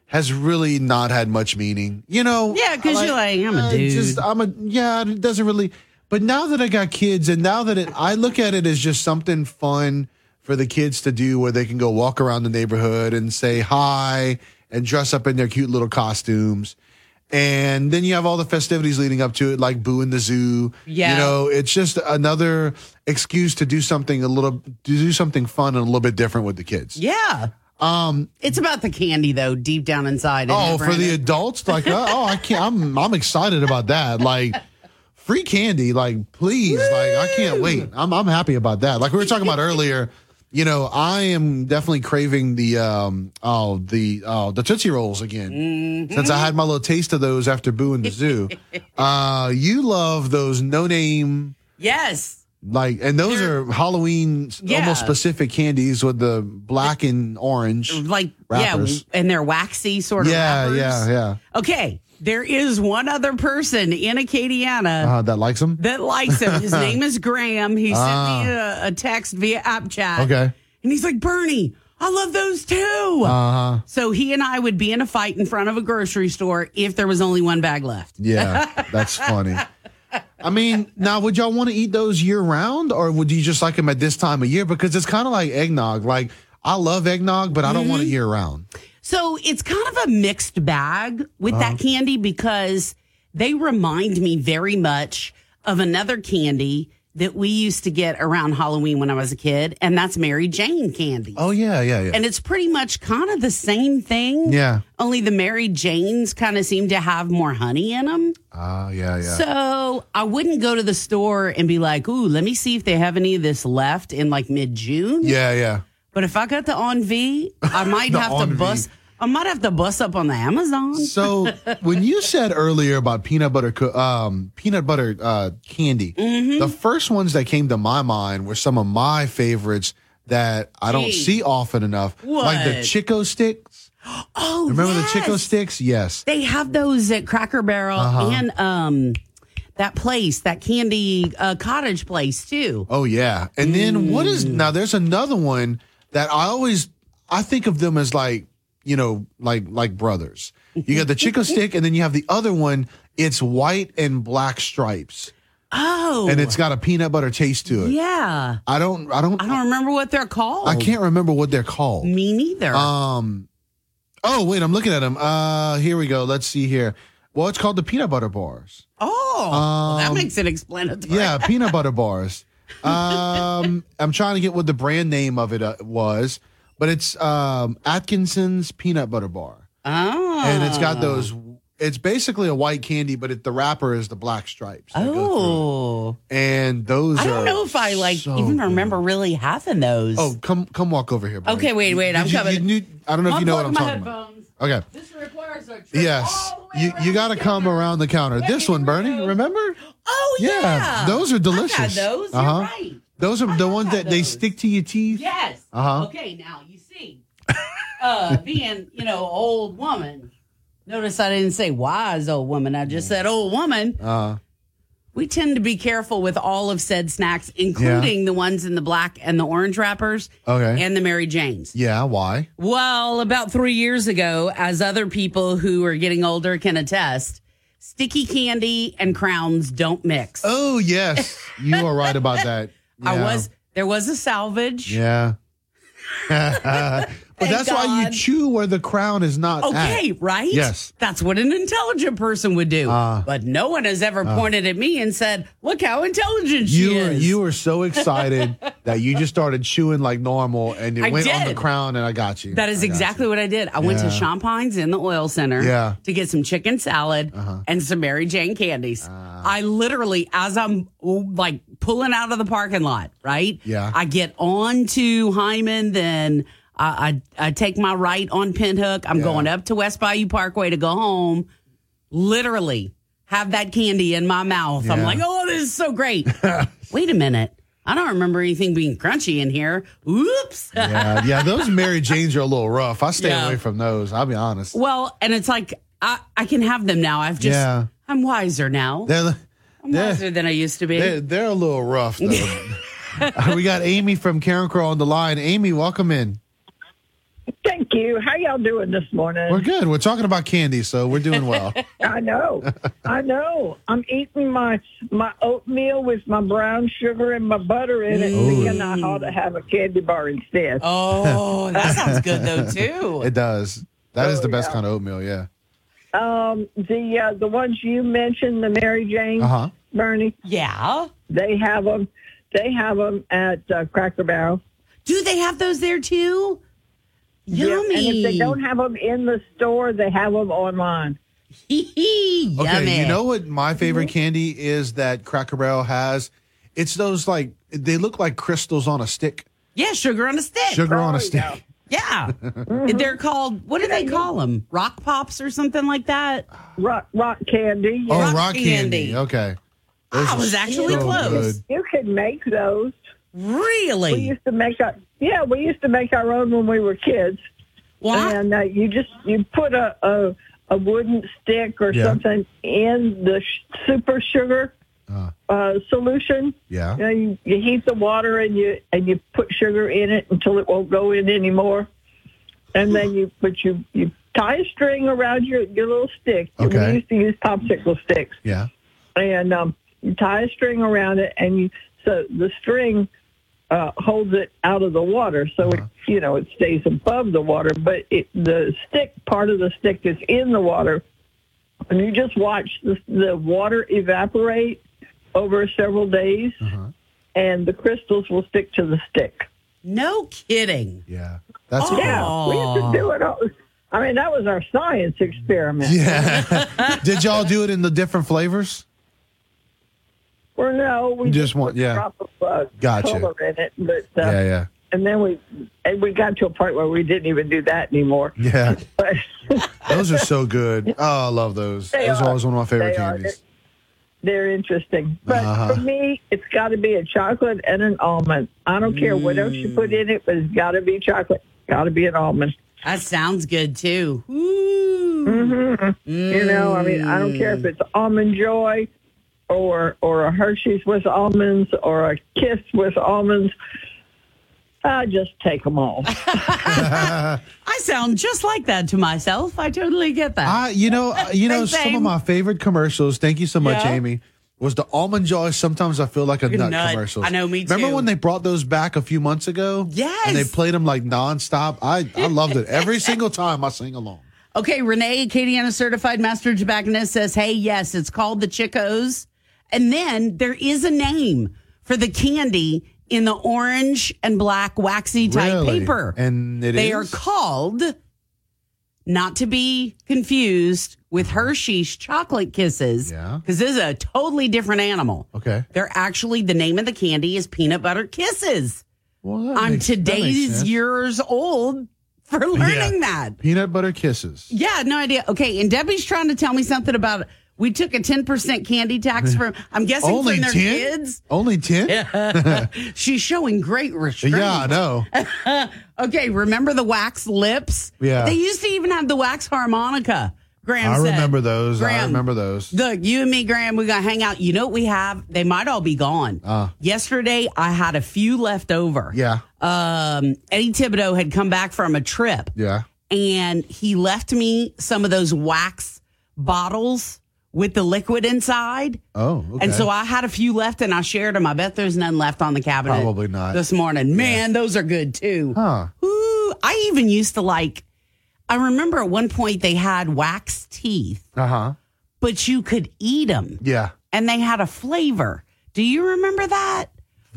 has really not had much meaning. You know, Yeah, 'cause you're like, I'm a dude. Just, I'm a yeah. It doesn't really. But now that I got kids, and now that it, I look at it as just something fun for the kids to do, where they can go walk around the neighborhood and say hi and dress up in their cute little costumes. And then you have all the festivities leading up to it, like Boo in the Zoo. Yeah. You know, it's just another excuse to do something a little, to do something fun and a little bit different with the kids. Yeah. Um, it's about the candy though, deep down inside. Oh, for the adults, like, uh, oh, I can't. I'm, I'm excited about that. Like, free candy, like, please, like, I can't wait. I'm, I'm happy about that. Like we were talking about earlier. You know, I am definitely craving the, um, oh, the, oh, the Tootsie Rolls again. Mm-hmm. Since I had my little taste of those after Boo in the Zoo. uh, you love those no name, Yes. Like, and those are Halloween Yeah. almost specific candies with the black and orange. Like wrappers. yeah, and they're waxy sort of. Yeah, wrappers. yeah, yeah. Okay, there is one other person in Acadiana Uh, that likes them? that likes him. His name is Graham. He sent Ah. me a, a text via app chat. Okay. and he's like, Bernie, I love those too. Uh huh. So he and I would be in a fight in front of a grocery store if there was only one bag left. Yeah, that's funny. I mean, now would y'all want to eat those year round, or would you just like them at this time of year? Because it's kind of like eggnog. Like I love eggnog, but I don't want it year round. So it's kind of a mixed bag with Uh-huh. that candy because they remind me very much of another candy that we used to get around Halloween when I was a kid, and that's Mary Jane candy. Oh yeah, yeah, yeah. And it's pretty much kind of the same thing. Yeah. Only the Mary Janes kind of seem to have more honey in them. Ah, yeah, yeah. So I wouldn't go to the store and be like, ooh, let me see if they have any of this left in like mid June. yeah, yeah. But if I got the envie, I might have to bust. I might have to bust up on the Amazon. So when you said earlier about peanut butter, co- um, peanut butter uh, candy, Mm-hmm. the first ones that came to my mind were some of my favorites that I don't Gee. see often enough, like the Chick-O-Sticks. Oh, Remember yes. the Chick-O-Sticks? Yes. They have those at Cracker Barrel Uh-huh. and um that place, that candy uh, cottage place too. Oh yeah. And then what is now there's another one that I always I think of them as like, you know, like like brothers. You got the Chick-O-Stick and then you have the other one, it's white and black stripes. Oh, And it's got a peanut butter taste to it. yeah. I don't I don't I don't remember what they're called. I can't remember what they're called. Me neither. Um Oh, wait, I'm looking at them. Uh here we go. Let's see here. Well, it's called the peanut butter bars. oh, well, that um, makes it explanatory. Yeah, peanut butter bars. Um, I'm trying to get what the brand name of it uh, was, but it's um, Atkinson's peanut butter bar, Oh. and it's got those. It's basically a white candy, but it, the wrapper is the black stripes. that go through it. Oh. and those. I don't are know if I like so even good. remember really having those. Oh, come come walk over here. buddy. Okay, wait, wait, I'm you- coming. you knew- I don't know if you know what I'm my talking about. Okay. This requires a trip Yes, you you got to come around the counter. This one, Bernie. Remember? Oh yeah. Yeah, those are delicious. I've had those. You're Uh-huh. right. Those are the ones that they stick to your teeth. Yes. Uh-huh. Okay, now you see, uh, being you know old woman. Notice I didn't say wise old woman. I just said old woman. Uh, We tend to be careful with all of said snacks, including the ones in the black and the orange wrappers, okay. and the Mary Janes. yeah. Why? Well, about three years ago, as other people who are getting older can attest, sticky candy and crowns don't mix. Oh yes, you are right about that. I was there was a salvage. Yeah. but that's why you chew where the crown is not. Okay, at. right? Yes. That's what an intelligent person would do. Ah. but no one has ever pointed at me and said, "Look how intelligent You she were is." you were so excited that you just started chewing like normal, and it I went on the crown, and I got you. That is exactly what I did. I went to Yeah. Champagne's in the oil center Yeah. to get some chicken salad Uh-huh. and some Mary Jane candies. Ah. I literally, as I'm like pulling out of the parking lot, right? Yeah. I get on to Heymann, then I, I, I take my right on Pinhook. I'm Yeah. going up to West Bayou Parkway to go home. Literally have that candy in my mouth. I'm like, oh, this is so great. Wait a minute. I don't remember anything being crunchy in here. Oops. yeah, yeah. Those Mary Janes are a little rough. I stay Yeah. away from those. I'll be honest. Well, and it's like I, I can have them now. I've just Yeah. I'm wiser now. They're I'm they're, wiser than I used to be. they're, they're a little rough though. Uh, we got Amy from Carencro on the line. Amy, welcome in. Thank you. How y'all doing this morning? We're good. We're talking about candy, so we're doing well. I know. I know. I'm eating my my oatmeal with my brown sugar and my butter in it, Ooh. thinking I ought to have a candy bar instead. Oh, that sounds good though too. It does. That is Oh, the best yeah. kind of oatmeal, yeah. Um, the uh, the ones you mentioned, the Mary Jane, Uh-huh. Bernie. Yeah. They have them. They have them at uh, Cracker Barrel. Do they have those there too? Yeah, and if they don't have them in the store, they have them online. Hee hee! Yummy! Okay, you know what my favorite mm-hmm. candy is that Cracker Barrel has? It's those like they look like crystals on a stick. Yeah, sugar on a stick. Sugar on Oh, a stick. Yeah. Mm-hmm. They're called, what do they call them? Rock pops or something like that? Rock, rock candy. Oh, yeah. rock, candy. Okay. Those I are was actually so close. good. You could make those. Really? We used to make our yeah, we used to make our own when we were kids. What? And uh, you just you put a, a a wooden stick or Yeah. something in the sh- super sugar uh, solution. Yeah. You, know, you, you heat the water and you and you put sugar in it until it won't go in anymore. And then you but you you tie a string around your your little stick. Okay. We used to use popsicle sticks Yeah. and um, you tie a string around it, and you so the string uh, holds it out of the water, so it you know it stays above the water, but it, the stick part of the stick is in the water, and you just watch the, the water evaporate over several days, and the crystals will stick to the stick. No kidding. Yeah. That's yeah, we used to do it. All, I mean, that was our science experiment. Yeah. Did y'all do it in the different flavors? Well, no, we You just want- put yeah. drop of uh, Gotcha. color in it, but uh, Yeah, yeah. and then we and we got to a point where we didn't even do that anymore. Yeah. But Those are so good. Oh, I love those. They those are are. always one of my favorite They candies. they're interesting. But Uh-huh. for me, it's got to be a chocolate and an almond. I don't care what else you put in it, but it's got to be chocolate. Got to be an almond. That sounds good too. hmm You know, I mean, I don't care if it's almond joy or or a Hershey's with almonds or a Kiss with almonds. I just take them all. I sound just like that to myself. I totally get that. I, you know, uh, you know, Same, some of my favorite commercials. Thank you so much, Yeah. Amy. Was the almond joy? Sometimes I feel like a Like nut, nut. commercials. I know, me too. Remember when they brought those back a few months ago? Yes. and they played them like nonstop. I I loved it every single time I sing along. Okay, Renee, Acadiana certified master tobacconist says, hey, yes, it's called the Chicos. And then there is a name for the candy in the orange and black waxy type Really? paper. And it they is? are called, not to be confused with uh-huh. Hershey's chocolate kisses. Yeah. Because this is a totally different animal. Okay. They're actually, the name of the candy is peanut butter kisses. Well, I'm makes- today's years old for learning that. Peanut butter kisses. Yeah, no idea. Okay, and Debbie's trying to tell me something about we took a 10% candy tax from I'm guessing Only from their 10? kids. Only ten? She's showing great restraint. yeah, I know. okay, remember the wax lips? Yeah. They used to even have the wax harmonica. Graham I said. remember those. I Graham, remember those. Look, you and me, Graham, we got to hang out. You know what we have? They might all be gone. Uh, Yesterday, I had a few left over. yeah, Um, Eddie Thibodeau had come back from a trip yeah. and he left me some of those wax bottles with the liquid inside. Oh, okay. And so I had a few left and I shared them. I bet there's none left on the cabinet. Probably not. This morning. Man, those are good too. Huh. Ooh, I even used to like, I remember at one point they had wax teeth, Uh huh. but you could eat them Yeah. and they had a flavor. Do you remember that?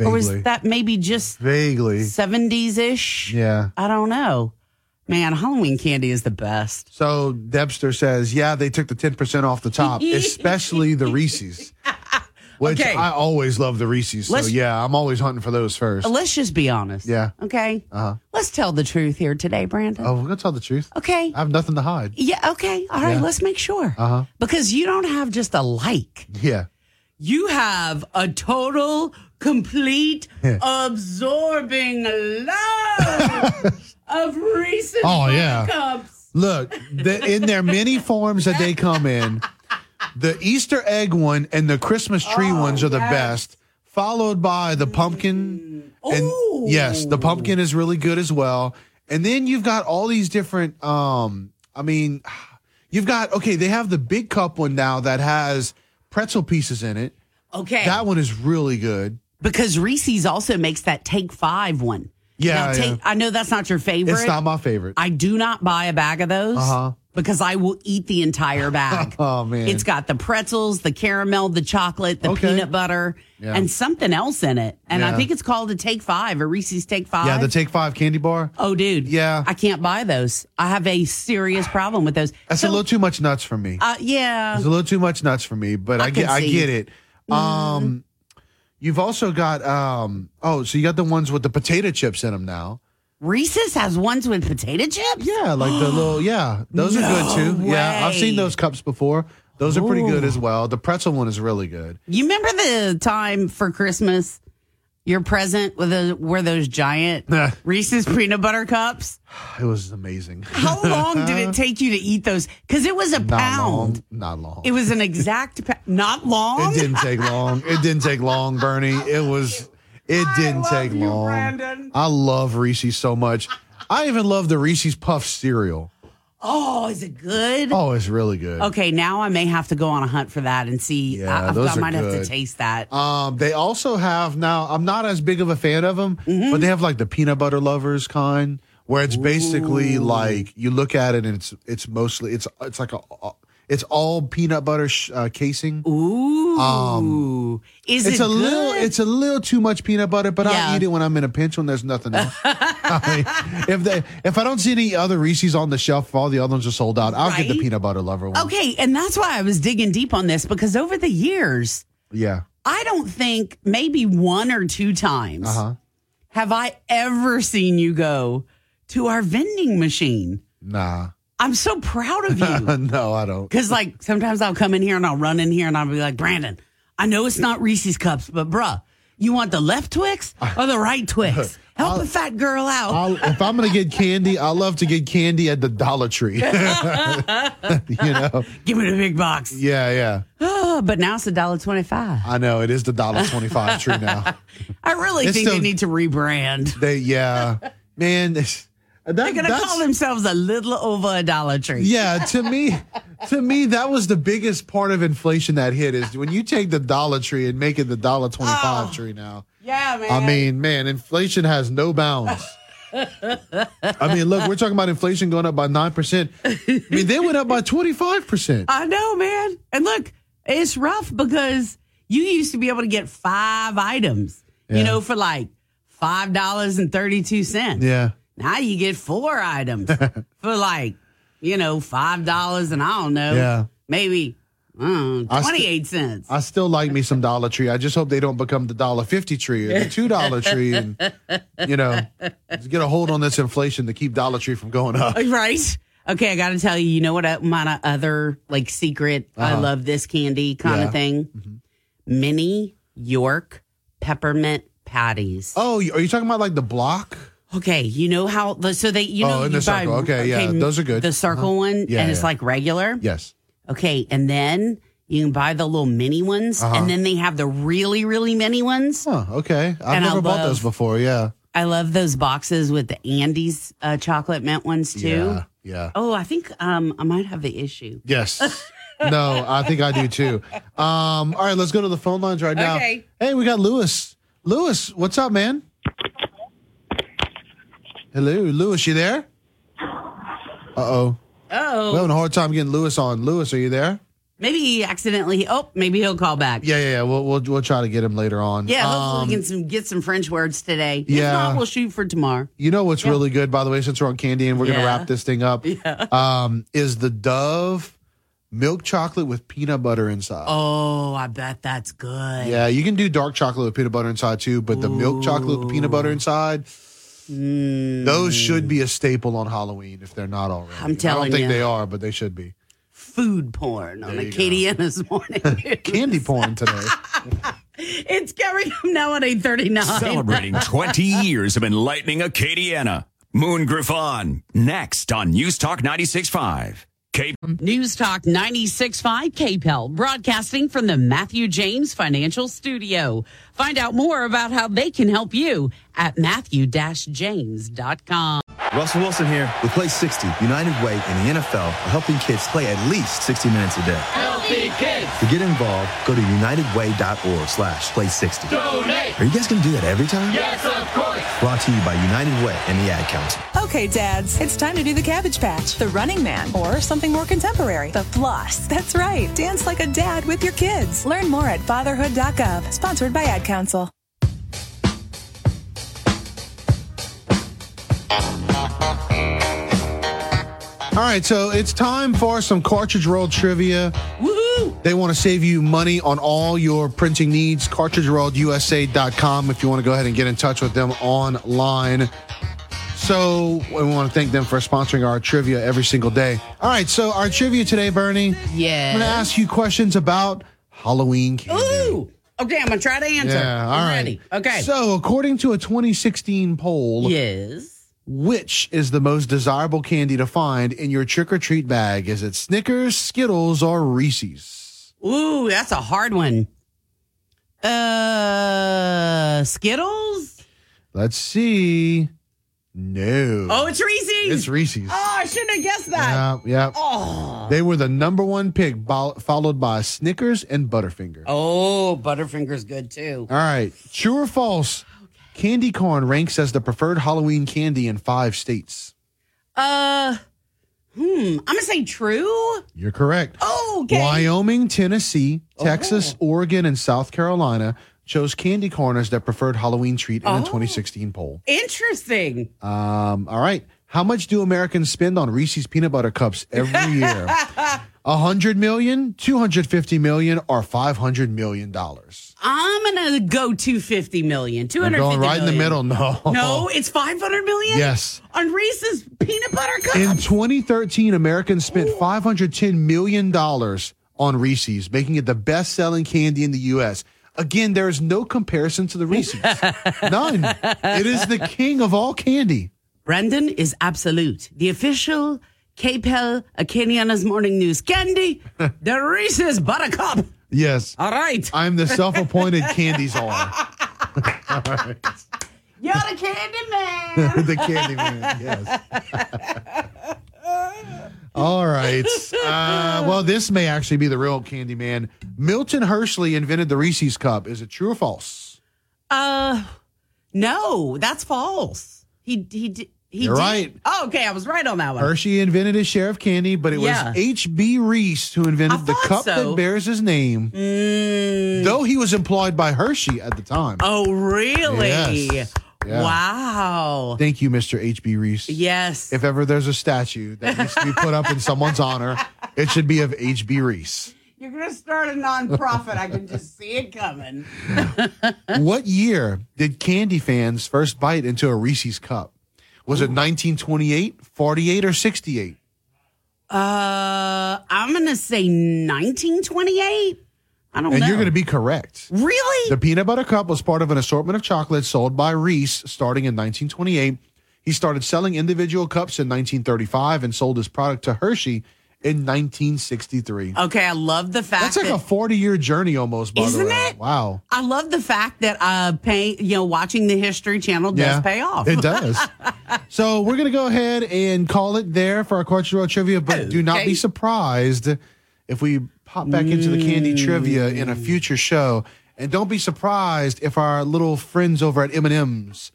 Or was that maybe just Vaguely. 70s ish? Yeah. I don't know. Man, Halloween candy is the best. So Debster says, yeah, they took the 10% off the top, especially the Reese's. Which Okay. I always love the Reese's. So Let's- yeah, I'm always hunting for those first. Let's just be honest. Yeah. Okay. Uh-huh. Let's tell the truth here today, Brandon. Oh, we're gonna tell the truth. Okay. I have nothing to hide. Yeah. Okay. All right. Yeah. Let's make sure. Uh huh. Because you don't have just a like. Yeah. You have a total, complete, Yeah. absorbing love of Reese's Oh, yeah. cups. Look, the, in their many forms that they come in, the Easter egg one and the Christmas tree Oh, ones are the yes. best, followed by the pumpkin. And yes, the pumpkin is really good as well. And then you've got all these different um I mean, you've got okay, they have the big cup one now that has pretzel pieces in it. Okay. That one is really good. Because Reese's also makes that take five one. Yeah, Now, take, yeah. I know that's not your favorite. It's not my favorite. I do not buy a bag of those Uh-huh. because I will eat the entire bag. Oh man. It's got the pretzels, the caramel, the chocolate, the Okay. peanut butter, Yeah. and something else in it. And I think it's called a Take Five, a Reese's Take Five. Yeah, the Take Five candy bar. oh, dude. Yeah. I can't buy those. I have a serious problem with those. That's So, a little too much nuts for me. Uh, yeah. It's a little too much nuts for me, but I I, get I get it. Um you've also got um oh, so you got the ones with the potato chips in them now. Reese's has ones with potato chips? Yeah, like the little yeah, those are good No too. Yeah, I've seen those cups before. Those are pretty good as well. The pretzel one is really good. You remember the time for Christmas, your present with the, were those giant Reese's peanut butter cups? It was amazing. How long did it take you to eat those? Because it was a Not pound. long. Not long. It was an exact, pa- not long. It didn't take long. It didn't take long, Bernie. It was. It didn't take long. I love Reese's so much. I even love the Reese's Puff cereal. Oh, is it good? Oh, it's really good. Okay, now I may have to go on a hunt for that and see. Yeah, I, I- those I are might have to taste that. Um, they also have now. I'm not as big of a fan of them, Mm-hmm. but they have like the peanut butter lovers kind, where it's basically like you look at it and it's it's mostly it's it's like a it's all peanut butter sh- uh, casing. Ooh, um, is it's it a little it's a little too much peanut butter, but Yeah. I eat it when I'm in a pinch when there's nothing else. I mean, if they if I don't see any other Reese's on the shelf, if all the other ones are sold out, I'll get the peanut butter lover one. Okay, and that's why I was digging deep on this because over the years, Yeah. I don't think maybe one or two times Uh huh. have I ever seen you go to our vending machine. Nah. I'm so proud of you. no, I don't. Because, like, sometimes I'll come in here and I'll run in here and I'll be like, Brandon, I know it's not Reese's cups, but bruh, you want the left Twix or the right Twix? Help a fat girl out. I'll, if I'm gonna get candy, I love to get candy at the Dollar Tree. you know. Give me the big box. Yeah, yeah. Oh, but now it's a dollar twenty-five. I know it is the dollar twenty-five tree now. I really It's think they need to rebrand. They, yeah, man. This, that, They're gonna call themselves a little over a Dollar Tree. Yeah, to me, to me, that was the biggest part of inflation that hit is when you take the Dollar Tree and make it the dollar twenty-five Oh. tree now. Yeah, man. I mean, man, inflation has no bounds. I mean, look, we're talking about inflation going up by nine percent. I mean, they went up by twenty-five percent. I know, man. And look, it's rough because you used to be able to get five items, you know, for like five dollars and thirty-two cents. Yeah. Now you get four items for like, you know, five dollars and I don't know, Yeah. maybe I don't I st- cents. I still like me some Dollar Tree. I just hope they don't become the dollar fifty tree or the two dollar tree, and you know, just get a hold on this inflation to keep Dollar Tree from going up. Right. Okay, I got to tell you, you know what? uh, My other like secret, I Uh-huh. love this candy kind Yeah. of thing. Mini York peppermint patties. Oh, are you talking about like the block? Okay, you know how the so they you Oh, know in you the circle. Okay, yeah, those are good. The circle Uh-huh. one, Yeah, and it's like regular. Yes. Okay, and then you can buy the little mini ones, Uh-huh. and then they have the really really mini ones. Oh, okay. I've And I never bought love- those before. Yeah. I love those boxes with the Andes uh, chocolate mint ones too. Yeah. Yeah. Oh, I think um I might have the issue. Yes. no, I think I do too. Um, all right, let's go to the phone lines right now. Okay. Hey, we got Lewis. Lewis, what's up, man? Hello, Lewis, you there? Uh oh. Oh, We're having a hard time getting Lewis on. Lewis, are you there? maybe he accidentally. Oh, maybe he'll call back. Yeah, yeah, yeah. We'll we'll, we'll try to get him later on. Yeah, hopefully Um, we can some, get some French words today. If yeah. not, we'll shoot for tomorrow. You know what's really good, by the way, since we're on candy and we're gonna wrap this thing up. Yeah. Um, is the Dove milk chocolate with peanut butter inside. Oh, I bet that's good. Yeah, you can do dark chocolate with peanut butter inside too, but the milk chocolate with peanut butter inside, Mm. those should be a staple on Halloween if they're not already. I'm telling you. I don't think ya. they are, but they should be. Food porn on There you Acadiana this morning. Candy porn today. it's coming up now at 839. Celebrating 20 years of enlightening Acadiana. Moon Griffon, next on News Talk 96.5. K News Talk 96.5 KPEL, broadcasting from the Matthew James Financial Studio. Find out more about how they can help you at matthew-james.com. Russell Wilson here with Play 60, United Way and the NFL, are helping kids play at least 60 minutes a day. Healthy kids. To get involved, go to unitedway.org slash play 60. Donate. Are you guys going to do that every time? Yes, of course. Brought to you by United Way and the Ad Council. Okay, dads, it's time to do the Cabbage Patch, the Running Man, or something more contemporary, the Floss. That's right. Dance like a dad with your kids. Learn more at fatherhood.gov. Sponsored by Ad Council. All right, so it's time for some Cartridge World trivia. Woohoo! They want to save you money on all your printing needs. CartridgeWorldUSA.com if you want to go ahead and get in touch with them online. So we want to thank them for sponsoring our trivia every single day. All right, so our trivia today, Bernie. Yeah. I'm going to ask you questions about Halloween candy. Ooh! Okay, I'm going to try to answer. Yeah, all I'm right. ready. Okay. So, according to a 2016 poll, yes. Which is the most desirable candy to find in your trick or treat bag? Is it Snickers, Skittles, or Reese's? Ooh, that's a hard one. Uh, Skittles? Let's see. No. Oh, it's Reese's. It's Reese's. Oh, I shouldn't have guessed that. Yeah, yeah. Oh. They were the number one pick, followed by Snickers and Butterfinger. Oh, Butterfinger's good too. All right. True or false? Candy corn ranks as the preferred Halloween candy in five states. Uh, hmm. I'm gonna say true. You're correct. Oh, okay. Wyoming, Tennessee, Texas, Oregon, and South Carolina chose candy corn as their preferred Halloween treat in a Oh. 2016 poll. Interesting. Um, all right. How much do Americans spend on Reese's peanut butter cups every year? A hundred million, two hundred fifty million, or five hundred million dollars? I'm gonna go 250 million. You're 250 going right in the middle. No. No, it's 500 million. Yes. On Reese's peanut butter cups. In 2013, Americans spent $510 million on Reese's, making it the best selling candy in the U.S. Again, there is no comparison to the Reese's. None. It is the king of all candy. Brandon is absolute. The official KPEL Acadiana's morning news candy, the Reese's Buttercup. Yes. All right. I'm the self appointed candy czar. All right. You're the candy man. the candy man, yes. All right. Uh, well, this may actually be the real candy man. Milton Hershey invented the Reese's cup. Is it true or false? Uh, no, that's false. He he did. He You're did- right. Oh, okay, I was right on that one. Hershey invented his share of candy, but it Yeah. was H.B. Reese who invented the thought cup so. that bears his name, mm. though he was employed by Hershey at the time. Oh, really? Yes. Yeah. Wow. Thank you, Mr. H.B. Reese. Yes. If ever there's a statue that needs to be put up in someone's honor, it should be of H.B. Reese. You're gonna start a nonprofit. I can just see it coming. what year did candy fans first bite into a Reese's cup? Was it 1928, 48, or 68? Uh, I'm gonna say 1928. I don't know. and know. you're going to be correct. really? The peanut butter cup was part of an assortment of chocolates sold by Reese starting in 1928. He started selling individual cups in 1935 and sold his product to Hershey in 1963. okay, I love the fact That's like that a 40 year journey almost, by Isn't the way. it? Wow. I love the fact that uh, pay you know watching the History Channel does pay off. It does. so we're to go ahead and call it there for our World trivia, but do not be surprised if we pop back into the candy trivia in a future show. And don't be surprised if our little friends over at M&M's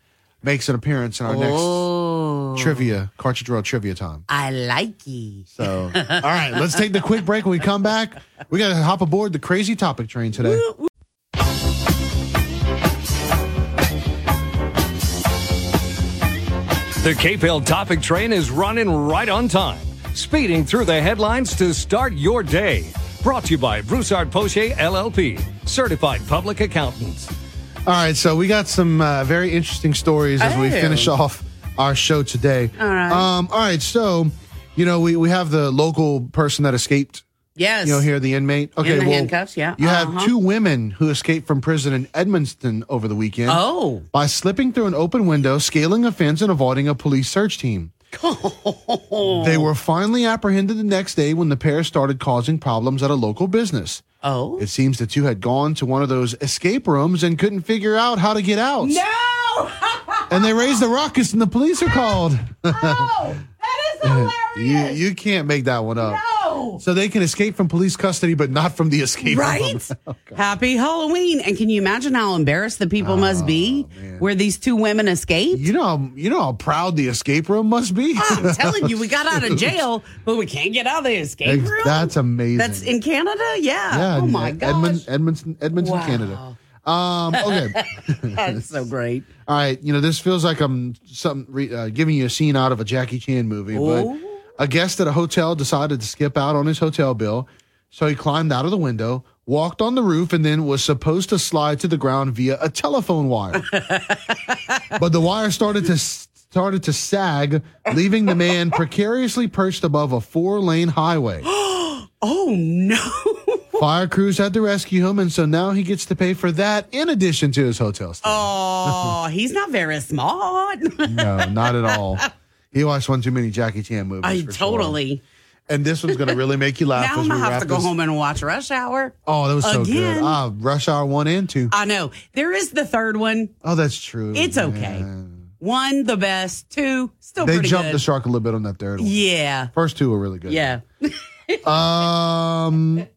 makes an appearance in our Oh. next trivia, Cartridge World trivia time. I like it. So, all right, let's take the quick break. When we come back, we got to hop aboard the crazy topic train today. The KPEL topic train is running right on time, speeding through the headlines to start your day. Brought to you by Broussard Poche LLP, certified public accountants. All right, so we got some uh, very interesting stories as we Oh. finish off our show today. All right. Um, all right, so you know we we have the local person that escaped. Yes. You know here the inmate. Okay, In the well, handcuffs, yeah. You have Uh-huh. two women who escaped from prison in Edmonton over the weekend. Oh. by slipping through an open window, scaling a fence, and avoiding a police search team. They were finally apprehended the next day when the pair started causing problems at a local business. Oh. It seems the two had gone to one of those escape rooms and couldn't figure out how to get out. No! And they raised the ruckus and the police are called. Oh, that is hilarious. you, you can't make that one up. No. So they can escape from police custody, but not from the escape room. Right? room. Happy Halloween. And can you imagine how embarrassed the people must be where these two women escaped? You know, how- you know how proud the escape room must be. I'm telling you, we got out of jail, but we can't get out of the escape room. That's amazing. That's in Canada? Yeah. yeah. oh my Ed- gosh. Edmond, Edmonton, Edmonton, Wow. Canada. Um, okay. That's so great. All right. You know, this feels like I'm some re, uh, giving you a scene out of a Jackie Chan movie, but a guest at a hotel decided to skip out on his hotel bill, so he climbed out of the window, walked on the roof, and then was supposed to slide to the ground via a telephone wire. but the wire started to started to sag, leaving the man precariously perched above a four-lane highway. oh no. Fire crews had to rescue him, and so now he gets to pay for that in addition to his hotel stay. Oh, he's not very smart. No, not at all. He watched one too many Jackie Chan movies. I for sure. totally. And this one's going to really make you laugh. Now as I'm we gonna have wrap to go this- home and watch Rush Hour. Oh, that was so good. Again. Ah, Rush Hour one and two. I know. There is the third one. Oh, that's true. It's okay. One, the best. Two, still They pretty jumped good. the shark a little bit on that third one. Yeah. First two were really good. Yeah. Um.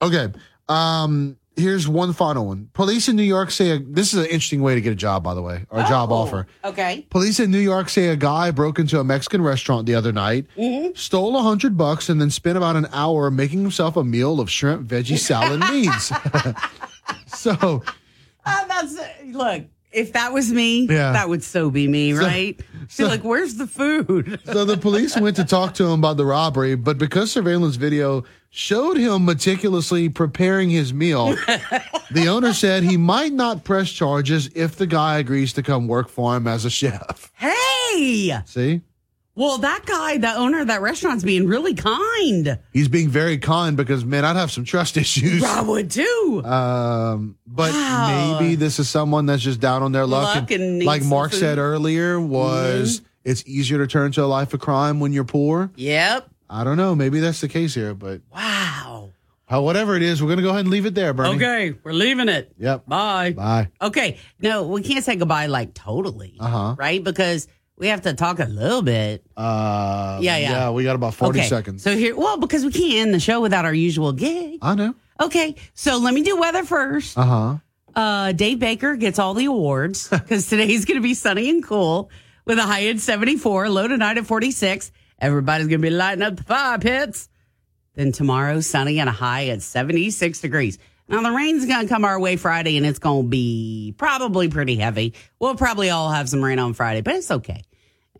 Okay. Um. Here's one final one. Police in New York say a, this is an interesting way to get a job, by the way, or a job Oh. offer. Okay. Police in New York say a guy broke into a Mexican restaurant the other night, Mm-hmm. stole a hundred bucks, and then spent about an hour making himself a meal of shrimp, veggie, salad, and beans. so Uh, that's look. If that was me, Yeah. that would so be me, So- right? so- Be like, where's the food? So the police went to talk to him about the robbery, but because surveillance video showed him meticulously preparing his meal, the owner said he might not press charges if the guy agrees to come work for him as a chef. Hey, See? Well, that guy, the owner of that restaurant's being really kind. He's being very kind because, man, I'd have some trust issues. I would too. Um, but Wow. maybe this is someone that's just down on their luck. Luck and needs like Mark food. said earlier, was it's easier to turn to a life of crime when you're poor. Yep. I don't know. Maybe that's the case here, but Wow. uh, whatever it is, we're gonna go ahead and leave it there, Bernie. Okay, we're leaving it. Yep. Bye. Bye. Okay. No, we can't say goodbye like totally, Uh huh. right? Because we have to talk a little bit. Uh, Yeah, yeah. Yeah, we got about 40 okay. seconds. So here, well, because we can't end the show without our usual gig. I know. Okay. So let me do weather first. Uh huh. Uh, Dave Baker gets all the awards because today's going to be sunny and cool with a high at 74, low tonight at 46. Everybody's going to be lighting up the fire pits. Then tomorrow, sunny and a high at 76 degrees. Now, the rain's going to come our way Friday and it's going to be probably pretty heavy. We'll probably all have some rain on Friday, but it's okay.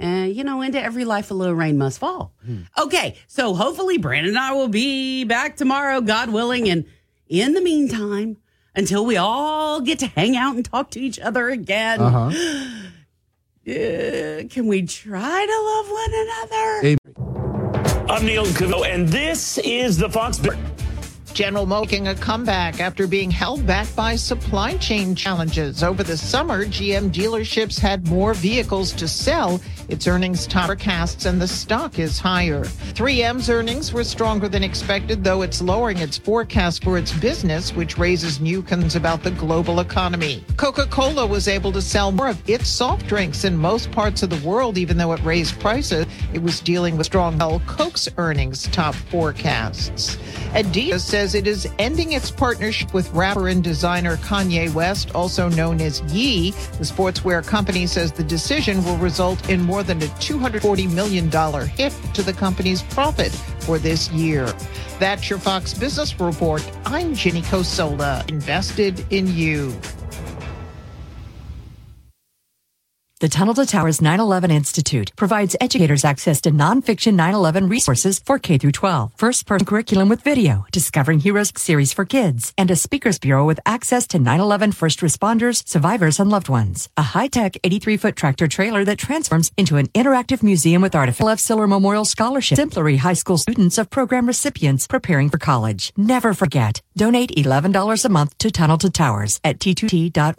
Uh, you know, into every life, a little rain must fall. Okay, so hopefully Brandon and I will be back tomorrow, God willing. And in the meantime, until we all get to hang out and talk to each other again, Uh-huh. uh, can we try to love one another? I'm Neil Cavuto, and this is the Fox. General Mo making a comeback after being held back by supply chain challenges. Over the summer, GM dealerships had more vehicles to sell. Its earnings top forecasts and the stock is higher. 3M's earnings were stronger than expected, though it's lowering its forecast for its business, which raises new concerns about the global economy. Coca-Cola was able to sell more of its soft drinks in most parts of the world, even though it raised prices. It was dealing with strong Coke's earnings top forecasts. Adidas says it is ending its partnership with rapper and designer Kanye West, also known as Ye. The sportswear company says the decision will result in more than a $240 million hit to the company's profit for this year. That's your Fox Business Report. I'm Ginny Cosola, invested in you. The Tunnel to Towers 9/11 Institute provides educators access to nonfiction 9/11 resources for K through 12, first-person curriculum with video, Discovering Heroes series for kids, and a speakers bureau with access to 9/11 first responders, survivors, and loved ones. A high-tech 83-foot tractor trailer that transforms into an interactive museum with artificial F. Siller Memorial Scholarship. Simplery High School students of program recipients preparing for college. Never forget. Donate $11 a month to Tunnel to Towers at t2t.org.